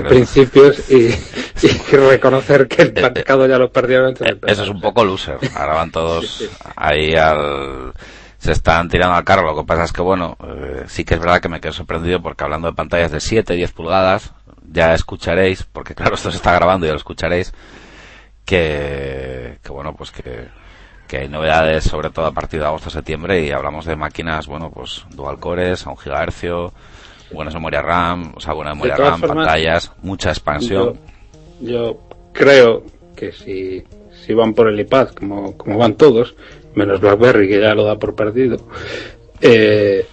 principios y, y reconocer que el mercado ya lo perdieron antes de Eh. Eso es un poco loser. Ahora van todos Sí, sí. ahí al... Se están tirando al carro. Lo que pasa es que, bueno, eh, sí que es verdad que me quedo sorprendido porque hablando de pantallas de 7, 10 pulgadas, ya escucharéis, porque claro, esto se está grabando y ya lo escucharéis, que, que bueno, pues que, que hay novedades sobre todo a partir de agosto-septiembre y hablamos de máquinas, bueno, pues dual cores, a un gigahercio, buenas memoria RAM, o sea, buena memoria RAM, formas, pantallas, mucha expansión. Yo, yo creo que si, si van por el iPad, como, como van todos, menos BlackBerry, que ya lo da por perdido, eh,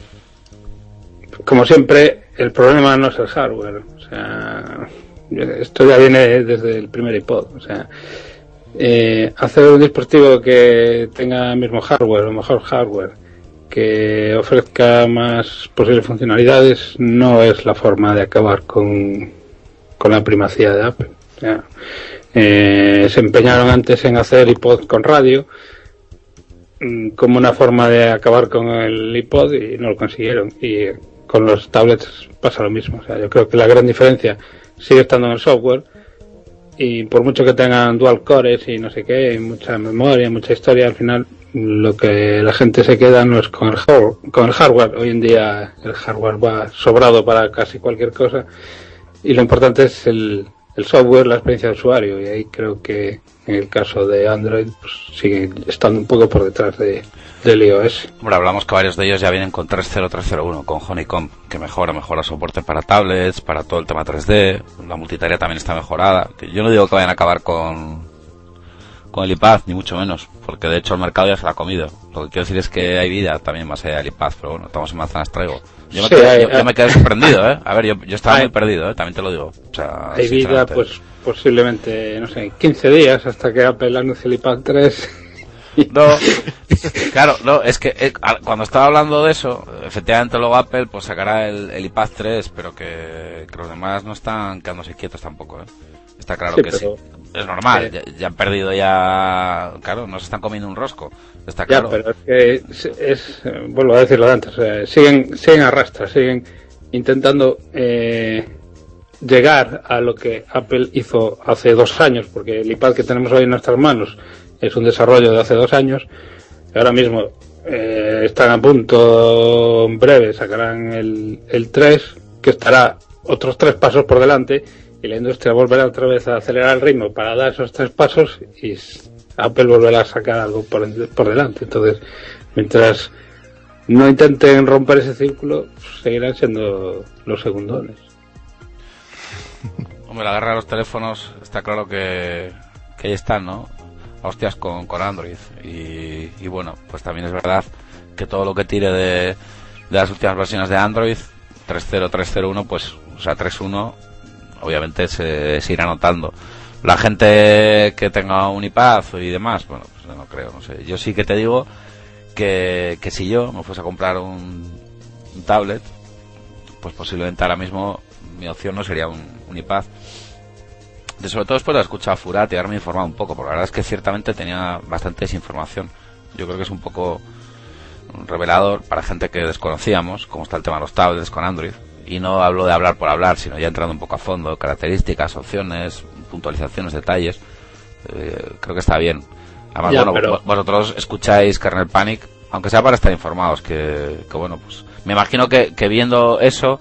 como siempre, el problema no es el hardware. O sea, esto ya viene desde el primer iPod. O sea, eh, hacer un dispositivo que tenga el mismo hardware o mejor hardware que ofrezca más posibles funcionalidades no es la forma de acabar con, con la primacía de Apple. O sea, Eh, se empeñaron antes en hacer iPod con radio mm, como una forma de acabar con el iPod y no lo consiguieron. Y con los tablets pasa lo mismo. O sea, yo creo que la gran diferencia sigue estando en el software y por mucho que tengan dual cores y no sé qué, y mucha memoria, mucha historia, al final lo que la gente se queda no es con el, hardware, con el hardware. Hoy en día el hardware va sobrado para casi cualquier cosa y lo importante es el, el software, la experiencia de usuario y ahí creo que en el caso de Android pues sigue estando un poco por detrás de, del iOS. Hombre, hablamos que varios de ellos ya vienen con 3.0.301, con Honeycomb, que mejora, mejora soporte para tablets, para todo el tema 3D, la multitarea también está mejorada. Yo no digo que vayan a acabar con, con el iPad, ni mucho menos, porque de hecho el mercado ya se la ha comido. Lo que quiero decir es que hay vida también más allá del iPad, pero bueno, estamos en manzanas traigo. Yo me, Sí, quedé, hay- yo, yo me quedé sorprendido, ¿eh? A ver, yo, yo estaba Hay- muy perdido, ¿eh? También te lo digo. O sea, Hay vida pues posiblemente, no sé, 15 días hasta que Apple anuncie el iPad 3. No, claro, no, es que eh, cuando estaba hablando de eso, efectivamente luego Apple pues sacará el, el iPad 3, pero que, que los demás no están quedándose quietos tampoco, ¿eh? Está claro Sí, que pero- sí. Es normal, ya, ya han perdido ya, claro, no se están comiendo un rosco, está Ya, claro. pero es que es, es, vuelvo a decirlo de antes, eh, siguen, siguen a rastras, siguen intentando eh, llegar a lo que Apple hizo hace dos años, porque el iPad que tenemos hoy en nuestras manos es un desarrollo de hace dos años. y Ahora mismo eh, están a punto, en breve sacarán el, el 3, que estará otros tres pasos por delante, y la industria volverá otra vez a acelerar el ritmo para dar esos tres pasos, y Apple volverá a sacar algo por, delante. Entonces, mientras no intenten romper ese círculo, seguirán siendo los segundones. Hombre, la guerra de los teléfonos está claro que, que ahí están, ¿no? Hostias con, con Android. Y, y bueno, pues también es verdad que todo lo que tire de, de las últimas versiones de Android, 3.0, 3.01, pues, o sea, 3.1, obviamente se, irá notando. La gente que tenga un iPad y demás, bueno, pues no creo, no sé. Yo sí que te digo que, que si yo me fuese a comprar un, un tablet, pues posiblemente ahora mismo mi opción no sería un, iPad. De sobre todo después de escuchar a Furat y haberme informado un poco, porque la verdad es que ciertamente tenía bastante desinformación. Yo creo que es un poco revelador para gente que desconocíamos, cómo está el tema de los tablets con Android. Y no hablo de hablar por hablar, sino ya entrando un poco a fondo, características, opciones, puntualizaciones, detalles. Eh, creo que está bien. Además, Ya, bueno, pero- vosotros escucháis Kernel Panic, aunque sea para estar informados, que, que bueno, pues me imagino que, que viendo eso,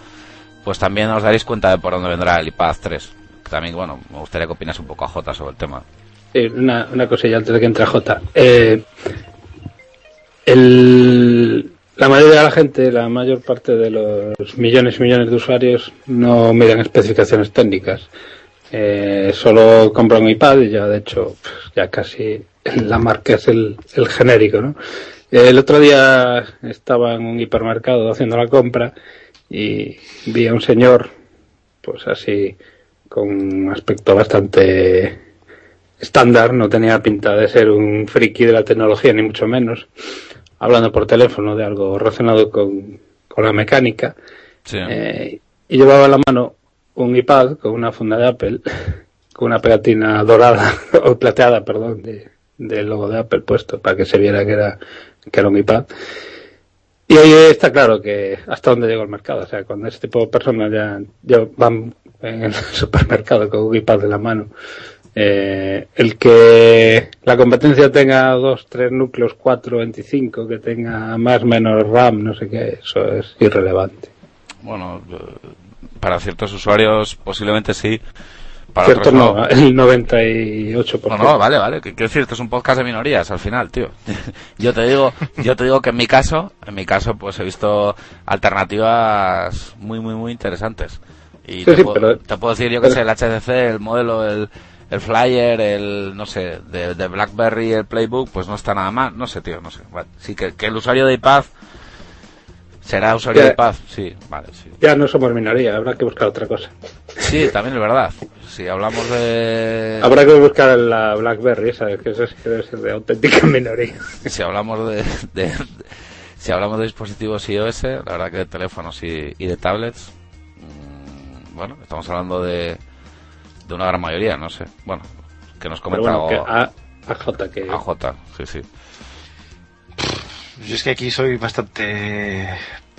pues también os daréis cuenta de por dónde vendrá el iPad 3. Que también, bueno, me gustaría que opinas un poco a Jota sobre el tema. Sí, una, una cosilla antes de que entre J. Eh, el, la mayoría de la gente, la mayor parte de los millones y millones de usuarios no miran especificaciones técnicas. Eh, solo compran un iPad y ya, de hecho, ya casi la marca es el, el genérico, ¿no? El otro día estaba en un hipermercado haciendo la compra y vi a un señor, pues así, con un aspecto bastante estándar, no tenía pinta de ser un friki de la tecnología, ni mucho menos, hablando por teléfono de algo relacionado con, con la mecánica, Sí. eh, y llevaba en la mano un iPad con una funda de Apple, con una pegatina dorada, o plateada, perdón, de, del logo de Apple puesto, para que se viera que era, que era un iPad. Y ahí está claro que hasta dónde llegó el mercado. O sea, cuando ese tipo de personas ya, ya van en el supermercado con un iPad en la mano, eh, el que la competencia tenga dos, tres núcleos, cuatro, 25, que tenga más, menos RAM, no sé qué, eso es irrelevante. Bueno, eh, para ciertos usuarios posiblemente sí. Para Cierto, no. no, el 98%. No, no, vale, vale. Quiero decir, esto es un podcast de minorías al final, tío. yo te digo, yo te digo que en mi caso, en mi caso, pues he visto alternativas muy, muy, muy interesantes. Y Sí, te, sí, puedo, pero- te puedo decir, yo que pero- sé, el HTC, el modelo, el, el Flyer, el, no sé, de, de BlackBerry, el Playbook, pues no está nada mal. No sé, tío, no sé. Vale. Sí, que, que el usuario de iPad será usuario Ya. de iPad, sí, vale, sí. Ya no somos minoría, habrá que buscar otra cosa. Sí, también es verdad. Si hablamos de... Habrá que buscar la BlackBerry, esa, que eso sí que debe ser de auténtica minoría. si hablamos de, de- si hablamos de dispositivos iOS, la verdad que de teléfonos y, y de tablets, mm, bueno, estamos hablando de, de una gran mayoría, no sé. Bueno, que nos comenta bueno, que a, a J que a J, sí, sí. Yo es que aquí soy bastante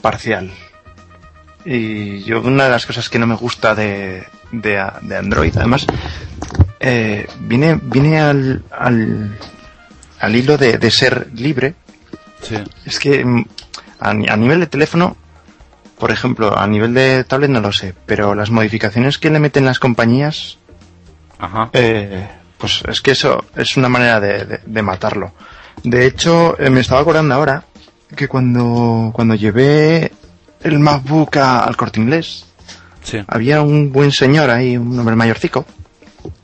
parcial. Y yo una de las cosas que no me gusta de, de, de Android, además, eh, viene, viene al, al, al hilo de, de ser libre. Sí, Es que mm, a nivel de teléfono, por ejemplo, a nivel de tablet no lo sé, pero las modificaciones que le meten las compañías ajá. eh, pues es que eso es una manera de, de- de matarlo. De hecho, eh, me estaba acordando ahora que cuando, cuando llevé el MacBook a- al corte inglés, Sí, había un buen señor ahí, un hombre mayorcico,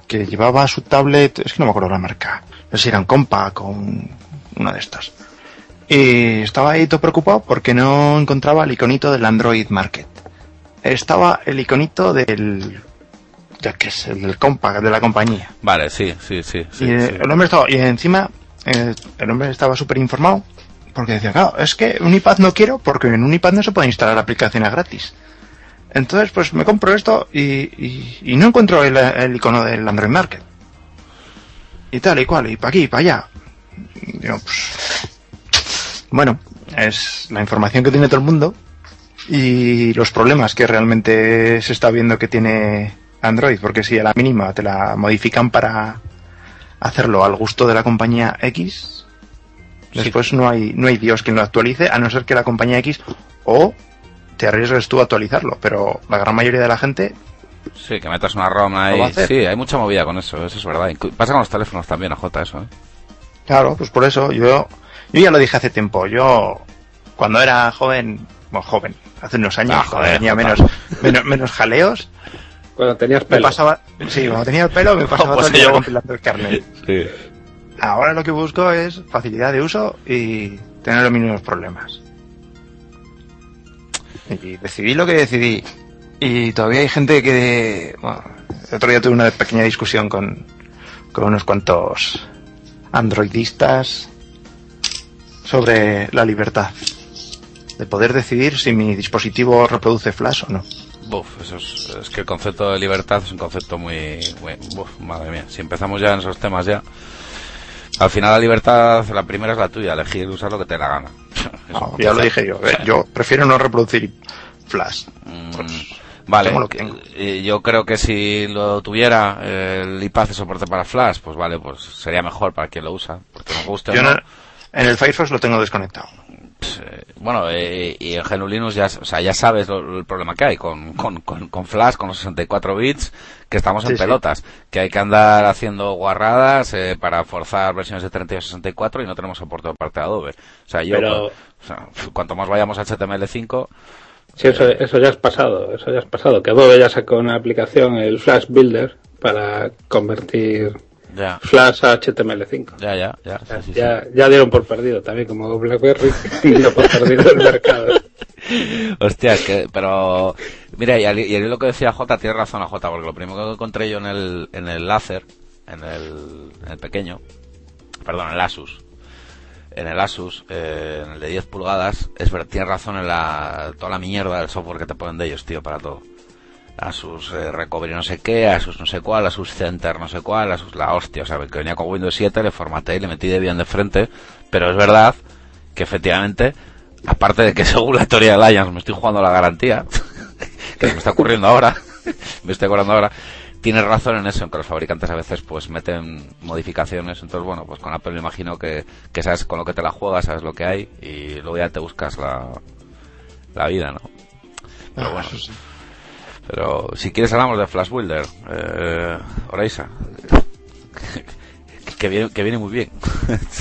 que llevaba su tablet, es que no me acuerdo la marca, no sé si era un Compaq o un- una de estas. Y estaba ahí todo preocupado porque no encontraba el iconito del Android Market. Estaba el iconito del, ya que es el del Compaq, de la compañía. vale, sí, sí, sí. sí, y sí. el hombre estaba, y encima, eh, el hombre estaba súper informado porque decía, claro, es que un iPad no quiero porque en un iPad no se puede instalar aplicaciones gratis. Entonces, pues me compro esto y, y- y no encuentro el, el icono del Android Market. Y tal y cual, y para aquí y para allá. Digo, pues, bueno, es la información que tiene todo el mundo y los problemas que realmente se está viendo que tiene Android, porque si a la mínima te la modifican para hacerlo al gusto de la compañía X, después no hay no hay Dios quien lo actualice, a no ser que la compañía X o te arriesgues tú a actualizarlo, pero la gran mayoría de la gente Sí, que metas una ROM ahí. Sí, hay mucha movida con eso, eso es verdad. Pasa con los teléfonos también, a J, eso, ¿eh? Claro, pues por eso yo, yo ya lo dije hace tiempo. Yo, cuando era joven, bueno, joven, hace unos años, Ah, joder, tenía menos, menos, menos jaleos, cuando tenías me pelo. pasaba, sí, cuando tenía el pelo me pasaba Pues todo el día compilando el carnet. Sí. Ahora lo que busco es facilidad de uso y tener los mínimos problemas. Y decidí lo que decidí. Y todavía hay gente que... Bueno, el otro día tuve una pequeña discusión con, con unos cuantos androidistas sobre la libertad. De poder decidir si mi dispositivo reproduce flash o no. Buf, eso es, es que el concepto de libertad es un concepto muy, muy buf, madre mía, si empezamos ya en esos temas ya, al final la libertad, la primera es la tuya, elegir usar lo que te dé la gana. No, ya lo dije yo. eh, Yo prefiero no reproducir flash. Mm, Pues, vale, lo que yo creo que si lo tuviera eh, el iPad de soporte para Flash, pues vale, pues sería mejor para quien lo usa, porque nos guste o Yo no- en el Firefox lo tengo desconectado. Pues, eh, bueno, eh, y en GNU Linux ya, o sea, ya sabes lo- el problema que hay con, con, con, con Flash, con los 64 bits, que estamos en Sí, sí. pelotas, que hay que andar haciendo guarradas eh, para forzar versiones de 32 y 64 y no tenemos soporte por parte de Adobe. O sea, yo, Pero- o sea, cuanto más vayamos a HTML5, Sí, eso, eso ya has pasado, eso ya has pasado. Que Adobe ya sacó una aplicación, el Flash Builder, para convertir ya, Flash a HTML5. ya, ya, ya. sí, sí, sí. Ya, ya dieron por perdido también, como BlackBerry, dio por perdido el mercado. Hostia, que, pero mira, y, al- y al lo que decía J, tiene razón a J, porque lo primero que encontré yo en el, en el láser, en el, en el pequeño, perdón, en el Asus, en el Asus, eh, en el de 10 pulgadas, es ver, tiene razón en la, toda la mierda del software que te ponen de ellos, tío, para todo. Asus eh, Recovery no sé qué, Asus no sé cuál, Asus Center no sé cuál, Asus la hostia, o sea, que venía con Windows 7, le formateé y le metí de bien de frente, pero es verdad que efectivamente, aparte de que según la teoría de Alliance me estoy jugando la garantía, que me está ocurriendo ahora, me estoy acordando ahora, tienes razón en eso, en que los fabricantes a veces pues meten modificaciones, entonces bueno, pues con Apple me imagino que, que sabes con lo que te la juegas, sabes lo que hay, y luego ya te buscas la, la vida, ¿no? Pero bueno, Eso sí. Pero si quieres hablamos de Flash Builder, eh, Oraisa, que viene, que viene muy bien.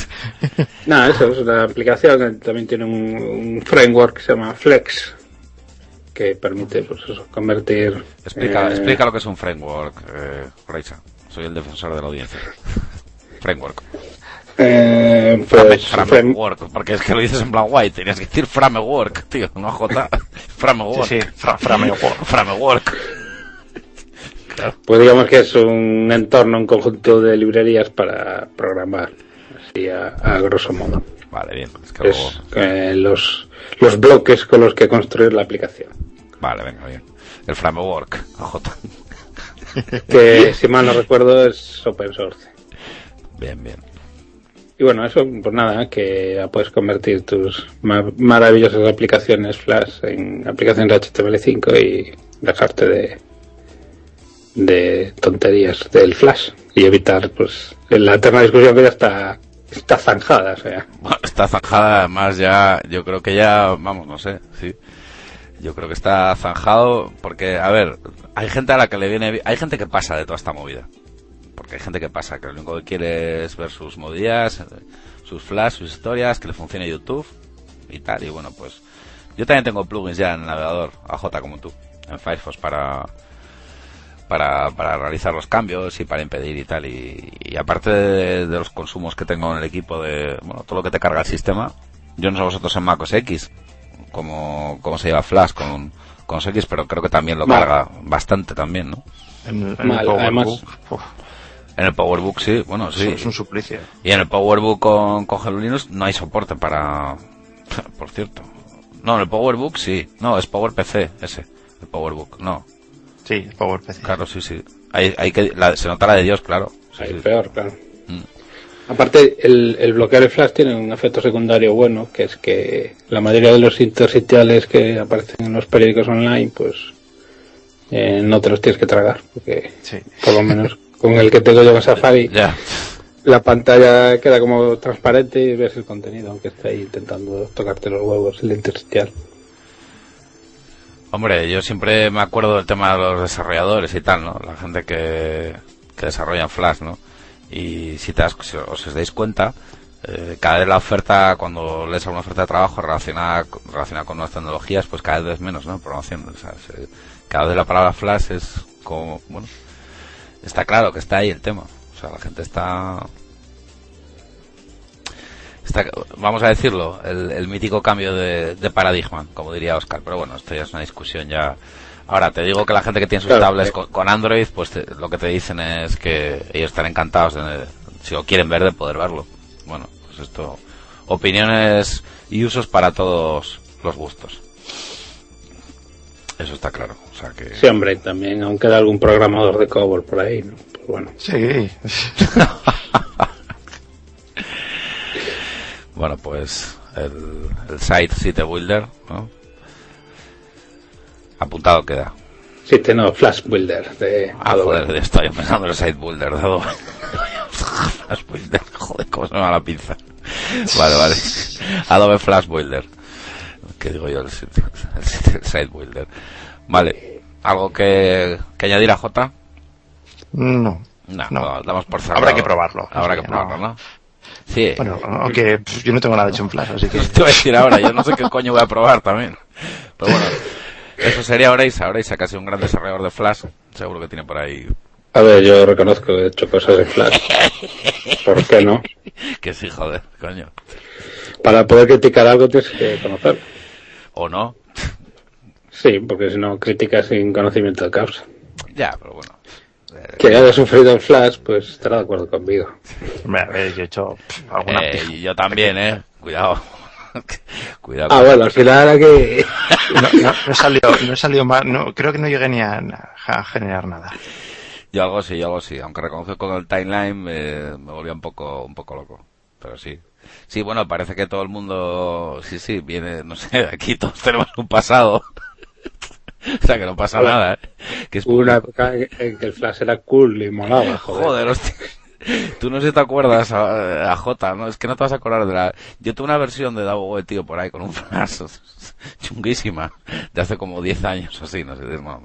Nada, eso es una aplicación también tiene un, un framework que se llama Flex, que permite pues eso, convertir... Explica, eh, explica lo que es un framework, eh, Oraisa. Soy el defensor de la audiencia. Framework. Eh, Frame- pues, frame- framework, porque es que lo dices en black white, tenías que decir framework, tío, no J. framework. Sí, sí, fra- framework. framework. Pues digamos que es un entorno, un conjunto de librerías para programar, así a, a grosso modo. Vale, bien. Es que luego... Es eh, los, los bloques con los que construir la aplicación. Vale, venga, bien. El framework, J. que si mal no recuerdo es open source. Bien, bien. Y bueno, eso, pues nada, que puedes convertir tus ma- maravillosas aplicaciones Flash en aplicaciones HTML5 y dejarte de, de tonterías del Flash y evitar pues la eterna discusión que ya está, está zanjada. O sea, está zanjada, además ya, yo creo que ya, vamos, no sé, sí. Yo creo que está zanjado porque, a ver, hay gente a la que le viene, hay gente que pasa de toda esta movida. Porque hay gente que pasa, que lo único que quiere es ver sus eh, sus flash, sus historias, que le funcione YouTube y tal. Y bueno, pues yo también tengo plugins ya en el navegador, AJ como tú, en Firefox para, para, para realizar los cambios y para impedir y tal. Y, y aparte de, de los consumos que tengo en el equipo de, bueno, todo lo que te carga el sistema, yo no sé vosotros en MacOS X, como, cómo se lleva Flash con, con X, pero creo que también lo Mal. carga bastante también, ¿no? En, en Mal, el PowerBook. además- uf, En el PowerBook sí, bueno, sí. Es un suplicio. Y en el PowerBook con, con Hello Linux no hay soporte para... Por cierto. No, en el PowerBook sí. No, es PowerPC ese. El PowerBook, no. Sí, PowerPC. Claro, sí, sí. Hay, hay que, la- se nota la de Dios, claro. Sí, peor, claro. Mm. Aparte, el, el bloquear el flash tiene un efecto secundario bueno, que es que la mayoría de los intersticiales que aparecen en los periódicos online, pues eh, no te los tienes que tragar, porque Sí. por lo menos con el que tengo yo en Safari, Ya. la pantalla queda como transparente y ves el contenido, aunque esté ahí intentando tocarte los huevos el intersticial. Hombre, yo siempre me acuerdo del tema de los desarrolladores y tal, ¿no? La gente que, que desarrolla en Flash, ¿no? Y si, te das, si os dais cuenta, eh, cada vez la oferta, cuando lees alguna oferta de trabajo relacionada, relacionada con nuevas tecnologías, pues cada vez es menos, ¿no? Programación. O sea, se- cada vez la palabra Flash es como, bueno, está claro que está ahí el tema. O sea, la gente está Está- vamos a decirlo, el, el mítico cambio de, de paradigma, como diría Oscar. Pero bueno, esto ya es una discusión ya. Ahora, te digo que la gente que tiene sus Claro, tablets eh. con, con Android, pues te- lo que te dicen es que ellos están encantados, de, si lo quieren ver, de poder verlo. Bueno, pues esto, opiniones y usos para todos los gustos. Eso está claro. O sea que. Sí, hombre, también aún queda algún programador de COBOL por ahí, ¿no? Pues bueno, Sí. Bueno, pues el, el site Site Builder, ¿no? Apuntado queda. sí, no, Flash Builder de Ah, Adobe. joder, estoy pensando en el Site Builder de Adobe. Flash Builder, joder, cómo se me va la pinza. Vale, vale. Adobe Flash Builder. ¿Qué digo yo? El, site- el el Site Builder. Vale. ¿Algo que, que añadir a J? No. No, No. damos por cerrado. Habrá que probarlo. Habrá que probarlo, no. ¿no? Sí. Bueno, aunque pff, yo no tengo nada hecho en Flash, así que... Te voy a decir ahora, yo no sé qué coño voy a probar también. Pero bueno, eso sería Oreisa. Oreisa, casi un gran desarrollador de Flash. Seguro que tiene por ahí. A ver, yo reconozco que he hecho cosas en Flash. ¿Por qué no? Que sí, joder, coño. Para poder criticar algo tienes que conocerlo. O no. Sí, porque si no criticas sin conocimiento de causa. Ya, pero bueno. Eh, Que haya sufrido en Flash, pues estará de acuerdo conmigo. A ver, yo he hecho pff, alguna eh, yo también, eh. Cuidado. Cuidado. Ah, bueno, al final aquí... No, no, no he salido, no he salido más, no, creo que no llegué ni a, a generar nada. Yo algo sí, yo algo sí. Aunque reconozco con el timeline eh, me volvía un poco, un poco loco. Pero sí. Sí, bueno, parece que todo el mundo, sí, sí, viene, no sé, aquí todos tenemos un pasado. o sea, que no pasa Hola. nada, ¿eh? Que es Hubo una época en que el Flash era cool y molaba, joder. Joder, hostia. Tú no sé si te acuerdas a, a J, ¿no? Es que no te vas a acordar de la... Yo tuve una versión de Davo tío, por ahí con un flash chunguísima, de hace como 10 años o así, no sé, de, no,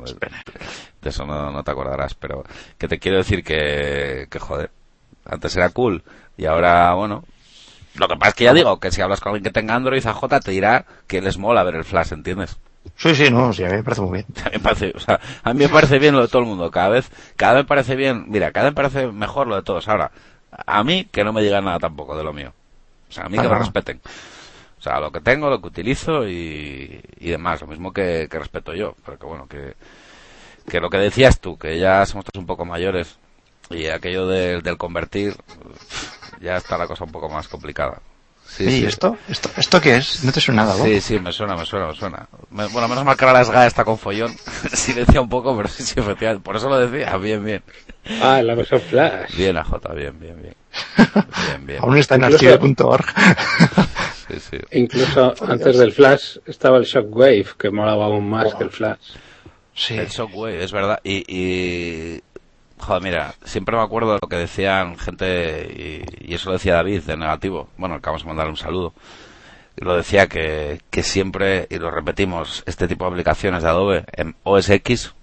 de eso no, no te acordarás, pero que te quiero decir que, que joder, antes era cool y ahora, bueno, lo que pasa es que ya digo, que si hablas con alguien que tenga Android, a J te dirá que les mola ver el flash, ¿entiendes? Sí, sí, no, sí, a mí me parece muy bien. A mí me parece, o sea, a mí me parece bien lo de todo el mundo. Cada vez, cada vez me parece bien, mira, cada vez me parece mejor lo de todos. Ahora, a mí que no me digan nada tampoco de lo mío. O sea, a mí que me Ajá. respeten. O sea, lo que tengo, lo que utilizo y, y demás. Lo mismo que, que respeto yo. Pero que bueno, que, que lo que decías tú, que ya somos todos un poco mayores y aquello del del convertir, ya está la cosa un poco más complicada. Sí, ¿Y sí. esto? esto? ¿Esto qué es? No te suena nada, ¿no? Sí, sí, me suena, me suena, me suena. Me- bueno, menos mal que ahora la SGA está con follón. Silencia un poco, pero sí, sí, efectivamente. Por eso lo decía. Bien, bien. Ah, la versión Flash. Bien, AJ, bien, bien, bien. Bien, bien. Aún está en archive.org. Sí, sí. Incluso antes del Flash estaba el Shockwave, que molaba aún más que el Flash. sí. El Shockwave, es verdad. Y, y... Joder, mira, siempre me acuerdo de lo que decían gente, y, y eso lo decía David, de negativo. Bueno, acabamos de mandarle un saludo. Lo decía que, que siempre, y lo repetimos, este tipo de aplicaciones de Adobe en OS X,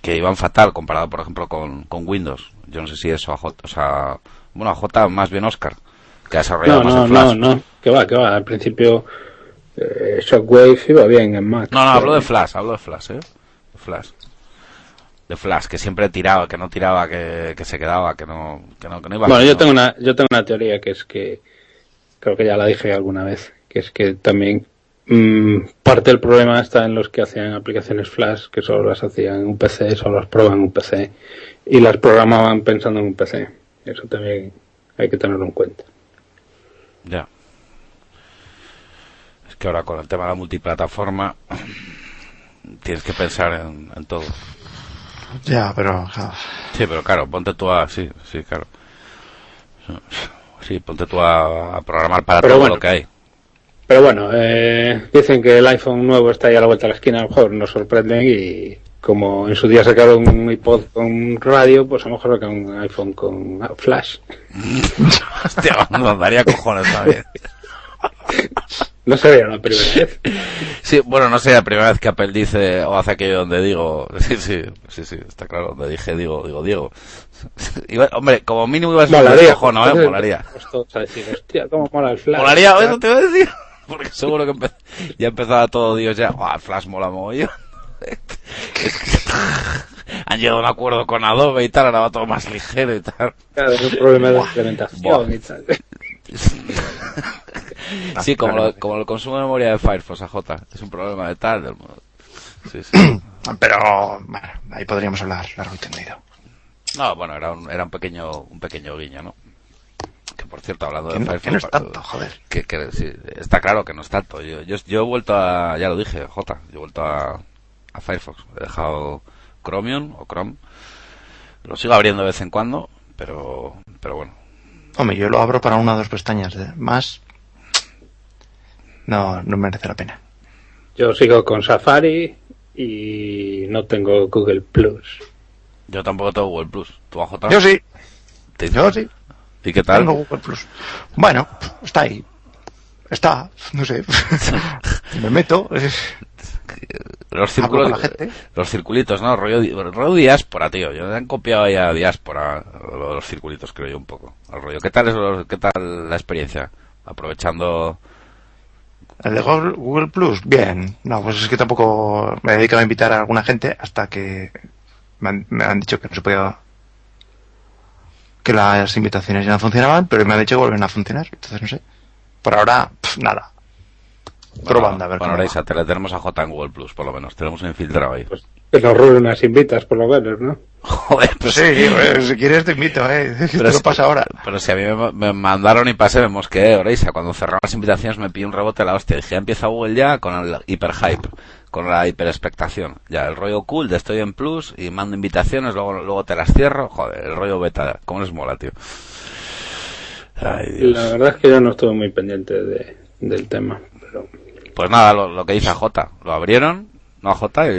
que iban fatal comparado, por ejemplo, con, con Windows. Yo no sé si eso a J, o sea, bueno, a J más bien Oscar, que ha desarrollado No, más no, en Flash. no, no. Que va, que va. Al principio eh, Shockwave iba bien en Mac. No, no, hablo de Flash, hablo de Flash, ¿eh? Flash. De Flash, que siempre tiraba, que no tiraba, que, que se quedaba, que no, que no, que no iba Bueno, yo no. tengo una, yo tengo una teoría que es que creo que ya la dije alguna vez, que es que también mm, parte del problema está en los que hacían aplicaciones Flash, que solo las hacían en un PC, solo las probaban en un PC y las programaban pensando en un PC. Eso también hay que tenerlo en cuenta. Ya. Es que ahora con el tema de la multiplataforma tienes que pensar en, en todo. Ya, pero... claro. Sí, pero claro, ponte tú a... Sí, sí, claro. Sí, ponte tú a, a programar para Pero todo bueno. lo que hay. Pero bueno, eh, dicen que el iPhone nuevo está ahí a la vuelta de la esquina, a lo mejor nos sorprenden y como en su día sacaron un iPod con radio, pues a lo mejor sacan un iPhone con Flash. Hostia, nos daría cojones también. No sería la primera vez. Sí, bueno, no sé, la primera vez que Apple dice o hace aquello donde digo, sí, sí, sí, sí, está claro, donde dije, digo, digo, Diego. Iba- hombre, como mínimo iba a ser un Molaría. cojono, ¿eh? Molaría. Hostia, cómo mola el Flash. Molaría, eso te iba a decir. Porque seguro que empe- ya empezaba todo Dios ya, "Buah, el Flash mola mogollón. Es que Han llegado a un acuerdo con Adobe y tal, ahora va todo más ligero y tal. Claro, es un problema de implementación y tal. Sí, como lo, como el consumo de memoria de Firefox, AJ. Es un problema de tal, del. Sí, sí. Pero, bueno, ahí podríamos hablar largo y tendido. No, bueno, era un, era un pequeño, un pequeño guiño, ¿no? Que por cierto, hablando de Firefox. que no es tanto, joder. que, que sí, está claro que no es tanto. Yo, yo, yo he vuelto a, ya lo dije, J, yo he vuelto a, a Firefox. He dejado Chromium o Chrome. Lo sigo abriendo de vez en cuando, pero, pero bueno. Hombre, yo lo abro para una o dos pestañas. de- Más... No, no merece la pena. Yo sigo con Safari y no tengo Google Plus. Yo tampoco tengo Google Plus. ¿Tú a J? Yo sí, ¿Te- yo sí. ¿Y qué tal? Tengo Google Plus. Bueno, está ahí. Está, no sé. Me meto. eh, Los círculos, la gente. los circulitos, ¿no? Rollo, rollo diáspora, tío. Yo me han copiado ya diáspora, los circulitos, creo yo, un poco. El rollo. ¿Qué tal es, qué tal la experiencia? Aprovechando, El de Google, Plus, bien. No, pues es que tampoco me he dedicado a invitar a alguna gente hasta que me han, me han dicho que no se podía. que las invitaciones ya no funcionaban, pero me han dicho que vuelven a funcionar. Entonces no sé. Por ahora, nada. Probando a ver Bueno, cómo Reisa, va. te le tenemos a J en Google Plus, por lo menos. Tenemos un infiltrado ahí. Pues que nos roben unas invitas, por lo menos, ¿no? Joder, Pues sí, pues, si quieres te invito, eh. Te Pero lo es- pasa ahora. Pero si a mí me, me mandaron y pasé, me mosqueé, Oreisa. Cuando cerraron las invitaciones me pilló un rebote la hostia. Dije, ya empieza Google ya con el hiperhype, con la hiperexpectación. Ya, el rollo cool de estoy en plus y mando invitaciones, luego, luego te las cierro. Joder, el rollo beta, ¿cómo les mola, tío? Ay, Dios. La verdad es que yo no estuve muy pendiente de, del tema. Pues nada, lo, lo que dice a J. Lo abrieron, no a J, y,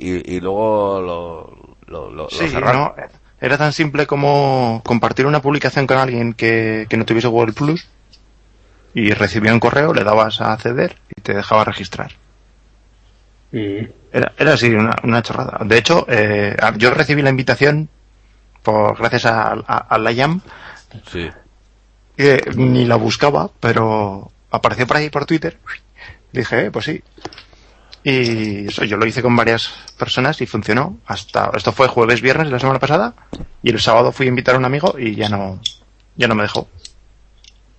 y, y luego lo, lo, lo, lo Sí, cerraron. no, era tan simple como compartir una publicación con alguien que, que no tuviese Google Plus y recibía un correo, le dabas a acceder y te dejaba registrar. mm, Era, era así, una, una chorrada. De hecho, eh, yo recibí la invitación por gracias a, a, a la IAM, Sí. que ni la buscaba, pero apareció por ahí por Twitter. Dije, eh, pues sí. Y eso, yo lo hice con varias personas y funcionó. Hasta, esto fue jueves, viernes de la semana pasada. Y el sábado fui a invitar a un amigo y ya no, ya no me dejó.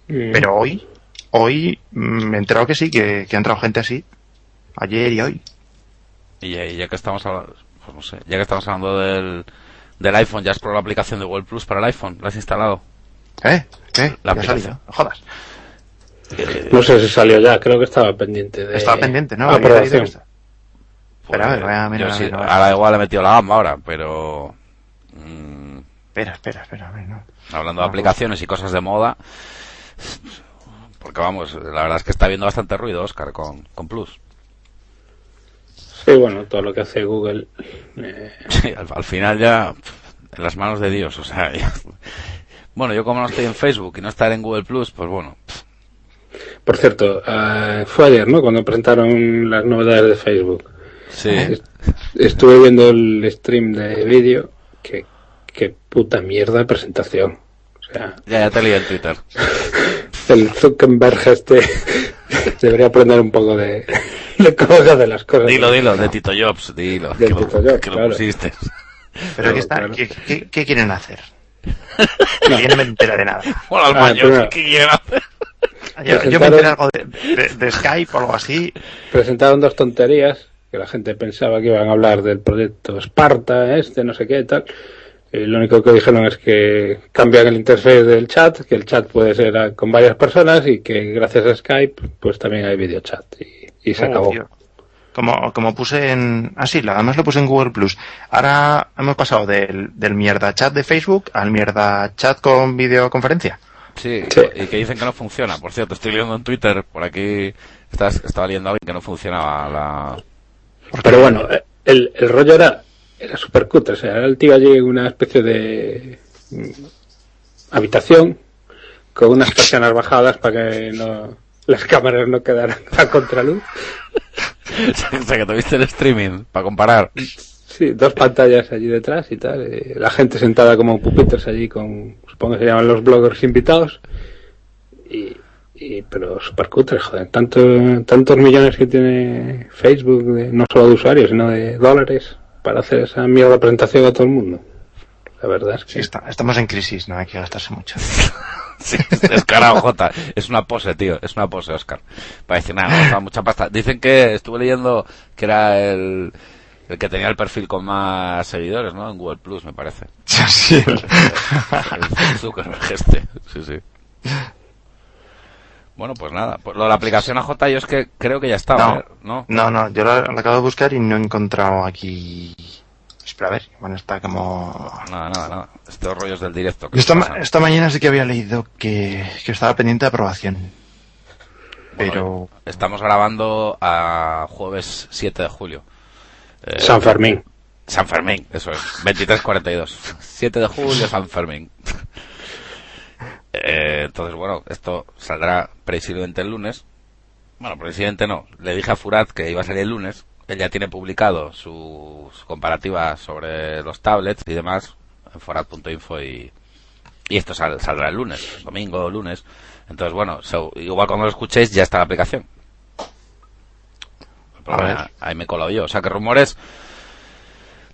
mm. Pero hoy, hoy me he enterado que sí, que, que ha entrado gente así. Ayer y hoy. Y ya, y ya que estamos hablando, pues no sé, ya que estamos hablando del, del iPhone, ¿ya has probado la aplicación de Google Plus para el iPhone? ¿La has instalado? ¿Eh? ¿Qué? La aplicación. No jodas. Eh, No sé si salió ya, creo que estaba pendiente de... Estaba pendiente, ¿no? aprobación. Espera, a ver, voy a yo mirar, sí, a ver, a ver. ahora igual he metido la gamba ahora, pero mm, Espera, espera, espera, a ver, no. hablando de aplicaciones y cosas de moda, porque vamos, la verdad es que está habiendo bastante ruido, Oscar, con, con Plus. Sí, bueno, todo lo que hace Google. eh, Sí, al, al final ya en las manos de Dios, o sea, ya- bueno, yo como no estoy en Facebook y no estar en Google Plus, pues bueno, Por cierto, eh, fue ayer, ¿no? Cuando presentaron las novedades de Facebook. sí, Est- Estuve viendo el stream de vídeo. Que, que puta mierda de presentación. O sea, ya, ya te leí en Twitter. el Zuckerberg este debería aprender un poco de, de cómo se hacen las cosas. Dilo, dilo, de Tito Jobs, dilo, De que, lo, Tito Jobs, que lo pusiste. Pero Claro, aquí está, claro. ¿qué, qué, qué quieren hacer? Que yo no me entero de nada. Bueno, al Ah, baño, primero. ¿qué quieren hacer? Yo, yo me enteré algo de, de- de Skype o algo así. Presentaron dos tonterías que la gente pensaba que iban a hablar del proyecto Sparta, este, no sé qué, tal. Y lo único que dijeron es que cambian el interface del chat, que el chat puede ser con varias personas y que gracias a Skype pues también hay videochat y, y se Oh, acabó. tío. Como, como puse en... Ah, sí, además lo puse en Google Plus. Ahora hemos pasado del, del mierda chat de Facebook al mierda chat con videoconferencia. Sí, Sí. y que dicen que no funciona. Por cierto, estoy leyendo en Twitter, por aquí estás, estaba leyendo alguien que no funcionaba la... Pero bueno, el, el rollo era, era súper cutre. O sea, era el tío allí en una especie de mm, habitación con unas persianas bajadas para que no, las cámaras no quedaran a contraluz. o sea, que tuviste el streaming para comparar. Sí, dos pantallas allí detrás y tal. eh, la gente sentada como pupitres allí con, supongo que se llaman los bloggers invitados. Y, y pero súper cutre, joder. Tanto, tantos millones que tiene Facebook, de- no solo de usuarios, sino de dólares, para hacer esa mierda de presentación a todo el mundo. La verdad es Sí, que está- estamos en crisis, no hay que gastarse mucho. Sí, descarado, Jota. Es una pose, tío. Es una pose, Oscar. Para decir, nada, mucha pasta. Dicen que estuve leyendo que era el, el que tenía el perfil con más seguidores, ¿no? En Google Plus, me parece. Sí. El Zuckerberg este. Sí, sí. Bueno, pues nada. Pues lo de la aplicación AJ yo es que creo que ya estaba, No. ¿eh? ¿no? No, no, yo lo acabo de buscar y no he encontrado aquí... Espera, a ver, bueno, está como... Nada, nada, nada. Estos rollos del directo. Esta, pasan. ma- esta mañana sí que había leído que, que estaba pendiente de aprobación. Bueno, Pero... Estamos grabando a jueves 7 de julio. Eh, San Fermín. San Fermín, eso es. 23.42. 7 de julio, San Fermín. Eh, entonces, bueno, esto saldrá previsiblemente el lunes. Bueno, previsiblemente no. Le dije a Furat que iba a salir el lunes. Él ya tiene publicado sus comparativas sobre los tablets y demás en forat.info y, y esto sal- saldrá el lunes, domingo o lunes. Entonces, bueno, so- igual cuando lo escuchéis ya está la aplicación. A ver. Ahí me he colado yo. O sea, que rumores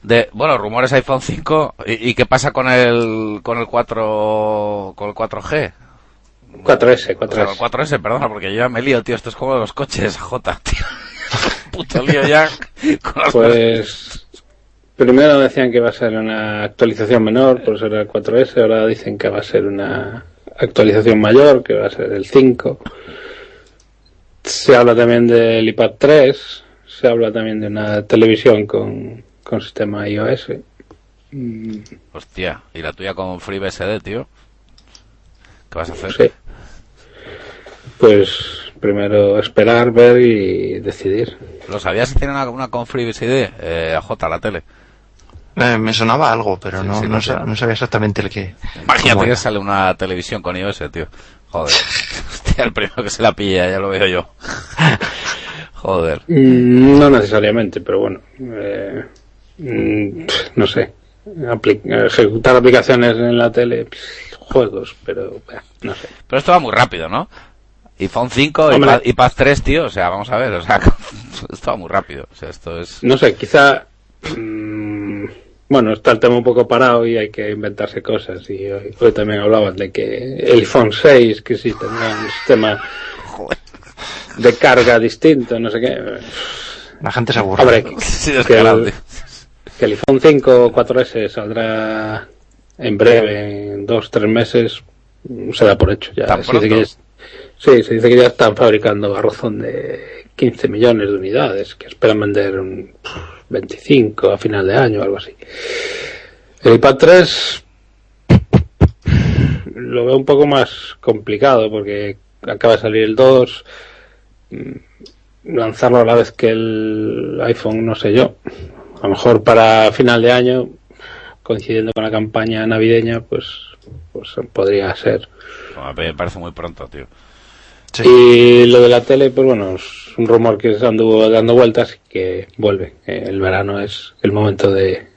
de, bueno, rumores iPhone 5 y, y qué pasa con el con el 4 con el 4G. 4S, O sea, el 4S. 4S, perdona, porque yo ya me lío, tío, esto es como los coches, J, tío. Puto lío ya con las Pues primero decían que va a ser una actualización menor, por eso era el 4S, ahora dicen que va a ser una actualización mayor, que va a ser el 5. Se habla también del iPad 3, se habla también de una televisión con, con sistema iOS. Mm, Hostia, y la tuya con FreeBSD, tío. ¿Qué vas a hacer? sí. Pues primero esperar, ver y decidir. ¿Lo sabías si tiene una, una con FreeBSD? Eh, J, la tele. eh, me sonaba algo, pero Sí, no, sí, no, no sabía exactamente el que... Imagínate que sale una televisión con iOS, tío. Joder. Hostia, el primero que se la pilla, ya lo veo yo. Joder. Mm, No necesariamente, pero bueno. eh, mm, no sé. Apli- ejecutar aplicaciones en la tele, juegos, pero bah, no sé. Pero esto va muy rápido, ¿no? iPhone 5, Hombre. iPad, iPad 3, tío, o sea, vamos a ver, o sea, esto va muy rápido. O sea, esto es... No sé, quizá. mm, bueno, está el tema un poco parado y hay que inventarse cosas. Y hoy, hoy también hablaban de que el iPhone 6, que sí tendrá un sistema de carga distinto, no sé qué. La gente se aburre. Hombre, Sí, que el, tío. que el iPhone 5 o 4S saldrá en breve, en dos, tres meses, se da por hecho ya. ¿Tan Sí, sí que es- Sí, se dice que ya están fabricando a razón de 15 millones de unidades, que esperan vender un 25 a final de año o algo así. El iPad 3 lo veo un poco más complicado porque acaba de salir el 2, mm, lanzarlo a la vez que el iPhone, no sé yo. A lo mejor para final de año, coincidiendo con la campaña navideña, pues, pues podría ser. me parece muy pronto, tío. Y lo de la tele, pues bueno, es un rumor que se anduvo dando vueltas y que vuelve. El verano es el momento de,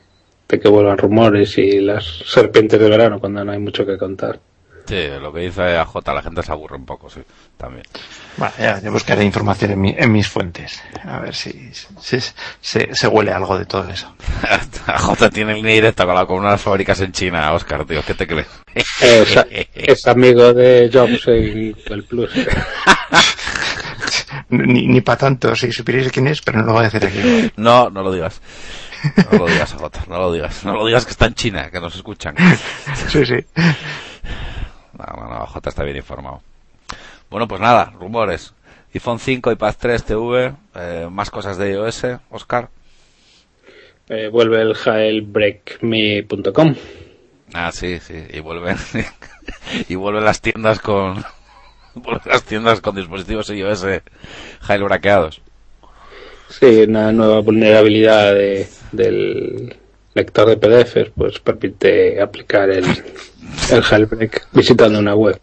de que vuelvan rumores y las serpientes de verano cuando no hay mucho que contar. Sí, lo que dice AJ, la gente se aburre un poco, sí, también. Bueno, ya, buscaré información en, mi, en, mis fuentes. A ver si, si, se huele algo de todo eso. AJ tiene línea directa con la comuna de las fábricas en China, Oscar, tío, ¿qué te crees? Es, es amigo de Jobs en el Plus. ni, ni para tanto, si supierais quién es, pero no lo voy a decir aquí. No, no lo digas. No lo digas, AJ, no lo digas. No lo digas que está en China, que nos escuchan. Sí, sí. No, no, J está bien informado. Bueno, pues nada, rumores. iPhone 5, iPad 3, TV, eh, más cosas de iOS, Oscar. Eh, vuelve el jailbreakme.com. Ah, sí, sí, y vuelven y vuelven las tiendas con las tiendas con dispositivos iOS jailbreakeados. Sí, una nueva vulnerabilidad del lector de PDFs, pues permite aplicar el, el jailbreak visitando una web.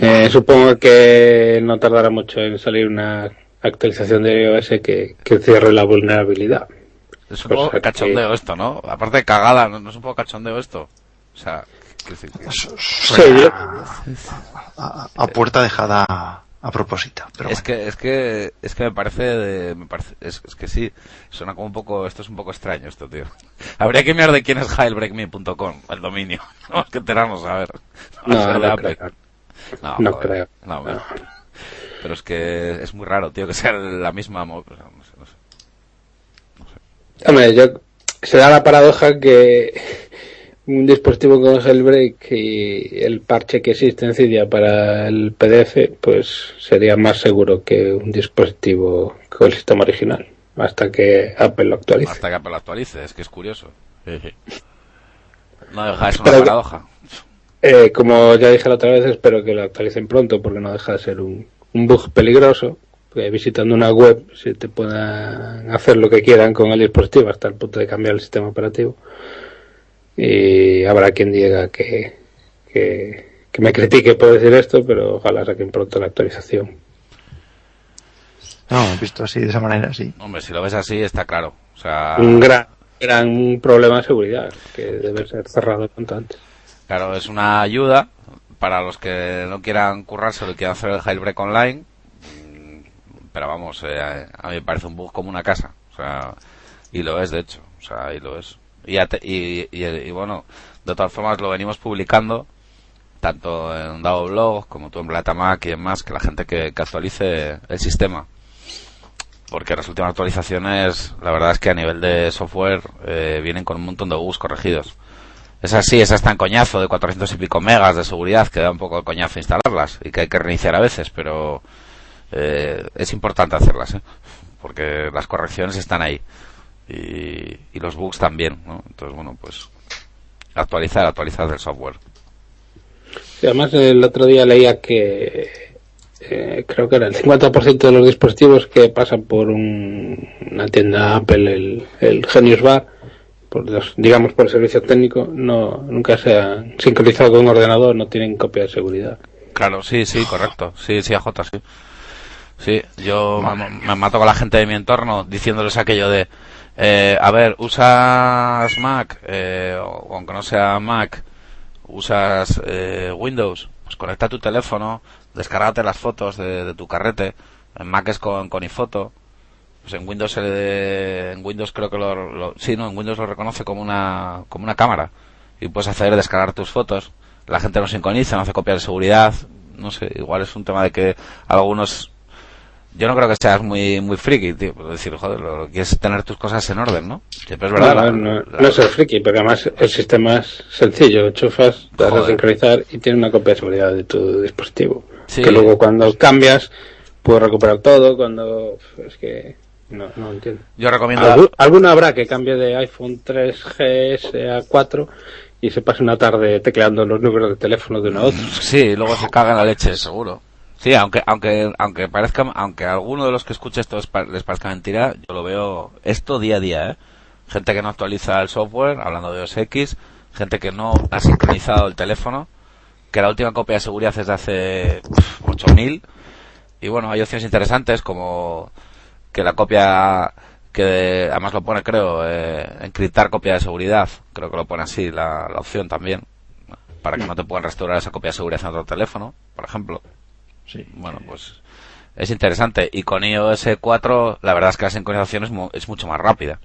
Eh, supongo que no tardará mucho en salir una actualización de iOS que, que cierre la vulnerabilidad. Es un poco cachondeo esto, ¿no? Aparte de cagada, ¿no, es un poco cachondeo esto? O sea, a, puerta dejada a propósito. es que es que es que me parece, me parece es, que sí suena como un poco esto es un poco extraño esto tío. Habría que mirar de quién es jailbreakme.com el dominio. Tenemos que enterarnos a ver. No, no, creo. no, creo. Pero es que es muy raro, tío, que sea la misma. No sé, no sé. Hombre, yo se da la paradoja que un dispositivo con jailbreak y el parche que existe en Cydia para el PDF, pues sería más seguro que un dispositivo con el sistema original, hasta que Apple lo actualice. Hasta que Apple lo actualice, es que es curioso. No deja, es una paradoja. Eh, como ya dije la otra vez, espero que lo actualicen pronto, porque no deja de ser un, un bug peligroso. Que visitando una web se te puedan hacer lo que quieran con el dispositivo hasta el punto de cambiar el sistema operativo y habrá quien diga que, que, me critique por decir esto, pero ojalá saquen pronto la actualización. No, visto así, de esa manera, sí. Hombre, si lo ves así, está claro. O sea... Un gran, gran problema de seguridad que debe ser cerrado cuanto antes. Claro, es una ayuda para los que no quieran currárselo y quieran hacer el jailbreak online. Pero vamos, eh, a mí me parece un bug como una casa. O sea, y lo es, de hecho. O sea, y lo es. Y, y, bueno, de todas formas lo venimos publicando tanto en Davo Blog como tú en Blatamac y en más que la gente que, actualice el sistema. Porque las últimas actualizaciones, la verdad es que a nivel de software eh, vienen con un montón de bugs corregidos. Es así, esas tan coñazo de 400 y pico megas de seguridad que da un poco de coñazo instalarlas y que hay que reiniciar a veces, pero eh, es importante hacerlas, ¿eh? porque las correcciones están ahí y, los bugs también, ¿no? Entonces, bueno, pues actualizar, actualizar el software. además, el otro día leía que eh, creo que era el 50% de los dispositivos que pasan por una tienda Apple, el, el Genius Bar, por digamos por el servicio técnico, no nunca se han sincronizado con un ordenador, no tienen copia de seguridad. Claro, sí, sí, correcto. Sí, sí, AJ, sí. Sí, yo me, me mato con la gente de mi entorno diciéndoles aquello de eh, a ver, usas Mac, eh, aunque no sea Mac, usas eh, Windows, pues conecta tu teléfono, descárgate las fotos de, tu carrete, en Mac es con, con pues en Windows en Windows creo que lo, sí, no, en Windows lo reconoce como una, como una cámara, y puedes hacer descargar tus fotos, la gente no sincroniza, no hace copia de seguridad, no sé, igual es un tema de que algunos yo no creo que seas muy muy friki, tío. Por decir, joder, lo, quieres tener tus cosas en orden, ¿no? Siempre es verdad. No, no, no, ser friki, porque además el sistema es sencillo. Chufas, vas a sincronizar y tiene una copia de seguridad de tu dispositivo. Sí. Que luego cuando cambias puedes recuperar todo, cuando... Es que... No, no entiendo. Yo recomiendo... Algu- Alguna habrá que cambie de iPhone 3GS a 4 y se pase una tarde tecleando los números de teléfono de uno a otro. Sí, luego se caga en la leche, seguro. Sí, aunque aunque aunque parezca aunque a alguno de los que escuche esto les pa- les parezca mentira, yo lo veo esto día a día, ¿eh? Gente que no actualiza el software, hablando de OS X, gente que no ha sincronizado el teléfono, que la última copia de seguridad es de hace pf, 8000 y bueno, hay opciones interesantes como que la copia que además lo pone creo eh, encriptar copia de seguridad, creo que lo pone así la, la opción también para que no te puedan restaurar esa copia de seguridad en otro teléfono, por ejemplo. Sí. Bueno, pues es interesante. Y con iOS 4, la verdad es que la sincronización es, mu- es mucho más rápida.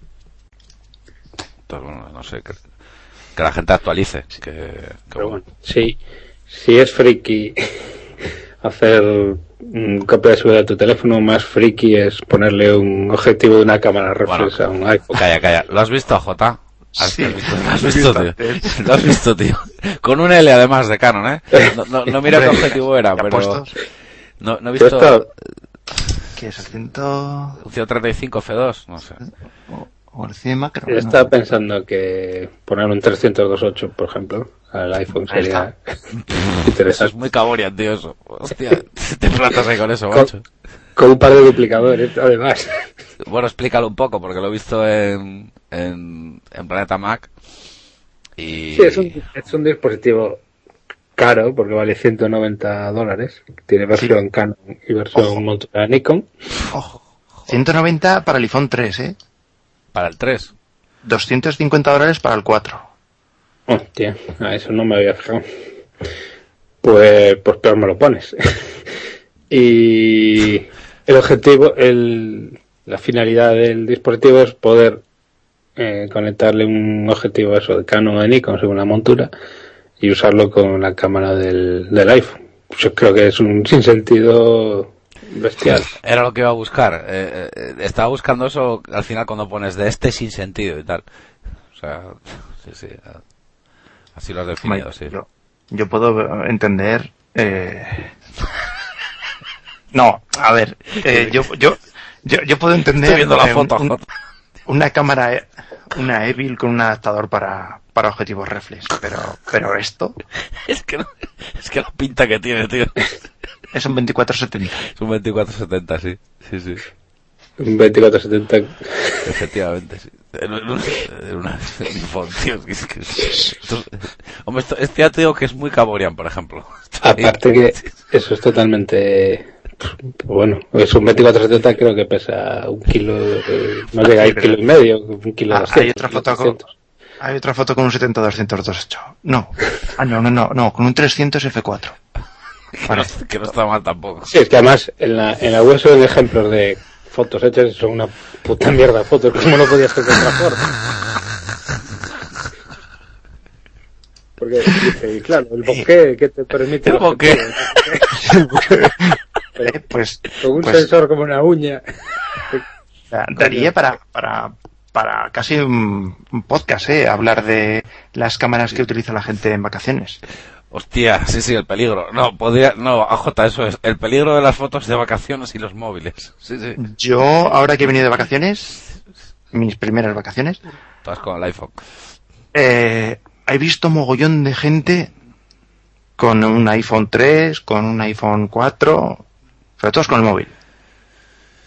Entonces, bueno, no sé, que, que la gente actualice. Que, que Pero bueno, sí, si es friki hacer mm, copia de seguridad de tu teléfono, más friki es ponerle un objetivo de una cámara reflex Bueno. a un iPhone. Calla, calla. ¿Lo has visto, Jota? ¿Has, Sí. lo has visto, tío? Lo has visto, tío. Con un L además de Canon, ¿eh? No, no, no mira qué objetivo era, pero no, no he visto esto- ¿Qué es el 100 o, un 135 F2, no sé. o el 100 macro? yo No. estaba pensando que poner un 328, por ejemplo, al iPhone Ahí sería Eso interesante. es muy caborian, tío, eso. Hostia, te plantas ahí con eso, Con- macho. Con un par de duplicadores, además. Bueno, explícalo un poco, porque lo he visto en, en, en Planeta Mac. Y... Sí, es un, es un dispositivo caro, porque vale 190 dólares. Tiene versión Canon y versión Ojo. Nikon. Ojo. 190 para el iPhone 3, ¿eh? Para el 3. 250 dólares para el 4. Hostia, a eso no me había fijado. Pues, pues peor me lo pones. y el objetivo, el, la finalidad del dispositivo es poder eh, conectarle un objetivo a eso de Canon o de Nikon según la montura y usarlo con la cámara del, del iPhone. Yo creo que es un sinsentido bestial. Era lo que iba a buscar. Eh, eh, estaba buscando eso al final cuando pones de este sin sentido y tal. O sea, sí, sí. Así lo has definido, sí. Yo, yo puedo entender. Eh... No, a ver, eh, yo, yo, yo, yo puedo entender. Estoy viendo la eh, foto. un-. Una cámara, eh, una Evil con un adaptador para, para objetivos reflex, pero, pero esto Es que, no, es que la pinta que tiene, tío. es un 2470. Es un 2470, sí. Sí, sí. Un 2470 Efectivamente, sí. En una, en una tío, es que- esto- hombre, esto, este ya te digo que es muy caborian, por ejemplo. Aparte que eso es totalmente bueno, es un 2470 creo que pesa un kilo, eh, no llega a un kilo y medio, un kilo Ah, 200, hay otra foto con, 200. hay otra foto con un 70-200-28. No, ah, no, no, no, no, con un 300 F4. Que no, que no está mal tampoco. Sí, es que además en la, en la web son ejemplos de fotos hechas son una puta mierda de fotos, ¿cómo no podías hacer de otra forma? Porque dice, y claro, el bokeh que te permite El bokeh. objetivo, Eh, pues, con un pues, sensor como una uña. da- daría para, para, para casi un, un podcast, eh, hablar de las cámaras que utiliza la gente en vacaciones. Hostia, sí, sí, el peligro. No, podría, no, AJ, eso es. El peligro de las fotos de vacaciones y los móviles. Sí, sí. Yo, ahora que he venido de vacaciones, mis primeras vacaciones, Todas con el iPhone. eh, he visto mogollón de gente con un iPhone 3, con un iPhone 4, sobre todo con el móvil.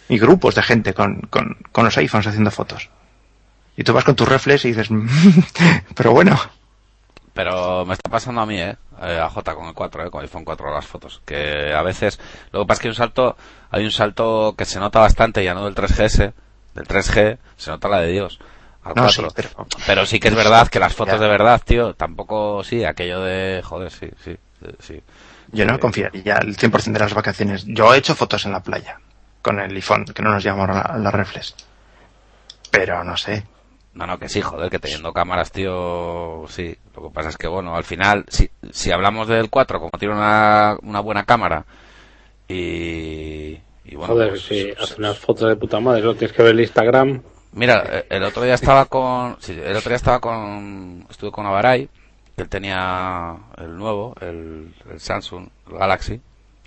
Y grupos de gente con, con, los iPhones haciendo fotos. Y tú vas con tus reflex y dices, "Mm, pero bueno, Pero me está pasando a mí, eh. eh, A J con el 4, eh, con el iPhone 4 las fotos. Que a veces, lo que pasa es que hay un salto, hay un salto que se nota bastante, ya no del 3GS, del 3G, se nota la de Dios. Al no, 4. sí, pero, Pero sí que es verdad que las fotos Ya. de verdad, tío, tampoco, sí, aquello de, joder, sí, sí, eh, sí. yo no Sí. confiaría el 100% de las vacaciones. Yo he hecho fotos en la playa con el iPhone, que no nos llamamos la, la reflex. Pero no sé. No, no, que sí, joder, que teniendo cámaras, tío, sí. Lo que pasa es que, bueno, al final, si, si hablamos del 4, como tiene una, una buena cámara, y, y bueno, Joder, pues, si pues, hace unas fotos de puta madre, lo tienes que ver el Instagram. Mira, eh, el otro día estaba con, sí, el otro día estaba con, estuve con Avaray, que él tenía el nuevo, el, el Samsung el Galaxy,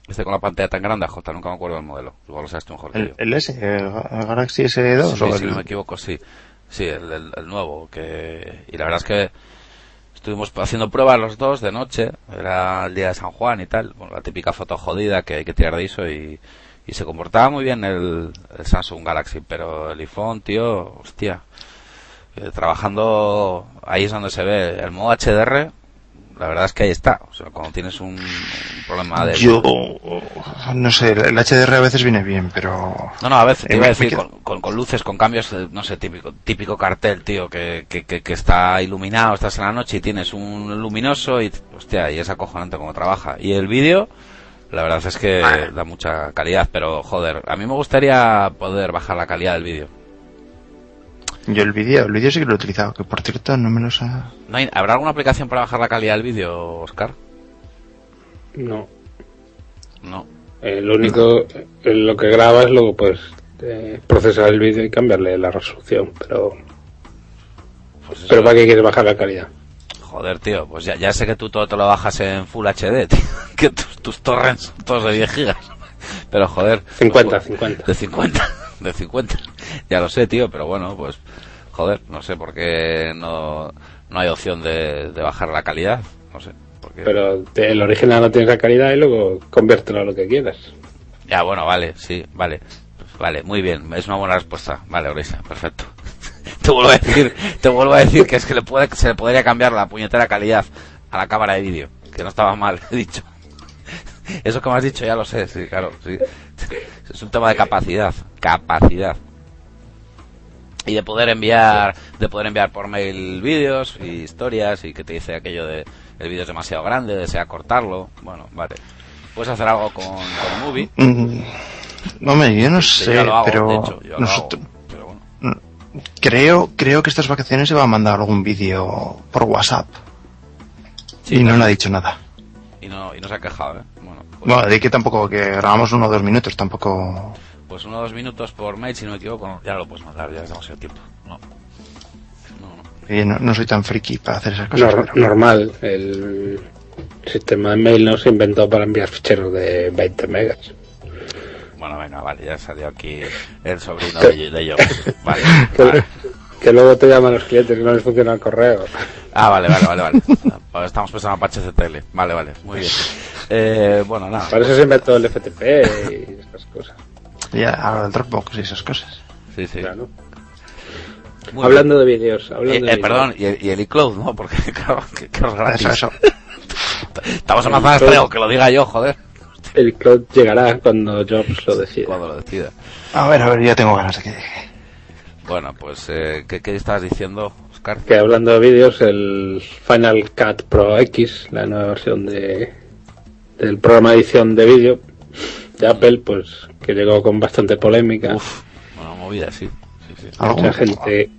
Este con la pantalla tan grande, Jota, nunca me acuerdo del modelo. Igual lo sabes tú mejor que El, yo. el S, el Galaxy S2 Sí, o si el- no me equivoco, sí. Sí, el, el- el nuevo. que Y la verdad es que estuvimos haciendo pruebas los dos de noche. Era el día de San Juan y tal. Bueno, la típica foto jodida que hay que tirar de ISO y, y se comportaba muy bien el, el Samsung Galaxy. Pero el iPhone, tío, hostia. eh, trabajando, ahí es donde se ve el modo HDR. La verdad es que ahí está. O sea, cuando tienes un, un problema de... Yo, no sé, el HDR a veces viene bien, pero... No, no, a veces te Eh, iba a me decir quedo- con, con, con luces, con cambios, eh, no sé, típico, típico cartel, tío, que, que, que, que está iluminado, estás en la noche y tienes un luminoso y, hostia, y es acojonante como trabaja. Y el vídeo, la verdad es que da mucha calidad, pero joder, a mí me gustaría poder bajar la calidad del vídeo. Yo el vídeo, el vídeo sí que lo he utilizado, que por cierto no me los ha... ¿No hay- ¿Habrá alguna aplicación para bajar la calidad del vídeo, Oscar? No. No. Eh, lo único, eh, lo que grabas, luego pues eh, procesar el vídeo y cambiarle la resolución, pero Pues pero para qué quieres bajar la calidad. Joder, tío, pues ya, ya sé que tú todo te lo bajas en Full HD, tío, que tus, tus torrents son todos de 10 gigas. Pero joder. 50, pues, 50. De 50, de 50. Ya lo sé, tío, pero bueno, pues joder, no sé por qué no, no hay opción de, de bajar la calidad. No sé. Porque... Pero te- el original no tiene esa calidad y luego conviértelo a lo que quieras. Ya, bueno, vale, sí, vale. Vale, muy bien, es una buena respuesta. Vale, Orisa, perfecto. Te vuelvo a decir, te vuelvo a decir que es que le puede, se le podría cambiar la puñetera calidad a la cámara de vídeo, que no estaba mal, he dicho. Eso que me has dicho ya lo sé, sí, claro, sí. Es un tema de capacidad, capacidad. Y de poder enviar, de poder enviar por mail vídeos y historias y que te dice aquello de el vídeo es demasiado grande, desea cortarlo. Bueno, vale. Puedes hacer algo con, con Movie. Mm, yo no sé, yo lo hago, pero... de hecho, yo lo nosotros-. Creo, creo que estas vacaciones se va a mandar algún vídeo por WhatsApp. Sí, y no le ha dicho nada. Y no, y no se ha quejado, ¿eh? Bueno, pues, Bueno, de que tampoco, que grabamos uno o dos minutos, tampoco... pues uno o dos minutos por mail, si no me equivoco, ya lo puedes mandar, ya es demasiado tiempo. No. No, no. no, no soy tan friki para hacer esas cosas. Nor- pero- normal, el sistema de mail no se inventó para enviar ficheros de 20 megas. Bueno, venga, vale, ya salió aquí el sobrino de, de yo. Vale, Que, vale. que luego te llaman los clientes que no les funciona el correo. Ah, vale, vale, vale, vale. Pues estamos pensando en Apache CTL. Vale, vale, muy bien. Eh, bueno, nada. Para eso se inventó el FTP y estas cosas. Ya, ahora el Dropbox y esas cosas. Sí, sí. Claro. Muy hablando de vídeos, bien. hablando Eh, de eh, perdón, y el, y el iCloud, ¿no? Porque, claro, que, que gratis. Eso. Estamos en una zona extremo, que lo diga yo, joder. El cloud llegará cuando Jobs lo decida. Cuando lo decida. A ver, a ver, ya tengo ganas de que llegue. Bueno, pues, eh, ¿qué, ¿qué estabas diciendo, Oscar? Que hablando de vídeos, el Final Cut Pro X, la nueva versión de del programa de edición de vídeo de Apple, pues que llegó con bastante polémica. Uf, una movida, sí. sí, Mucha gente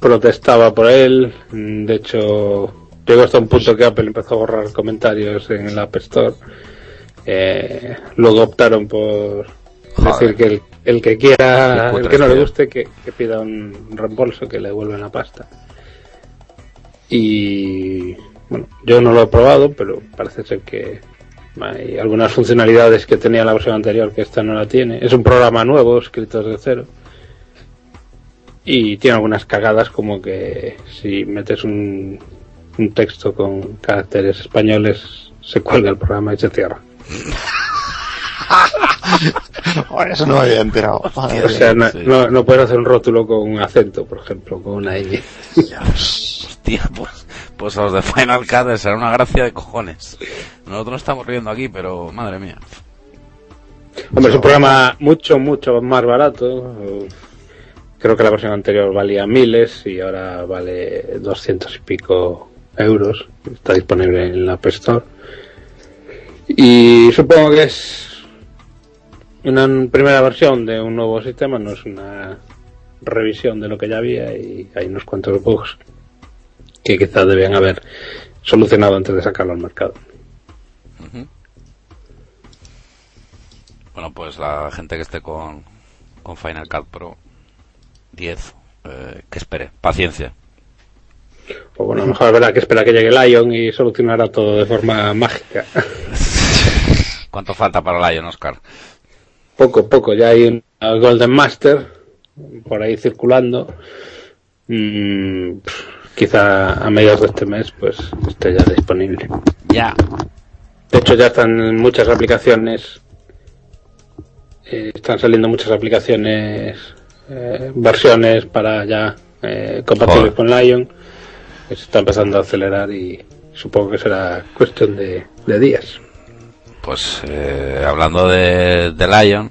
protestaba por él. De hecho, llegó hasta un punto que Apple empezó a borrar comentarios en el App Store. Eh, luego optaron por Joder. decir que el, el que quiera, el que no le guste, que, que pida un reembolso, que le devuelven la pasta. Y bueno, yo no lo he probado, pero parece ser que hay algunas funcionalidades que tenía la versión anterior que esta no la tiene. Es un programa nuevo, escrito desde cero. Y tiene algunas cagadas como que si metes un, un texto con caracteres españoles se cuelga el programa y se cierra. Eso no me había enterado. Madre O sea, no, no, no puedes hacer un rótulo con un acento, por ejemplo, con una ñ. Hostia, pues, pues a los de Final Cut será una gracia de cojones. Nosotros nos estamos riendo aquí, pero madre mía. Hombre, es un programa mucho, mucho más barato. Creo que la versión anterior valía miles y ahora vale 200 y pico euros. Está disponible en la App Store. Y supongo que es una primera versión de un nuevo sistema, no es una revisión de lo que ya había y hay unos cuantos bugs que quizás debían haber solucionado antes de sacarlo al mercado. Bueno, pues la gente que esté con, con Final Cut Pro 10, eh, que espere, paciencia. O bueno, a lo mejor habrá que esperar que llegue Lion y solucionará todo de forma mágica. ¿Cuánto falta para Lion, Oscar? Poco, poco. Ya hay un Golden Master por ahí circulando. Mm, quizá a mediados de este mes pues esté ya disponible. Ya. De hecho ya están muchas aplicaciones. eh, están saliendo muchas aplicaciones, eh, versiones para ya eh, compatibles con Lion. se está empezando a acelerar y supongo que será cuestión de, de días. Pues eh, hablando de, de Lion,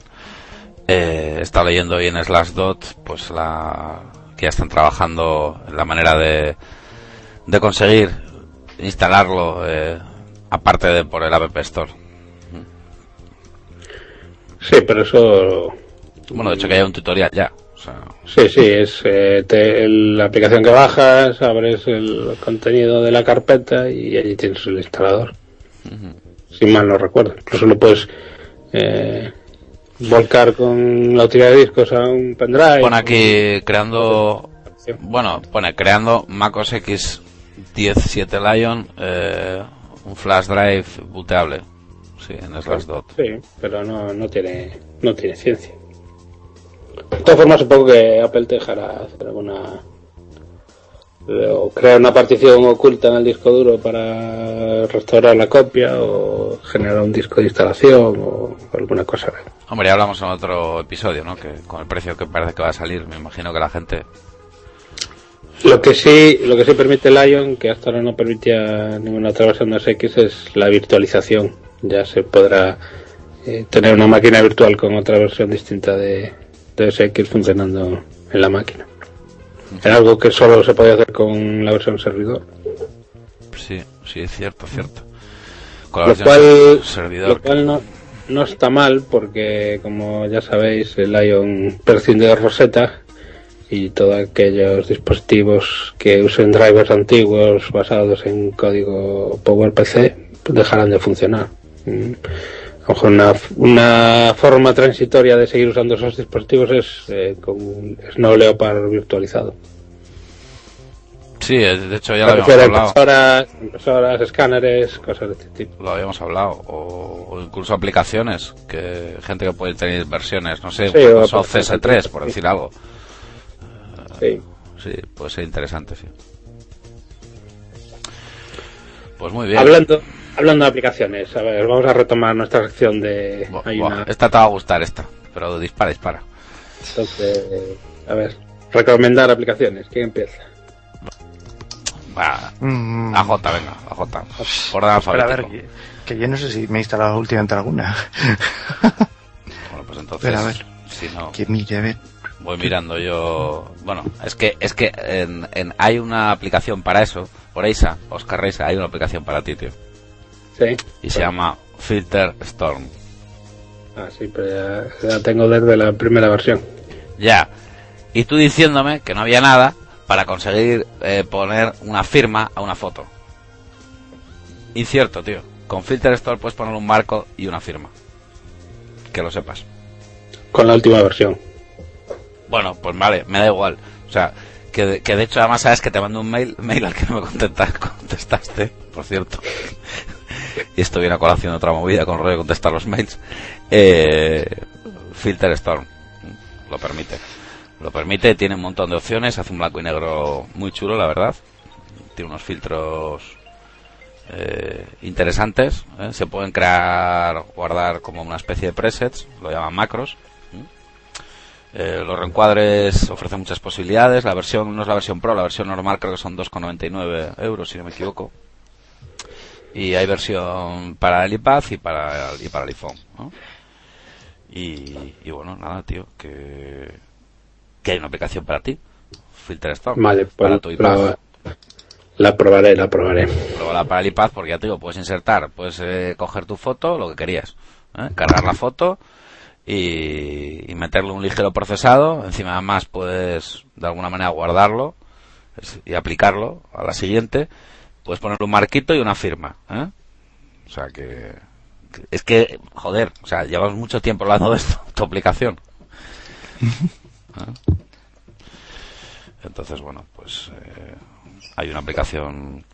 eh, estado leyendo hoy en Slashdot pues la que ya están trabajando en la manera de, de conseguir instalarlo eh, aparte de por el App Store. Sí, pero eso Bueno, de hecho que hay un tutorial ya. O sea, Sí, sí, es eh, te- la aplicación que bajas, abres el contenido de la carpeta y allí tienes el instalador. Si mal no recuerdo. Incluso lo puedes eh, volcar con la utilidad de discos a un pendrive. pone aquí creando, bueno, pone creando MacOS X 10.7 Lion, eh, un flash drive booteable. Sí, en Slashdot. Sí, pero no, no tiene no tiene ciencia. De todas formas, supongo que Apple te dejará hacer alguna o crear una partición oculta en el disco duro para restaurar la copia o generar un disco de instalación o alguna cosa. Hombre, ya hablamos en otro episodio, ¿no? Que con el precio que parece que va a salir, me imagino que la gente... Lo que sí, lo que sí permite Lion, que hasta ahora no permitía ninguna otra versión de X, es la virtualización. Ya se podrá eh, tener una máquina virtual con otra versión distinta de, de OS X funcionando en la máquina. Era algo que solo se podía hacer con la versión servidor. Sí, sí, es cierto, cierto. Con la Lo versión cual, servidor. lo cual no, no está mal porque, como ya sabéis, el Lion prescinde de Rosetta y todos aquellos dispositivos que usen drivers antiguos basados en código PowerPC pues dejarán de funcionar. Mejor una, una forma transitoria de seguir usando esos dispositivos es eh, con un Snow Leopard virtualizado. Sí, eh, de hecho ya lo habíamos hablado. impresoras, impresoras, escáneres, cosas de este tipo. Lo habíamos hablado. O, o incluso aplicaciones. que Gente que puede tener versiones, no sé, Sí, o Microsoft aplicaciones. CS3, por decir algo. Sí. Sí, puede ser interesante, sí. Pues muy bien. Hablando, hablando de aplicaciones, a ver, vamos a retomar nuestra sección de. Hay buah, una- Esta te va a gustar, esta. Pero dispara, dispara. entonces, a ver, recomendar aplicaciones. ¿Quién empieza? Va, Mm, AJ, venga, AJ. Por orden espera, a ver, que, que yo no sé si me he instalado últimamente alguna. Bueno, pues entonces, a ver. si no, que mire, a ver. voy mirando yo. Bueno, es que es que en, en- hay una aplicación para eso. Por Eisa, Oscar Reisa, hay una aplicación para ti, tío. Sí. Y se llama Filter Storm. Ah, sí, pero ya, tengo desde la primera versión. Ya. Y tú diciéndome que no había nada para conseguir eh, poner una firma a una foto. Incierto, tío. Con Filter Store puedes poner un marco y una firma. Que lo sepas. Con la última versión. Bueno, pues vale, me da igual. O sea, que de, que de hecho además sabes que te mando un mail, mail al que no me contestaste, por cierto. Y esto viene a colación de otra movida con rollo de contestar los mails. Eh, Filter Storm lo permite. Lo permite, tiene un montón de opciones, hace un blanco y negro muy chulo, la verdad. Tiene unos filtros eh, interesantes. ¿eh? Se pueden crear, guardar como una especie de presets, lo llaman macros. Eh, los reencuadres ofrecen muchas posibilidades. La versión no es la versión Pro, la versión normal creo que son 2,99 euros, si no me equivoco. Y hay versión para el iPad y para el, y para el iPhone. ¿no? Y, y bueno, nada, tío, que, que hay una aplicación para ti. Filter Storm. Vale, para pues tu iPad. la, la probaré, la probaré. Pruébala para el iPad porque ya te digo, puedes insertar, puedes eh, coger tu foto, lo que querías, ¿eh? cargar la foto y, y meterle un ligero procesado, encima además puedes de alguna manera guardarlo y aplicarlo a la siguiente, puedes ponerle un marquito y una firma, ¿eh? o sea que, es que, joder, o sea, llevamos mucho tiempo hablando de esto, tu aplicación. ¿Eh? Entonces, bueno, pues eh, hay una aplicación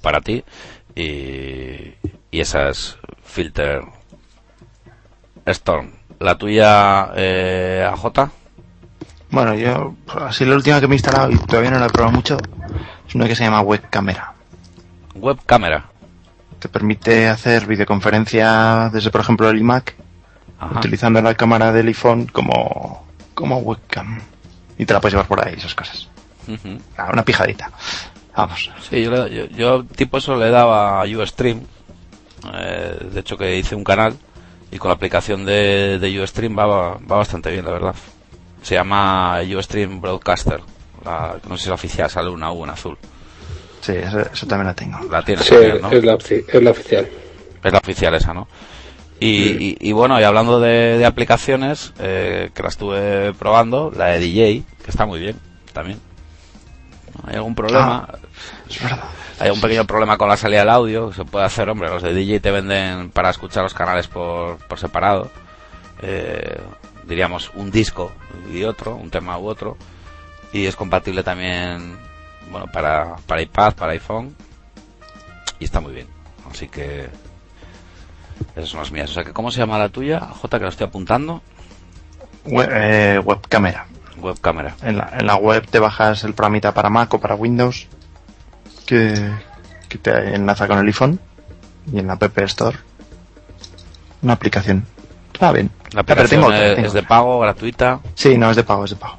para ti. Y, y esa es Filter Storm. ¿La tuya, eh, AJ? Bueno, yo, así la última que me he instalado y todavía no la he probado mucho, es una que se llama Web Camera. Web cámara. Te permite hacer videoconferencia desde, por ejemplo, el iMac, Ajá. utilizando la cámara del iPhone como, como webcam. Y te la puedes llevar por ahí, esas cosas. Ah, Una pijadita. Vamos. Sí, yo, le- yo, yo tipo eso le daba a Ustream. Eh, de hecho que hice un canal y con la aplicación de, de Ustream va, va bastante bien, la verdad. Se llama Ustream Broadcaster. La, no sé si la oficial sale una U en azul. Sí, eso, eso también la tengo. La tienes Sí, también, ¿no? es, la, opci- es la oficial. Es la oficial esa, ¿no? Y, y, y bueno, y hablando de, de aplicaciones, eh, que la estuve probando, la de DJ, que está muy bien, también. ¿Hay algún problema? Es verdad. Hay un pequeño problema con la salida del audio, que se puede hacer, hombre, los de DJ te venden para escuchar los canales por, por separado. Eh, diríamos un disco y otro, un tema u otro. Y es compatible también, bueno, para, para iPad, para iPhone. Y está muy bien. Así que esas son las mías. O sea que, ¿cómo se llama la tuya? J, que lo estoy apuntando. Web, eh, web cámara. Web cámara. En la, en la web te bajas el programita para Mac o para Windows que, que te enlaza con el iPhone y en la App Store una aplicación. Está bien. La pero aplicación tengo es, tengo es de pago, gratuita. Sí, no, es de pago, es de pago.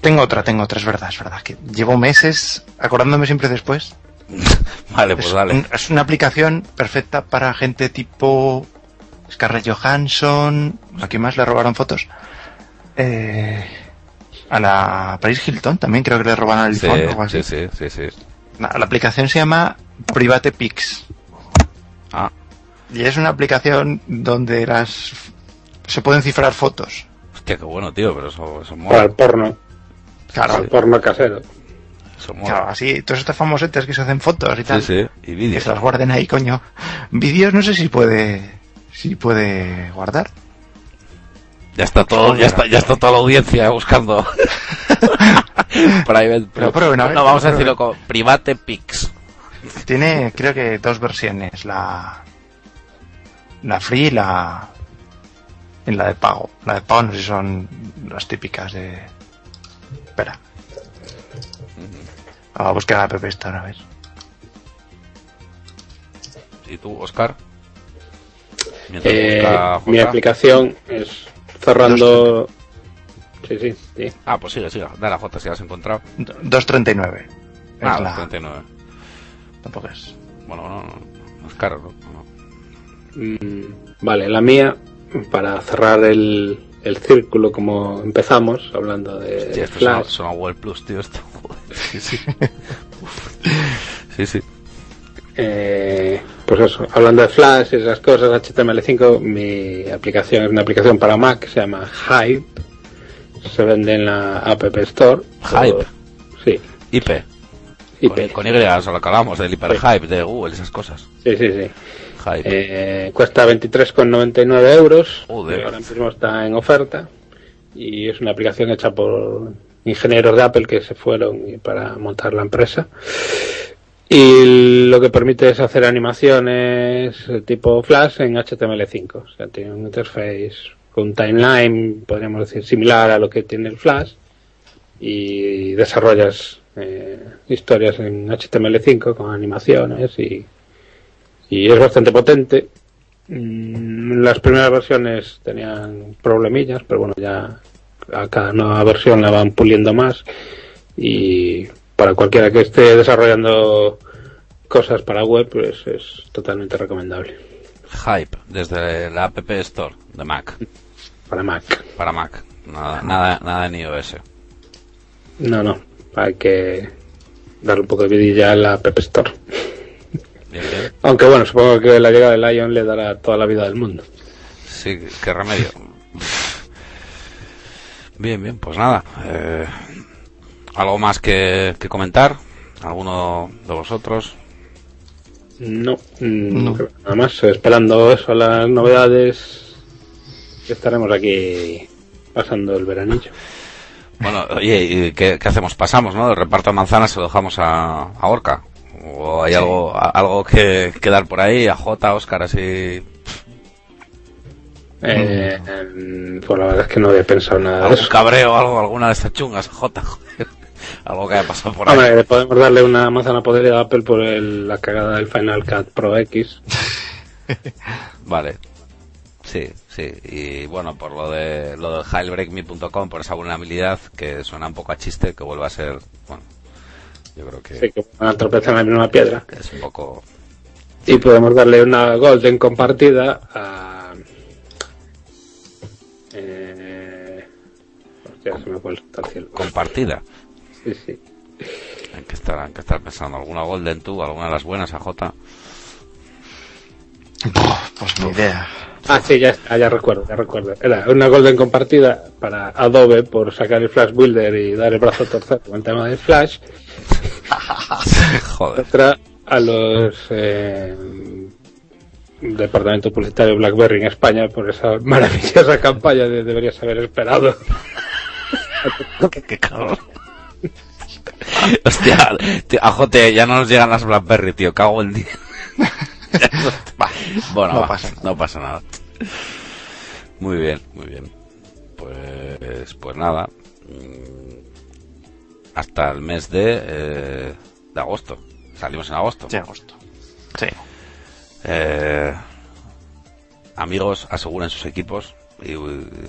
Tengo otra, tengo otra, es verdad, es verdad. Que llevo meses acordándome siempre después. Vale, pues es, dale. un- es una aplicación perfecta para gente tipo Scarlett Johansson. ¿A quién más le robaron fotos? Eh, a la Paris Hilton también creo que le robaron el Sí, iPhone o algo así. sí, sí, sí, sí. La, la aplicación se llama Private Pics Ah, y es una aplicación donde las se pueden cifrar fotos. hostia, qué bueno, tío, pero eso, eso Para el mola. porno. Claro, porno casero. Claro, así todos estos famosetes que se hacen fotos y tal. sí, y Que vídeos. se las guarden ahí, coño. Vídeos no sé si puede si puede guardar. Ya está todo, ya está, ya está toda la audiencia buscando. Private, Pero a ver, no, vamos a decirlo con Private Pics. Tiene, creo que dos versiones, la la free y la y la de pago. La de pago no sé si son las típicas de espera. Vamos a buscar la app Store, a ver. ¿Y tú, Oscar? Eh, mi aplicación es cerrando. Sí, sí, sí. Ah, pues sigue, sigue. Dale a J si la has encontrado. 239. Es Ah, la- 39. tampoco es. Bueno, no, no, no es caro, ¿no? No. Mm, vale, la mía, para cerrar el, el círculo como empezamos, hablando de Hostia, esto Flash. suena Google Plus, tío, esto. Sí, sí. Sí, sí. Eh, pues eso, hablando de Flash y esas cosas, HTML5, mi aplicación es una aplicación para Mac, se llama Hype. Se vende en la App Store. Hype. Sí, IP. IP. Con, con Y, o sea, lo que hablamos del hiperhype, de Google, esas cosas. Sí, sí, sí. Eh, cuesta 23,99 euros. Joder. Ahora mismo está en oferta. Y es una aplicación hecha por ingenieros de Apple que se fueron para montar la empresa. Y lo que permite es hacer animaciones eh, tipo Flash en HTML5. O sea, tiene un interface con timeline, podríamos decir, similar a lo que tiene el Flash. Y desarrollas eh, historias en HTML5 con animaciones y y es bastante potente. Mm, Las primeras versiones tenían problemillas, pero bueno, ya a cada nueva versión la van puliendo más y para cualquiera que esté desarrollando cosas para web, pues es totalmente recomendable Hype, desde la App Store de Mac, para Mac. para Mac. Nada, nada, nada en iOS. No, no, hay que darle un poco de vidilla a la App Store. Bien, bien. Aunque bueno, supongo que la llegada del Lion le dará toda la vida del mundo. Sí, qué remedio. Bien, bien, pues nada. eh, ¿Algo más que, que comentar? ¿Alguno de vosotros? No, mm, No. nada más esperando eso, las novedades. que Estaremos aquí pasando el veranillo. Bueno, oye, ¿y qué, qué hacemos? Pasamos, ¿no? El reparto de manzanas se lo dejamos a, a Orca. ¿O hay algo, algo que, que dar por ahí? A J, Oscar, así. Eh, pues la verdad es que no había pensado nada de ¿Algún eso. cabreo, algo, alguna de estas chungas, J, joder. Algo que haya pasado por ahí. Hombre, podemos darle una manzana podrida a Apple por el- la cagada del Final Cut Pro X. Vale. Sí, sí. Y bueno, por lo de lo del jailbreakme.com, por esa vulnerabilidad que suena un poco a chiste, que vuelva a ser, bueno, yo creo que, Sí, que van a tropezar en la misma piedra. es un poco... Y podemos darle una golden compartida a... Eh... Hostia, se me fue el cielo. compartida. Sí, sí. Hay que estar, hay que estar pensando. ¿Alguna Golden tú? ¿Alguna de las buenas, AJ? Pues ni idea. Ah, sí, ya, está, ya recuerdo, ya recuerdo. Era una golden compartida para Adobe por sacar el Flash Builder y dar el brazo a torcer con el tema del Flash. Joder. Otra a los eh, departamento publicitario BlackBerry en España por esa maravillosa campaña de deberías haber esperado. Qué cabrón. Hostia, tío, AJ, ya no nos llegan las Blackberry, tío. Cago en día. bueno, No va, pasa nada. no pasa nada. Muy bien, muy bien. Pues, pues nada. mm, Hasta el mes de, eh, de agosto. Salimos en agosto. De agosto. Sí. Eh, amigos, aseguren sus equipos y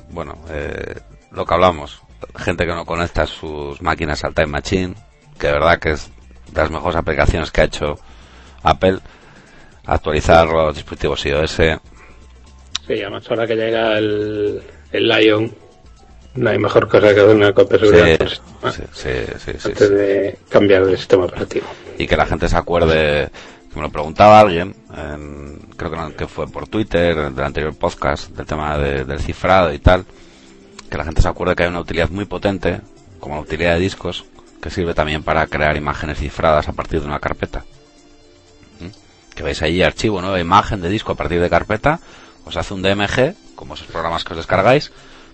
bueno, eh, lo que hablamos, gente que no conecta sus máquinas al Time Machine, que de verdad que es de las mejores aplicaciones que ha hecho Apple, actualizar los dispositivos iOS, Sí, además ahora que llega el, el Lion, no hay mejor cosa que hacer una copia de seguridad sí, antes de cambiar de sistema operativo. y que la gente se acuerde, que me lo preguntaba alguien, en- creo que fue por Twitter, del anterior podcast, del tema de- del cifrado y tal, que la gente se acuerde que hay una utilidad muy potente, como la utilidad de discos, que sirve también para crear imágenes cifradas a partir de una carpeta. Que veis ahí archivo, nueva imagen de disco a partir de carpeta, os hace un DMG, como esos programas que os descargáis,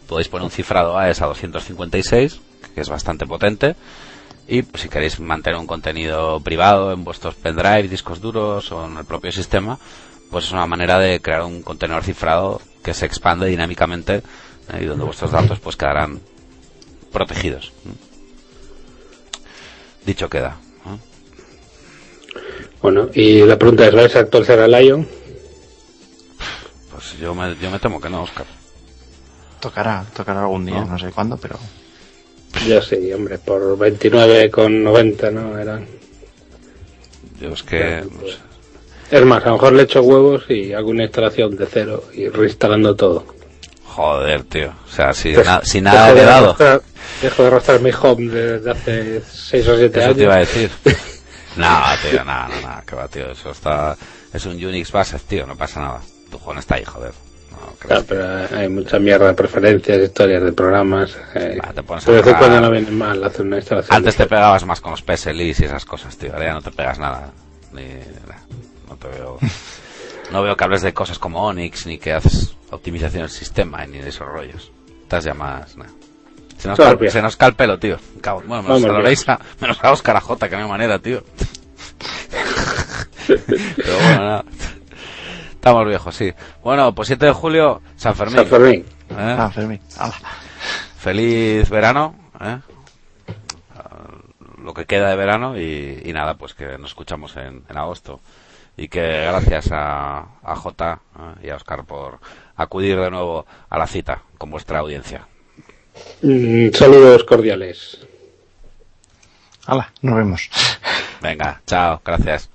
podéis poner un cifrado AES a 256, que es bastante potente, y pues, si queréis mantener un contenido privado en vuestros pendrive, discos duros o en el propio sistema, pues es una manera de crear un contenedor cifrado que se expande dinámicamente eh, y donde vuestros datos pues quedarán protegidos. Dicho queda. Bueno, y la pregunta es, ¿vais a actualizar al Lion? Pues yo me, yo me temo que no, Oscar. Tocará, tocará algún día, No. no, sé cuándo, pero. Yo sí, hombre, por 29,90, ¿no? Eran. Yo es que... no sé. Es más, a lo mejor le echo huevos y hago una instalación de cero y reinstalando todo. Joder, tío. O sea, si, na- si nada he dado. arrastrar- Dejo de arrastrar mi home desde hace 6 o 7 Eso años. te iba a decir. No, tío, nada, no, nada, que va, tío. Eso está. Es un Unix Based, tío, no pasa nada. Tu juego no está ahí, joder. No, Claro, pero hay mucha mierda de preferencias, historias de programas. Eh, Ah, te pones de jugar. cuando no viene mal hacer una instalación. Antes te pegabas más con los PSLIs y esas cosas, tío. Ahora ya no te pegas nada. Ni, no te veo. No veo que hables de cosas como Onyx, ni que haces optimización del sistema, ni de esos rollos. Estás ya más. nah. Se, nos Todo cal- bien. se nos cae el pelo, tío. Cago- Bueno, menos Vamos a. Loreisa, menos a Oscar a J, que no hay manera, tío. Pero bueno, nada. Estamos viejos, sí. Bueno, pues 7 de julio, San Fermín. San Fermín. ¿Eh? Fermín. Feliz verano, ¿eh? Lo que queda de verano y, y nada, pues que nos escuchamos en, en agosto. Y que gracias a, a Jota ¿eh? y a Oscar por acudir de nuevo a la cita con vuestra audiencia. Mm, saludos cordiales. Hala, nos vemos. Venga, chao, gracias.